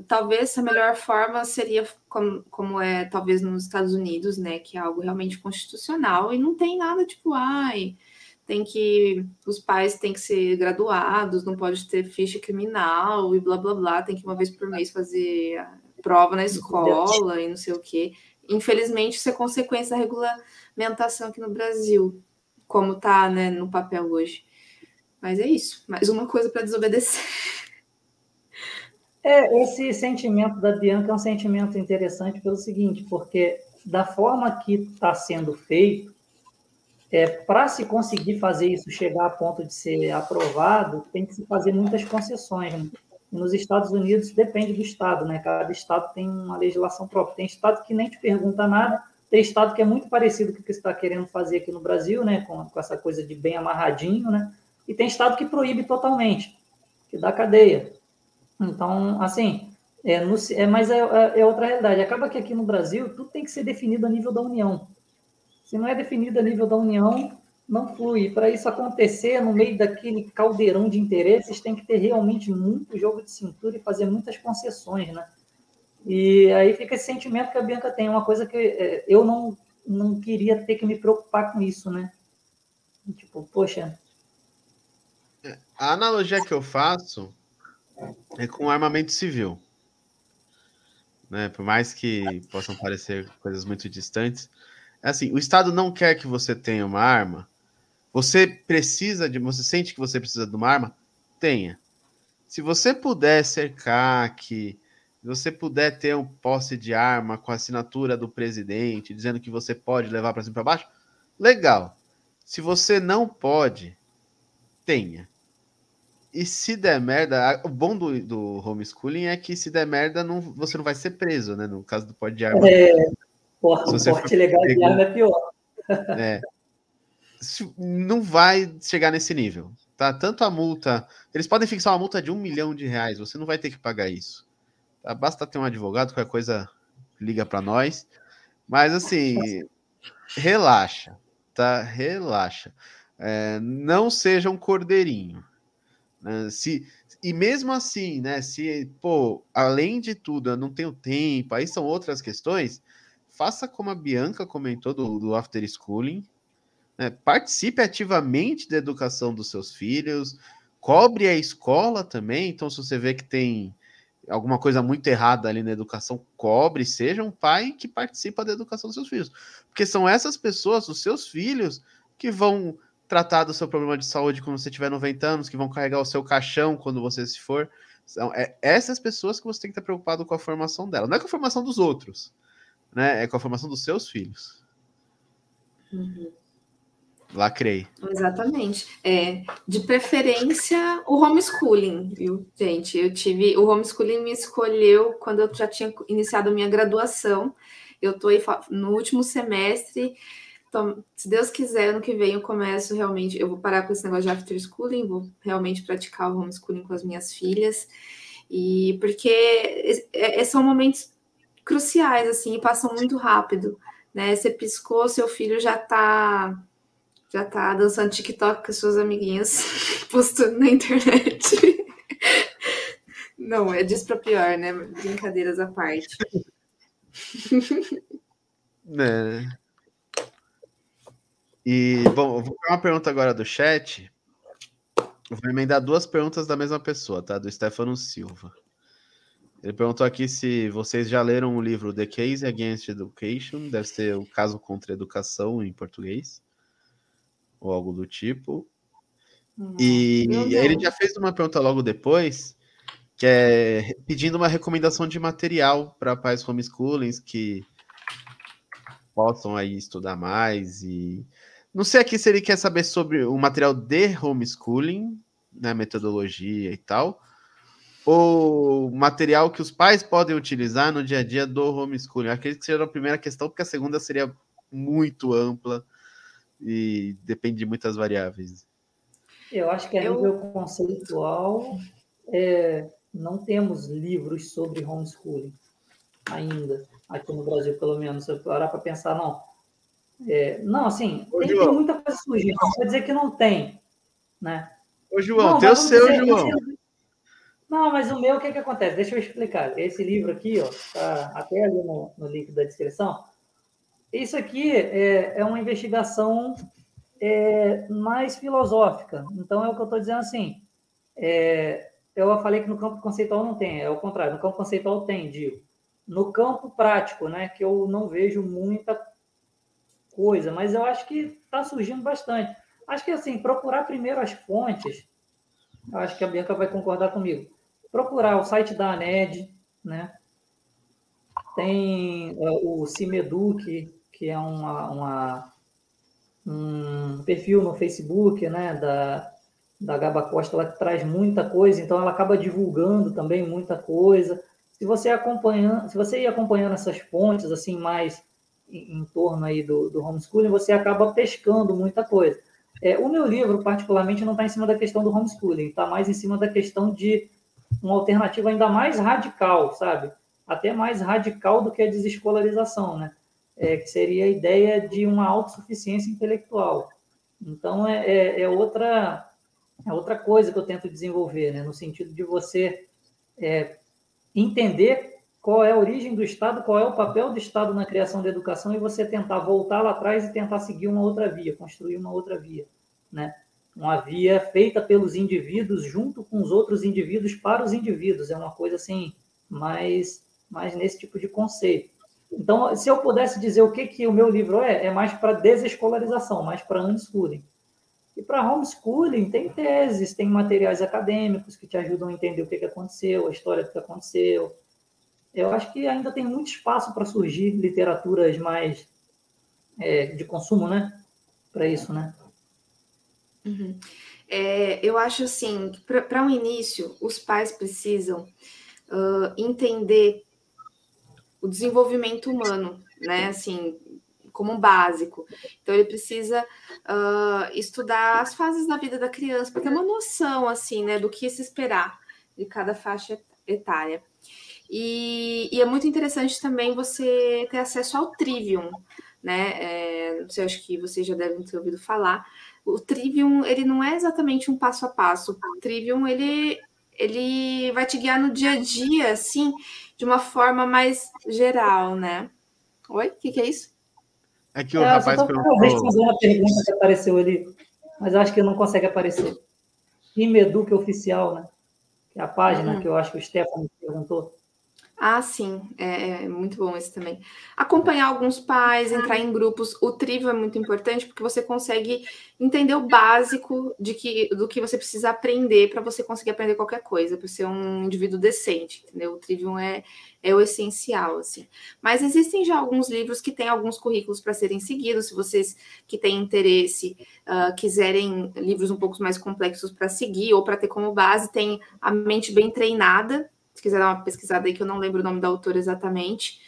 Talvez a melhor forma seria como, como, é talvez nos Estados Unidos, né, que é algo realmente constitucional e não tem nada tipo, ai, tem que os pais têm que ser graduados, não pode ter ficha criminal e blá blá blá, tem que uma vez por mês fazer prova na escola e não sei o quê. Infelizmente, isso é consequência da regulamentação aqui no Brasil, como tá, né, no papel hoje. Mas é isso, mais uma coisa para desobedecer. É, esse sentimento da Bianca é um sentimento interessante pelo seguinte, porque da forma que está sendo feito, é, para se conseguir fazer isso chegar a ponto de ser aprovado, tem que se fazer muitas concessões. Né? Nos Estados Unidos depende do estado, né? Cada estado tem uma legislação própria. Tem estado que nem te pergunta nada, tem estado que é muito parecido com o que você está querendo fazer aqui no Brasil, né? Com, com, essa coisa de bem amarradinho, né? E tem estado que proíbe totalmente, que dá cadeia. Então, assim, é, no, é, mas é, é, é outra realidade. Acaba que aqui no Brasil tudo tem que ser definido a nível da União. Se não é definido a nível da União, não flui. Para isso acontecer, no meio daquele caldeirão de interesses, tem que ter realmente muito jogo de cintura e fazer muitas concessões, né? E aí fica esse sentimento que a Bianca tem, uma coisa que é, eu não, não queria ter que me preocupar com isso, né? Tipo, poxa. A analogia que eu faço é com armamento civil. Né? Por mais que possam parecer coisas muito distantes, é assim, o Estado não quer que você tenha uma arma. Você precisa de, você sente que você precisa de uma arma? Tenha. Se você puder cercar que se você puder ter um posse de arma com a assinatura do presidente, dizendo que você pode levar para cima e para baixo, legal. Se você não pode, tenha. E se der merda, o bom do, do homeschooling é que se der merda, não, você não vai ser preso, né? No caso do pode de arma. É, Porra, um porte legal de arma é pior. É. Não vai chegar nesse nível. Tá? Tanto a multa. Eles podem fixar uma multa de um milhão de reais. Você não vai ter que pagar isso. Tá? Basta ter um advogado, qualquer coisa liga para nós. Mas assim, relaxa, tá? Relaxa. É, não seja um cordeirinho. Né? Se, e mesmo assim, né? Se, pô, além de tudo, eu não tenho tempo, aí são outras questões faça como a Bianca comentou do, do after schooling, né? participe ativamente da educação dos seus filhos, cobre a escola também. Então, se você vê que tem alguma coisa muito errada ali na educação, cobre, seja um pai que participa da educação dos seus filhos. Porque são essas pessoas, os seus filhos, que vão tratar do seu problema de saúde quando você tiver 90 anos, que vão carregar o seu caixão quando você se for. São é, essas pessoas que você tem que estar preocupado com a formação dela, não é com a formação dos outros né? É com a formação dos seus filhos. Uhum. Lacrei. Exatamente. É, de preferência, o homeschooling, viu, gente? Eu tive. O homeschooling me escolheu quando eu já tinha iniciado a minha graduação. Eu estou no último semestre. Então, se Deus quiser, ano que vem eu começo realmente. Eu vou parar com esse negócio de after schooling, vou realmente praticar o homeschooling com as minhas filhas. E porque é, é, são momentos cruciais, assim, e passam muito rápido, né? Você piscou, seu filho já tá já tá dançando TikTok com as suas amiguinhas, postando na internet. Não, é disso para pior, né? Brincadeiras à parte. né? E, bom, eu vou fazer uma pergunta agora do chat. Eu vou emendar duas perguntas da mesma pessoa, tá? Do Stefano Silva. Ele perguntou aqui se vocês já leram o livro The Case Against Education, deve ser o caso contra a educação em português. ou algo do tipo. e ele já fez uma pergunta logo depois, que é pedindo uma recomendação de material para pais homeschooling que possam aí estudar mais e não sei aqui se ele quer saber sobre o material de homeschooling, né, metodologia e tal, ou material que os pais podem utilizar no dia a dia do homeschooling. Acredito que seja a primeira questão, porque a segunda seria muito ampla e depende de muitas variáveis. Eu acho que a nível Eu... conceitual, é, não temos livros sobre homeschooling ainda, aqui no Brasil, pelo menos. Se eu parar para pensar, não. É, não, assim, tem, tem, muita coisa surgindo. Não vou dizer que não tem, né? Ô, João, não, tem o seu, dizer, João. Não, mas o meu, o que, que acontece? Deixa eu explicar. Esse livro aqui, ó, tá até ali no, no link da descrição. Isso aqui é, é uma investigação é, mais filosófica. Então, é o que eu estou dizendo assim. É, eu falei que no campo conceitual não tem, é o contrário. No campo conceitual tem, digo. No campo prático, né, que eu não vejo muita coisa, mas eu acho que está surgindo bastante. Acho que, assim, procurar primeiro as fontes, acho que a Bianca vai concordar comigo. Procurar o site da ANED, né? Tem uh, o Cimeduc, que é uma, uma, um perfil no Facebook, né, da, da Gaba Costa, ela traz muita coisa, então ela acaba divulgando também muita coisa. Se você acompanhando, se você ir acompanhando essas fontes assim mais em, torno aí do, do homeschooling, você acaba pescando muita coisa. É, o meu livro, particularmente, não está em cima da questão do homeschooling, está mais em cima da questão de uma alternativa ainda mais radical, sabe? Até mais radical do que a desescolarização, né? É, que seria a ideia de uma autossuficiência intelectual. Então, é, é, é, outra, é outra coisa que eu tento desenvolver, né? no sentido de você é, entender qual é a origem do Estado, qual é o papel do Estado na criação da educação e você tentar voltar lá atrás e tentar seguir uma outra via, construir uma outra via, né? Uma via feita pelos indivíduos junto com os outros indivíduos para os indivíduos, é uma coisa assim mais mais nesse tipo de conceito. Então, se eu pudesse dizer o que que o meu livro é, é mais para desescolarização, mais para unschooling. E para homeschooling tem teses, tem materiais acadêmicos que te ajudam a entender o que, que aconteceu, a história do que aconteceu, eu acho que ainda tem muito espaço para surgir literaturas mais é, de consumo, né? Para isso, né? Uhum. É, eu acho assim, para um início, os pais precisam uh, entender o desenvolvimento humano, né? Assim, como básico. Então, ele precisa uh, estudar as fases da vida da criança, para ter uma noção, assim, né, do que se esperar de cada faixa etária. E, e, é muito interessante também você ter acesso ao Trivium, né? É, não sei, acho que vocês já devem ter ouvido falar. O Trivium, ele não é exatamente um passo a passo. O Trivium, ele, ele vai te guiar no dia a dia, assim, de uma forma mais geral, né? Oi, o que, que, é isso? É que o é, rapaz perguntou... responder uma pergunta que apareceu ali, mas acho que não consegue aparecer. Imeduc Oficial, né? Que é a página uhum. que eu acho que o Stefano perguntou. Ah, sim, é, é, muito bom esse também. Acompanhar alguns pais, entrar em grupos. O trivo é muito importante porque você consegue entender o básico de que, do que você precisa aprender para você conseguir aprender qualquer coisa, para ser um indivíduo decente, entendeu? O trivium é, é o essencial, assim. Mas existem já alguns livros que têm alguns currículos para serem seguidos. Se vocês que têm interesse uh, quiserem livros um pouco mais complexos para seguir ou para ter como base, tem A Mente Bem Treinada, se quiser dar uma pesquisada aí, que eu não lembro o nome da autora exatamente.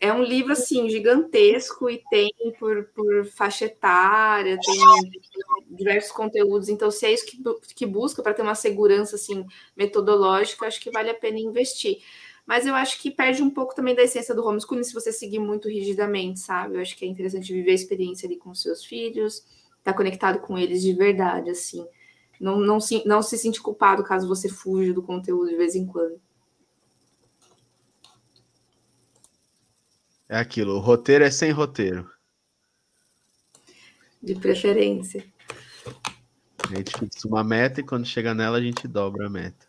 É um livro, assim, gigantesco e tem por, por faixa etária, tem diversos conteúdos. Então, se é isso que, que busca para ter uma segurança, assim, metodológica, acho que vale a pena investir. Mas eu acho que perde um pouco também da essência do homeschooling se você seguir muito rigidamente, sabe? Eu acho que é interessante viver a experiência ali com seus filhos, estar tá conectado com eles de verdade, assim. Não, não, se, não se sentir culpado caso você fuja do conteúdo de vez em quando. É aquilo, o roteiro é sem roteiro. De preferência. A gente fixa uma meta e quando chega nela a gente dobra a meta.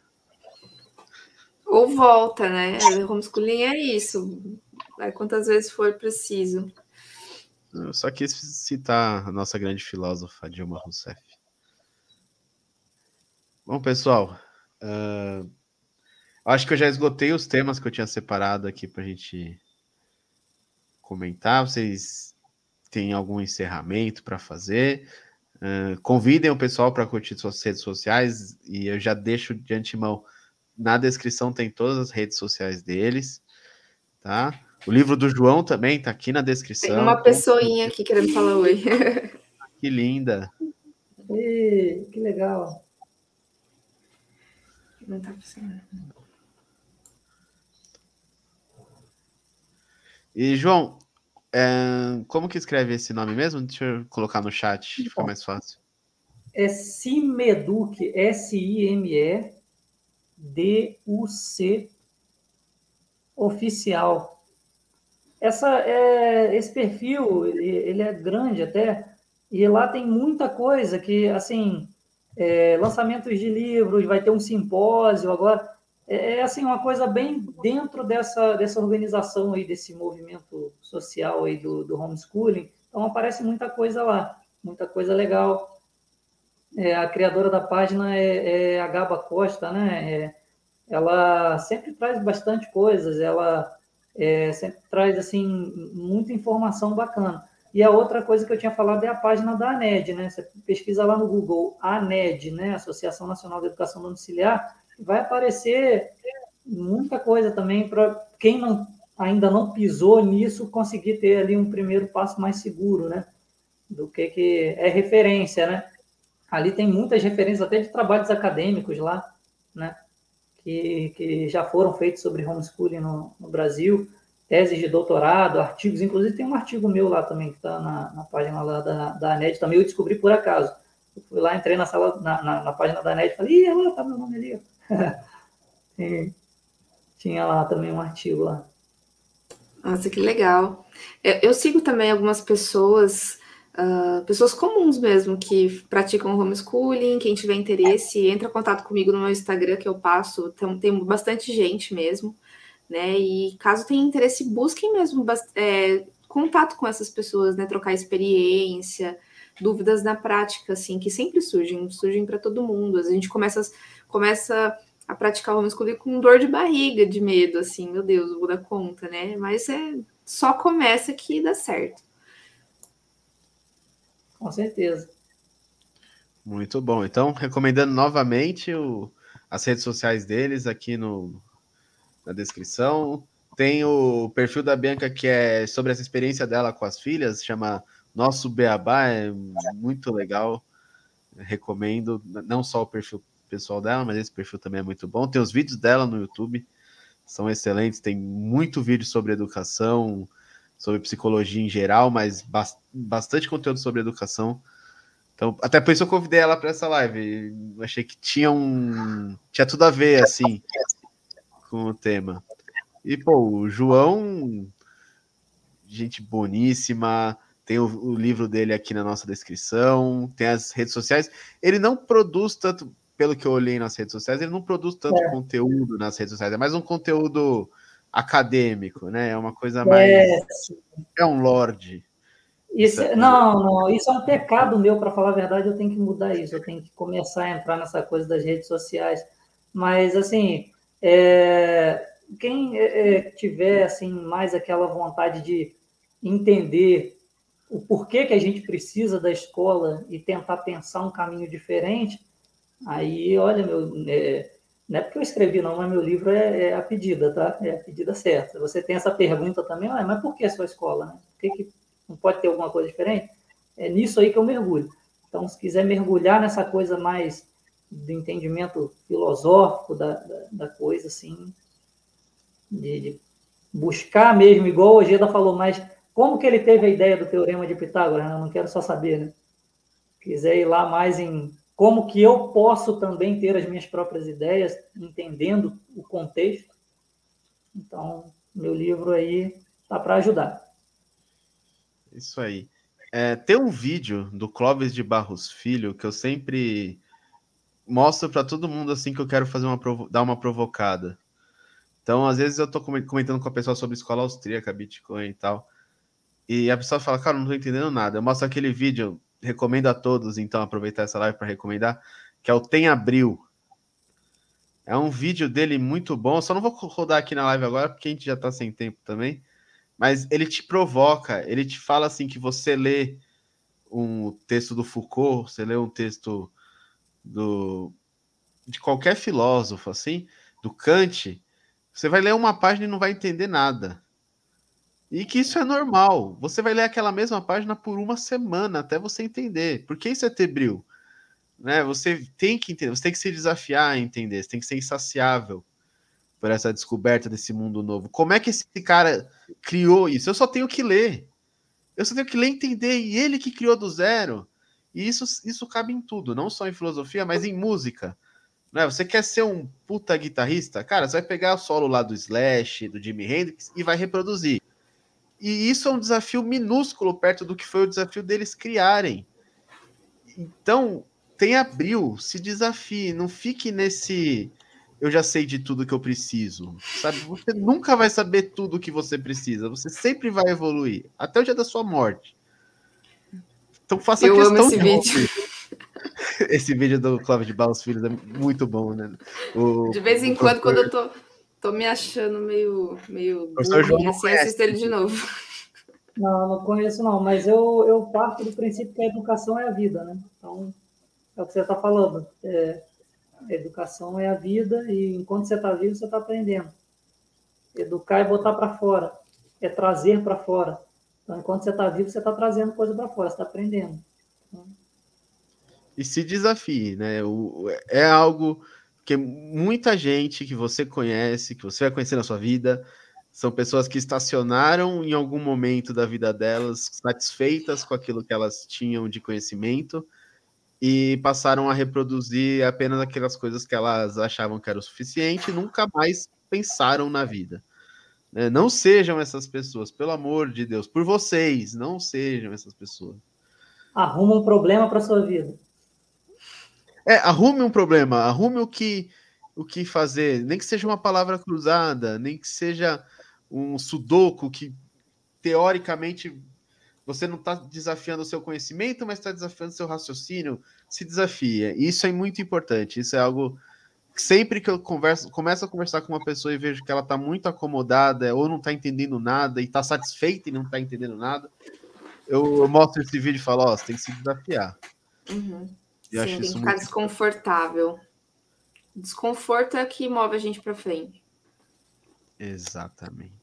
Ou volta, né? O homeschooling é isso. Vai quantas vezes for preciso. Eu só quis citar a nossa grande filósofa Dilma Rousseff. Bom, pessoal, uh, acho que eu já esgotei os temas que eu tinha separado aqui para a gente comentar. Vocês têm algum encerramento para fazer? Uh, convidem o pessoal para curtir suas redes sociais e eu já deixo de antemão na descrição tem todas as redes sociais deles, tá? O livro do João também está aqui na descrição. Tem uma pessoinha aqui querendo falar oi. que linda. E, que legal. Não tá funcionando. E, João, é, como que escreve esse nome mesmo? Deixa eu colocar no chat, fica mais fácil. É Simeduc, S-I-M-E-D-U-C oficial. Essa, é, esse perfil, ele, ele, é grande até, e lá tem muita coisa que, assim, é, lançamentos de livros, vai ter um simpósio agora, é, é, assim, uma coisa bem dentro dessa, dessa organização aí, desse movimento social aí do, do homeschooling, então aparece muita coisa lá, muita coisa legal. É, a criadora da página é, é a Gaba Costa, né? É, ela sempre traz bastante coisas, ela é, sempre traz assim muita informação bacana. E a outra coisa que eu tinha falado é a página da ANED, né? Você pesquisa lá no Google ANED, né? Associação Nacional de Educação Domiciliar, vai aparecer muita coisa também para quem não, ainda não pisou nisso conseguir ter ali um primeiro passo mais seguro, né? Do que, que é referência, né? Ali tem muitas referências até de trabalhos acadêmicos lá, né? que, que já foram feitos sobre homeschooling no, no Brasil, teses de doutorado, artigos, inclusive tem um artigo meu lá também, que está na, na, página lá da, da ANED, também eu descobri por acaso. Eu fui lá, entrei na sala, na, na, na página da ANED e falei, ih, lá, tá meu nome ali. e, tinha lá também um artigo lá. Nossa, que legal. Eu, eu sigo também algumas pessoas Uh, pessoas comuns mesmo que praticam homeschooling, quem tiver interesse, entra em contato comigo no meu Instagram que eu passo, tem, tem bastante gente mesmo, né? E caso tenha interesse, busquem mesmo é, contato com essas pessoas, né? Trocar experiência, dúvidas na prática, assim, que sempre surgem, surgem para todo mundo. A gente começa, começa a praticar homeschooling com dor de barriga, de medo, assim, meu Deus, vou dar conta, né? Mas é só começa que dá certo. Com certeza. Muito bom. Então, recomendando novamente o, as redes sociais deles aqui no, na descrição. Tem o perfil da Bianca que é sobre essa experiência dela com as filhas, chama Nosso Beabá, é muito legal. Recomendo, não só o perfil pessoal dela, mas esse perfil também é muito bom. Tem os vídeos dela no YouTube, são excelentes, tem muito vídeo sobre educação, sobre psicologia em geral, mas bastante conteúdo sobre educação. Então, até por isso eu convidei ela para essa live. Eu achei que tinha um tinha tudo a ver assim com o tema. E pô, o João, gente boníssima, tem o, o, livro dele aqui na nossa descrição, tem as redes sociais. Ele não produz tanto, pelo que eu olhei nas redes sociais, ele não produz tanto é. conteúdo nas redes sociais, é mais um conteúdo acadêmico, né? É uma coisa mais. É, é um lorde. Isso, é, não, não, isso é um pecado meu, para falar a verdade, eu tenho que mudar isso, eu tenho que começar a entrar nessa coisa das redes sociais. Mas, assim, é, quem é, é tiver assim, mais aquela vontade de entender o porquê que a gente precisa da escola e tentar pensar um caminho diferente, aí, olha, meu, é, não é porque eu escrevi, não, mas meu livro é, é, a pedida, tá? É a pedida certa. Você tem essa pergunta também, ah, mas por que a sua escola? Né? Por que, que não pode ter alguma coisa diferente? É nisso aí que eu mergulho. Então, se quiser mergulhar nessa coisa mais do entendimento filosófico da, da, da coisa, assim, de, de, buscar mesmo, igual o Ojeda falou, mas como que ele teve a ideia do teorema de Pitágoras? Né? Eu não quero só saber, né? Quiser ir lá mais em como que eu posso também ter as minhas próprias ideias, entendendo o contexto. Então, meu livro aí tá para ajudar. Isso aí. É, tem um vídeo do Clóvis de Barros Filho que eu sempre mostro para todo mundo assim que eu quero fazer uma dar uma provocada. Então, às vezes eu estou comentando com a pessoa sobre escola austríaca, Bitcoin e tal. e a pessoa fala, cara, não tô entendendo nada. Eu mostro aquele vídeo, recomendo a todos, então, aproveitar essa live para recomendar, que é o Tem Abril. É um vídeo dele muito bom. Só não vou rodar aqui na live agora, porque a gente já tá sem tempo também. Mas ele te provoca, ele te fala assim que você lê um texto do Foucault, você lê um texto do de qualquer filósofo assim, do Kant, você vai ler uma página e não vai entender nada. E que isso é normal. Você vai ler aquela mesma página por uma semana até você entender. Por que isso é ter brilho? Né? Você tem que entender, você tem que se desafiar a entender, você tem que ser insaciável por essa descoberta desse mundo novo. Como é que esse cara criou isso? Eu só tenho que ler. Eu só tenho que ler e entender. E ele que criou do zero. E isso, isso cabe em tudo, não só em filosofia, mas em música. Né? Você quer ser um puta guitarrista? Cara, você vai pegar o solo lá do Slash, do Jimi Hendrix e vai reproduzir. E isso é um desafio minúsculo perto do que foi o desafio deles criarem. Então, tem abril, se desafie, não fique nesse eu já sei de tudo que eu preciso. Sabe? Você nunca vai saber tudo o que você precisa. Você sempre vai evoluir, até o dia da sua morte. Então faça eu questão amo esse vídeo. esse vídeo do Cláudio de Barros Filho é muito bom, né? O, de vez em quando, quando eu tô, tô me achando meio, meio burro, assim, assisto ele de novo. Não, não conheço não, mas eu, eu parto do princípio que a educação é a vida, né? Então, é o que você está falando. É, a educação é a vida e enquanto você está vivo, você está aprendendo. Educar é botar para fora, é trazer para fora. Então, enquanto você está vivo, você está trazendo coisa para fora, você está aprendendo. Então... E se desafie, né? É algo que muita gente que você conhece, que você vai conhecer na sua vida, são pessoas que estacionaram em algum momento da vida delas, satisfeitas com aquilo que elas tinham de conhecimento, e passaram a reproduzir apenas aquelas coisas que elas achavam que era o suficiente e nunca mais pensaram na vida. Né? Não sejam essas pessoas, pelo amor de Deus, por vocês, não sejam essas pessoas. Arruma um problema para sua vida. É, arrume um problema, arrume o que o que fazer, nem que seja uma palavra cruzada, nem que seja um sudoku que teoricamente você não está desafiando o seu conhecimento, mas está desafiando o seu raciocínio. Se desafia. Isso é muito importante. Isso é algo que sempre que eu converso, começo a conversar com uma pessoa e vejo que ela está muito acomodada ou não está entendendo nada e está satisfeita e não está entendendo nada, eu, eu, mostro esse vídeo e falo: Ó, oh, você tem que se desafiar. Uhum. Sim, tem que ficar desconfortável. Desconforto é que move a gente para frente. Exatamente.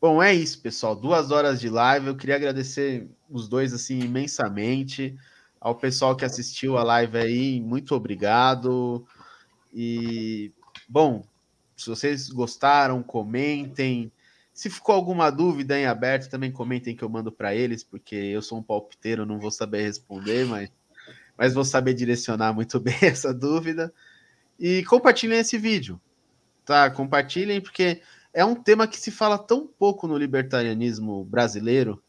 Bom, é isso, pessoal. Duas horas de live. Eu queria agradecer os dois assim imensamente. Ao pessoal que assistiu a live aí, muito obrigado. E bom, se vocês gostaram, comentem. Se ficou alguma dúvida em aberto, também comentem que eu mando para eles, porque eu sou um palpiteiro, não vou saber responder, mas, mas vou saber direcionar muito bem essa dúvida. E compartilhem esse vídeo, tá? Compartilhem, porque é um tema que se fala tão pouco no libertarianismo brasileiro,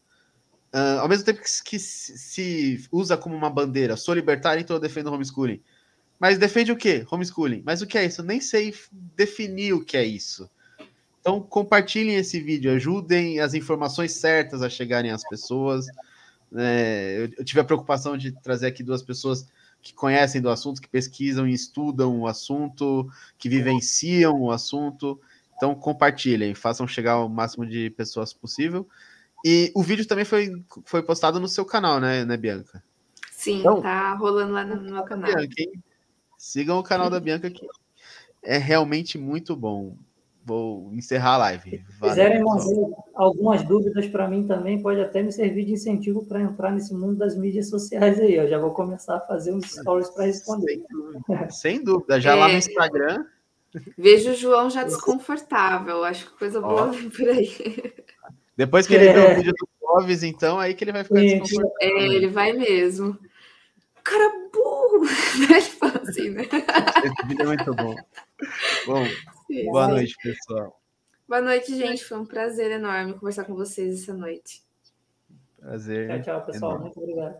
uh, ao mesmo tempo que, que, se usa como uma bandeira, sou libertário, então eu defendo homeschooling. Mas defende o quê? Homeschooling. Mas o que é isso? Eu nem sei definir o que é isso. Então compartilhem esse vídeo, ajudem as informações certas a chegarem às pessoas. É, eu, eu tive a preocupação de trazer aqui duas pessoas que conhecem do assunto, que pesquisam e estudam o assunto, que vivenciam o assunto. Então compartilhem, façam chegar ao máximo de pessoas possível. E o vídeo também foi, foi postado no seu canal, né, né Bianca? Sim, então, tá rolando lá no meu canal. Bianca, Sigam o canal da Bianca que é realmente muito bom. Vou encerrar a live. Se quiserem fazer algumas dúvidas para mim também, pode até me servir de incentivo para entrar nesse mundo das mídias sociais aí. Eu já vou começar a fazer uns stories para responder. Sem dúvida. Sem dúvida. Já é. lá no Instagram Vejo o João já desconfortável. Acho que coisa boa por aí. Depois que ele é. vê o vídeo do Clóvis, então, aí que ele vai ficar desconfortável. É, ele vai mesmo. Cara burro! Ele fala assim, né? Esse vídeo é muito bom. Bom, sim, boa noite, pessoal. Boa noite, gente. Foi um prazer enorme conversar com vocês essa noite. Prazer. Tchau, tchau, pessoal. Enorme. Muito obrigado.